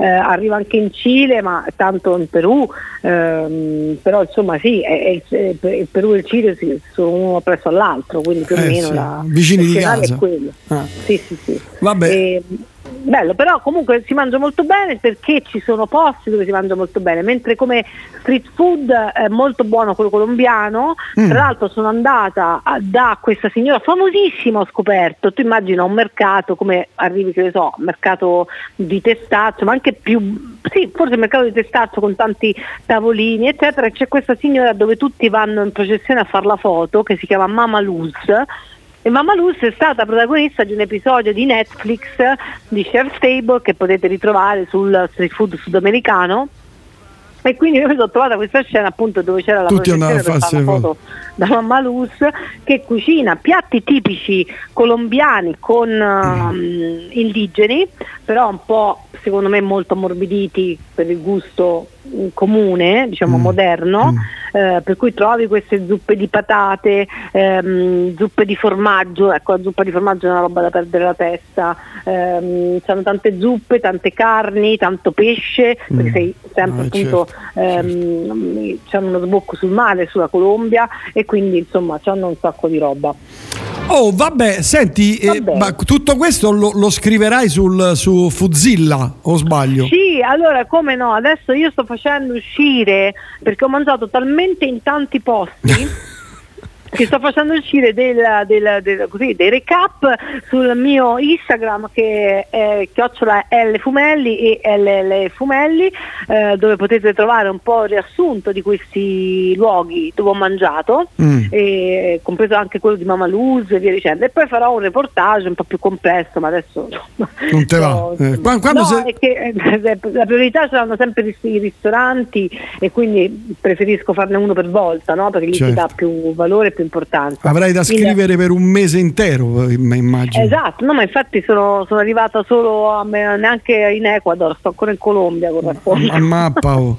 eh, arriva anche in Cile, ma tanto in Perù, ehm, però insomma sì, è- è- il, il Perù e il Cile si- sono uno presso all'altro, quindi più o Eh, meno sì, la, vicini di casa. è quello. Ah. Sì, sì, sì. Vabbè. E, bello, però comunque si mangia molto bene perché ci sono posti dove si mangia molto bene, mentre come street food è molto buono quello colombiano, Mm. tra l'altro sono andata a- da questa signora famosissima, ho scoperto, tu immagina un mercato come arrivi, che ne so, mercato di testaccio, ma anche più, sì, forse mercato di testaccio con tanti tavolini, eccetera, e c'è questa signora dove tutti vanno in processione a fare la foto, che si chiama Mama Luz, e Mamma Luz è stata protagonista di un episodio di Netflix di Chef's Table che potete ritrovare sul street food sudamericano. E quindi io mi sono trovata questa scena appunto dove c'era la Tutti a per fare le foto da Mamma Luz che cucina piatti tipici colombiani con ehm, indigeni, però un po' secondo me molto ammorbiditi per il gusto mm, comune, diciamo moderno, eh, per cui trovi queste zuppe di patate, ehm, zuppe di formaggio, ecco la zuppa di formaggio è una roba da perdere la testa, ehm, c'hanno tante zuppe, tante carni, tanto pesce, perché Mm. sei sempre Ah, appunto ehm, c'hanno uno sbocco sul mare, sulla Colombia e quindi insomma c'hanno un sacco di roba. Oh, vabbè, senti, eh, ma tutto questo lo, lo scriverai sul, su Fuzilla, o sbaglio? Sì, allora come no, adesso io sto facendo uscire perché ho mangiato talmente in tanti posti Ti sto facendo uscire del, del- del- così, dei recap sul mio Instagram che è chiocciola L Fumelli e LL Fumelli eh, dove potete trovare un po' il riassunto di questi luoghi dove ho mangiato, Mm. e compreso anche quello di Mama Luz e via dicendo. E poi farò un reportage un po' più complesso, ma adesso Non te va. Eh, qua- quando no, se- è che eh, la priorità ce l'hanno sempre i ristoranti e quindi preferisco farne uno per volta, no? perché lì Certo. si dà più valore e più importanza. Avrai da scrivere per un mese intero, eh, ma immagino. Esatto, no, ma infatti sono, sono arrivata solo a me- neanche in Ecuador, sto ancora in Colombia con racconto. A mappa. oh.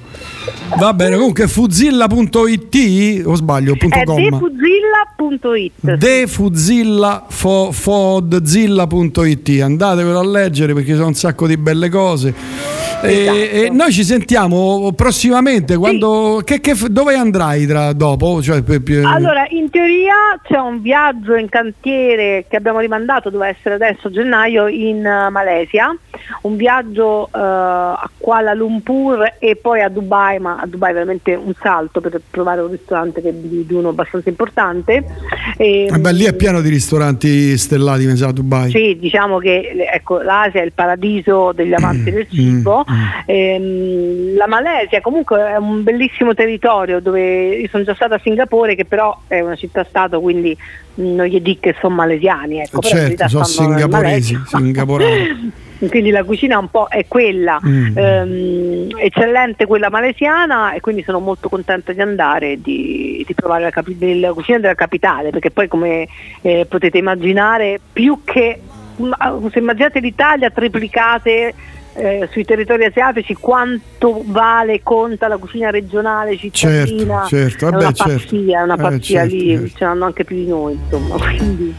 Va bene, comunque fuzilla.it o sbaglio? Punto com. defuzilla.it. defuzilla fo- fodzilla.it andatevelo a leggere perché sono un sacco di belle cose Esatto. e noi ci sentiamo prossimamente quando, che- che f- dove andrai tra, dopo? Cioè, per- per- Allora, in teoria c'è un viaggio in cantiere che abbiamo rimandato, doveva essere adesso gennaio, in eh, Malesia, un viaggio eh, a Kuala Lumpur e poi a Dubai, ma a Dubai veramente un salto per provare un ristorante che, di, di uno abbastanza importante. E, Eh beh, lì è pieno di ristoranti stellati mi sa a Dubai Sì, diciamo che ecco, l'Asia è il paradiso degli amanti del cibo. Ehm, la Malesia comunque è un bellissimo territorio dove io sono già stata a Singapore che però è una città-stato quindi non gli dico che sono malesiani. Ecco, certo sono singaporesi singaporani quindi la cucina un po' è quella, Mm. ehm, eccellente quella malesiana e quindi sono molto contenta di andare e di, di provare la, capi- la cucina della capitale perché poi come eh, potete immaginare più che se immaginate l'Italia triplicate eh, sui territori asiatici quanto vale conta la cucina regionale cittadina Certo, certo, è vabbè, una certo. pazzia, è una Eh, pazzia certo, lì, certo. ce l'hanno anche più di noi insomma quindi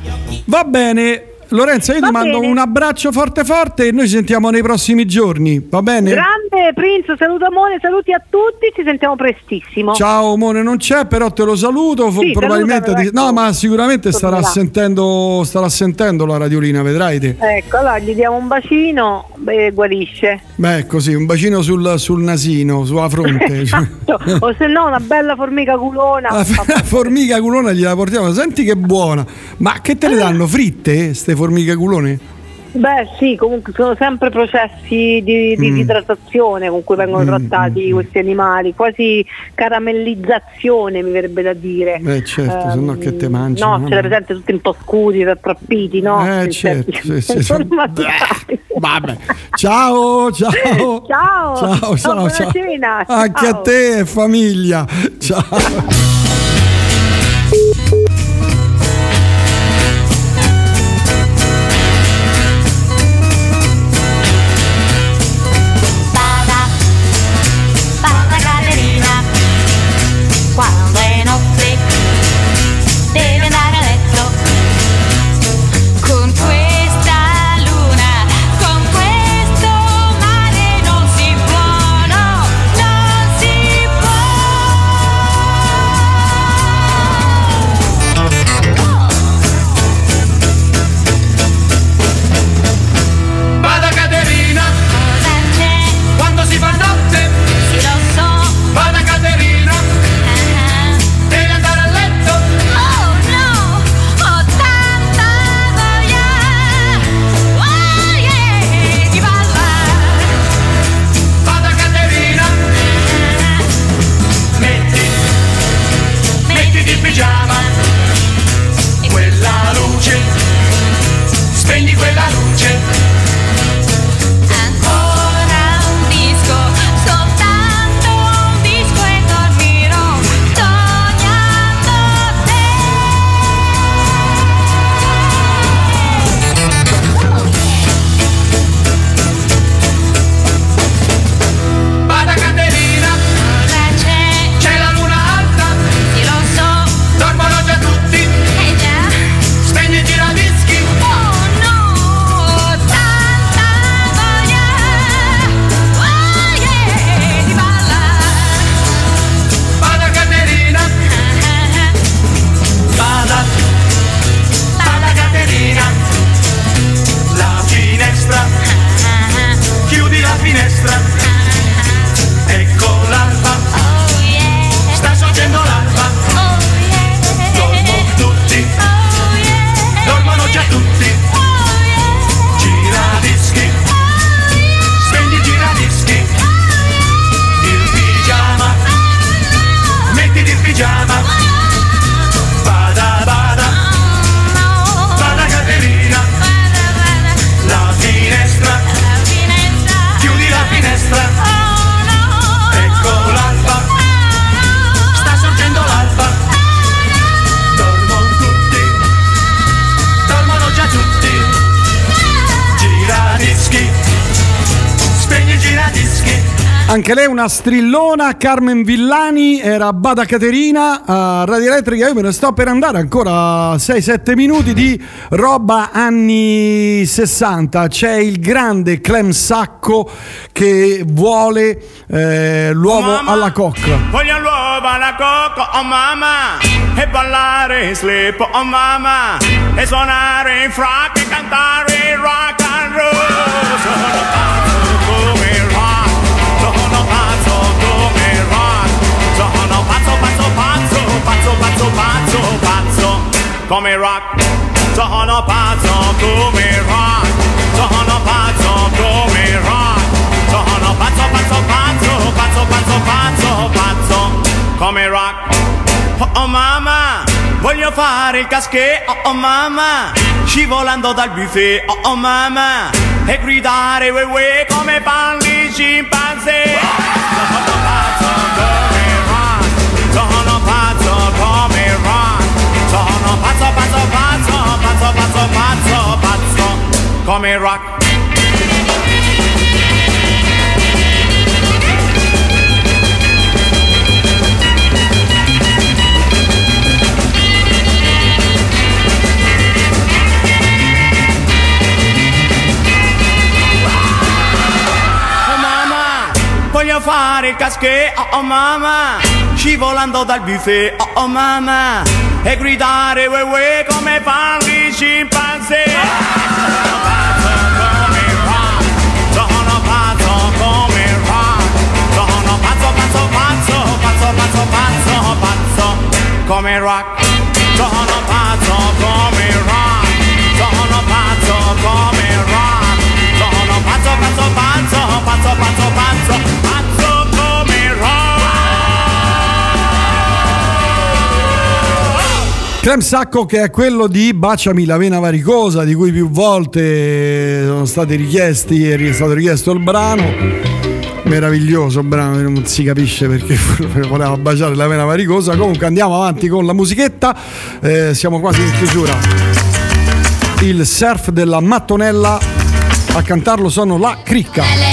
va bene Lorenzo io Va ti mando bene. un abbraccio forte forte e noi ci sentiamo nei prossimi giorni va bene? Grande Prince, saluto amore, saluti a tutti, ci sentiamo prestissimo. Ciao Mone non c'è però te lo saluto Sì, probabilmente ti- no ecco. ma sicuramente starà sentendo starà sentendo la radiolina vedrai te Ecco, allora gli diamo un bacino e guarisce. beh così un bacino sul, sul nasino sulla fronte o se no una bella formica culona. la f- formica culona gliela portiamo senti che buona ma che te le danno fritte ste formiche culone? Beh sì, comunque sono sempre processi di, di Mm. idratazione con cui vengono Mm, trattati questi animali, quasi caramellizzazione mi verrebbe da dire. Eh certo, se no che te mangi? No, mamma ce l'hai presente tutti un po' scuri, rattrappiti, no? Eh, Sì, certo, sì, sì, sì. sono maturati. Vabbè. Ciao, ciao. Ciao, Ciao, ciao, ciao. cena, Anche ciao. a te famiglia. Ciao. Strillona, Carmen Villani, era Bada Caterina a Radio Elettrica. Io me ne sto per andare ancora 6-7 minuti di roba anni 60. C'è il grande Clem Sacco che vuole eh, l'uovo alla cocca. Voglio l'uovo alla cocca, oh mamma E ballare in slip, oh mamma E suonare in frac e cantare rock and roll Come rock Sono pazzo come rock Sono pazzo come rock Sono pazzo, pazzo, pazzo Pazzo, pazzo, pazzo, pazzo Come rock Oh, oh mamma, voglio fare il casché, oh oh mamma, scivolando dal buffet, oh oh mamma, e gridare we we come fanno i scimpanzé. Come rock. Oh voglio fare il casché, oh oh mamma, scivolando dal buffet, oh oh mamma, e gridare we come fanno i scimpanzé. Come rock, sono pazzo come rock, sono pazzo come rock, sono pazzo, pazzo, pazzo, pazzo, pazzo, pazzo, pazzo come rock. Clem Sacco che è quello di Baciami la vena varicosa di cui più volte sono stati richiesti è stato richiesto il brano meraviglioso brano non si capisce perché voleva baciare la vena varicosa. Comunque andiamo avanti con la musichetta. Eh, siamo quasi in chiusura. Il surf della mattonella a cantarlo sono la cricca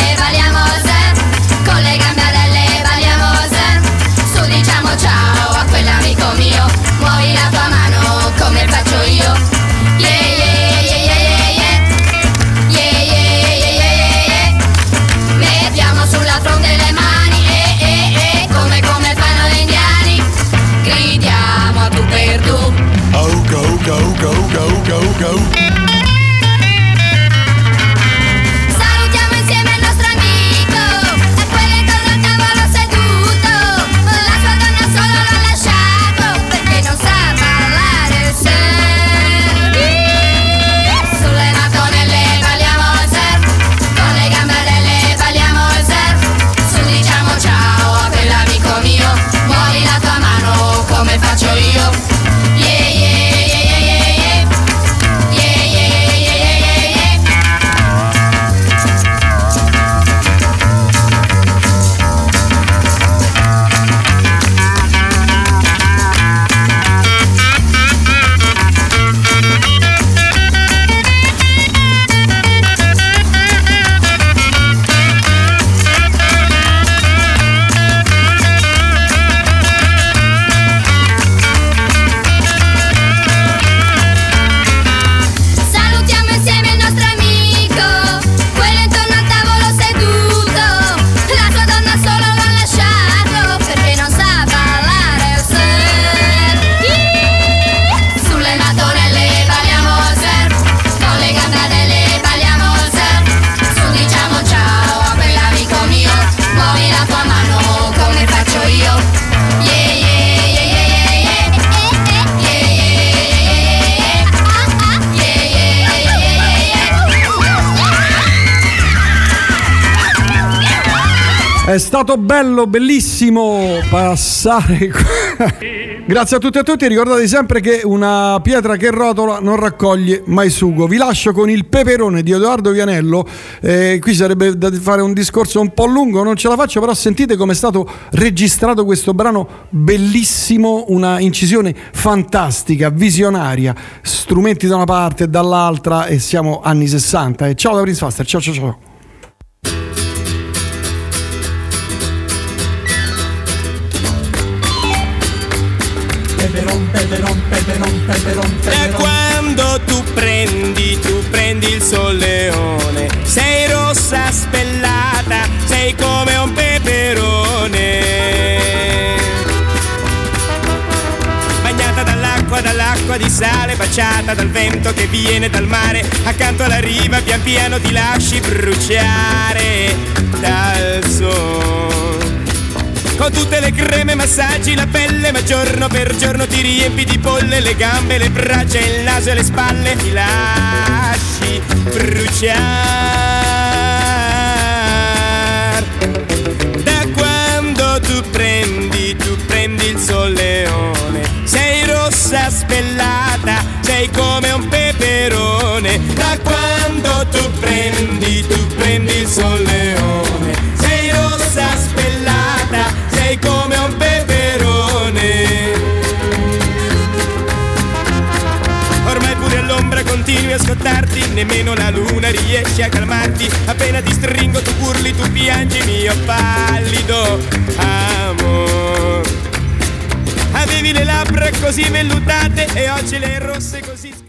stato bello, bellissimo passare. Grazie a tutti e a tutti. Ricordate sempre che una pietra che rotola non raccoglie mai sugo. Vi lascio con il peperone di Edoardo Vianello. Eh, qui sarebbe da fare un discorso un po' lungo, non ce la faccio, però sentite come è stato registrato questo brano bellissimo, una incisione fantastica, visionaria, strumenti da una parte e dall'altra e siamo anni 60. E ciao da Prince Faster, ciao ciao ciao. Di sale Baciata dal vento che viene dal mare. Accanto alla riva pian piano ti lasci bruciare dal sole. Con tutte le creme, massaggi la pelle, ma giorno per giorno ti riempi di polle le gambe, le braccia, il naso e le spalle, ti lasci bruciare. Rossa spellata, sei come un peperone. Da quando tu prendi, tu prendi il solleone, sei rossa spellata, sei come un peperone. Ormai pure all'ombra continui a scottarti, nemmeno la luna riesce a calmarti. Appena ti stringo tu urli, tu piangi, mio pallido amor. Avevi le labbra così vellutate e oggi le rosse così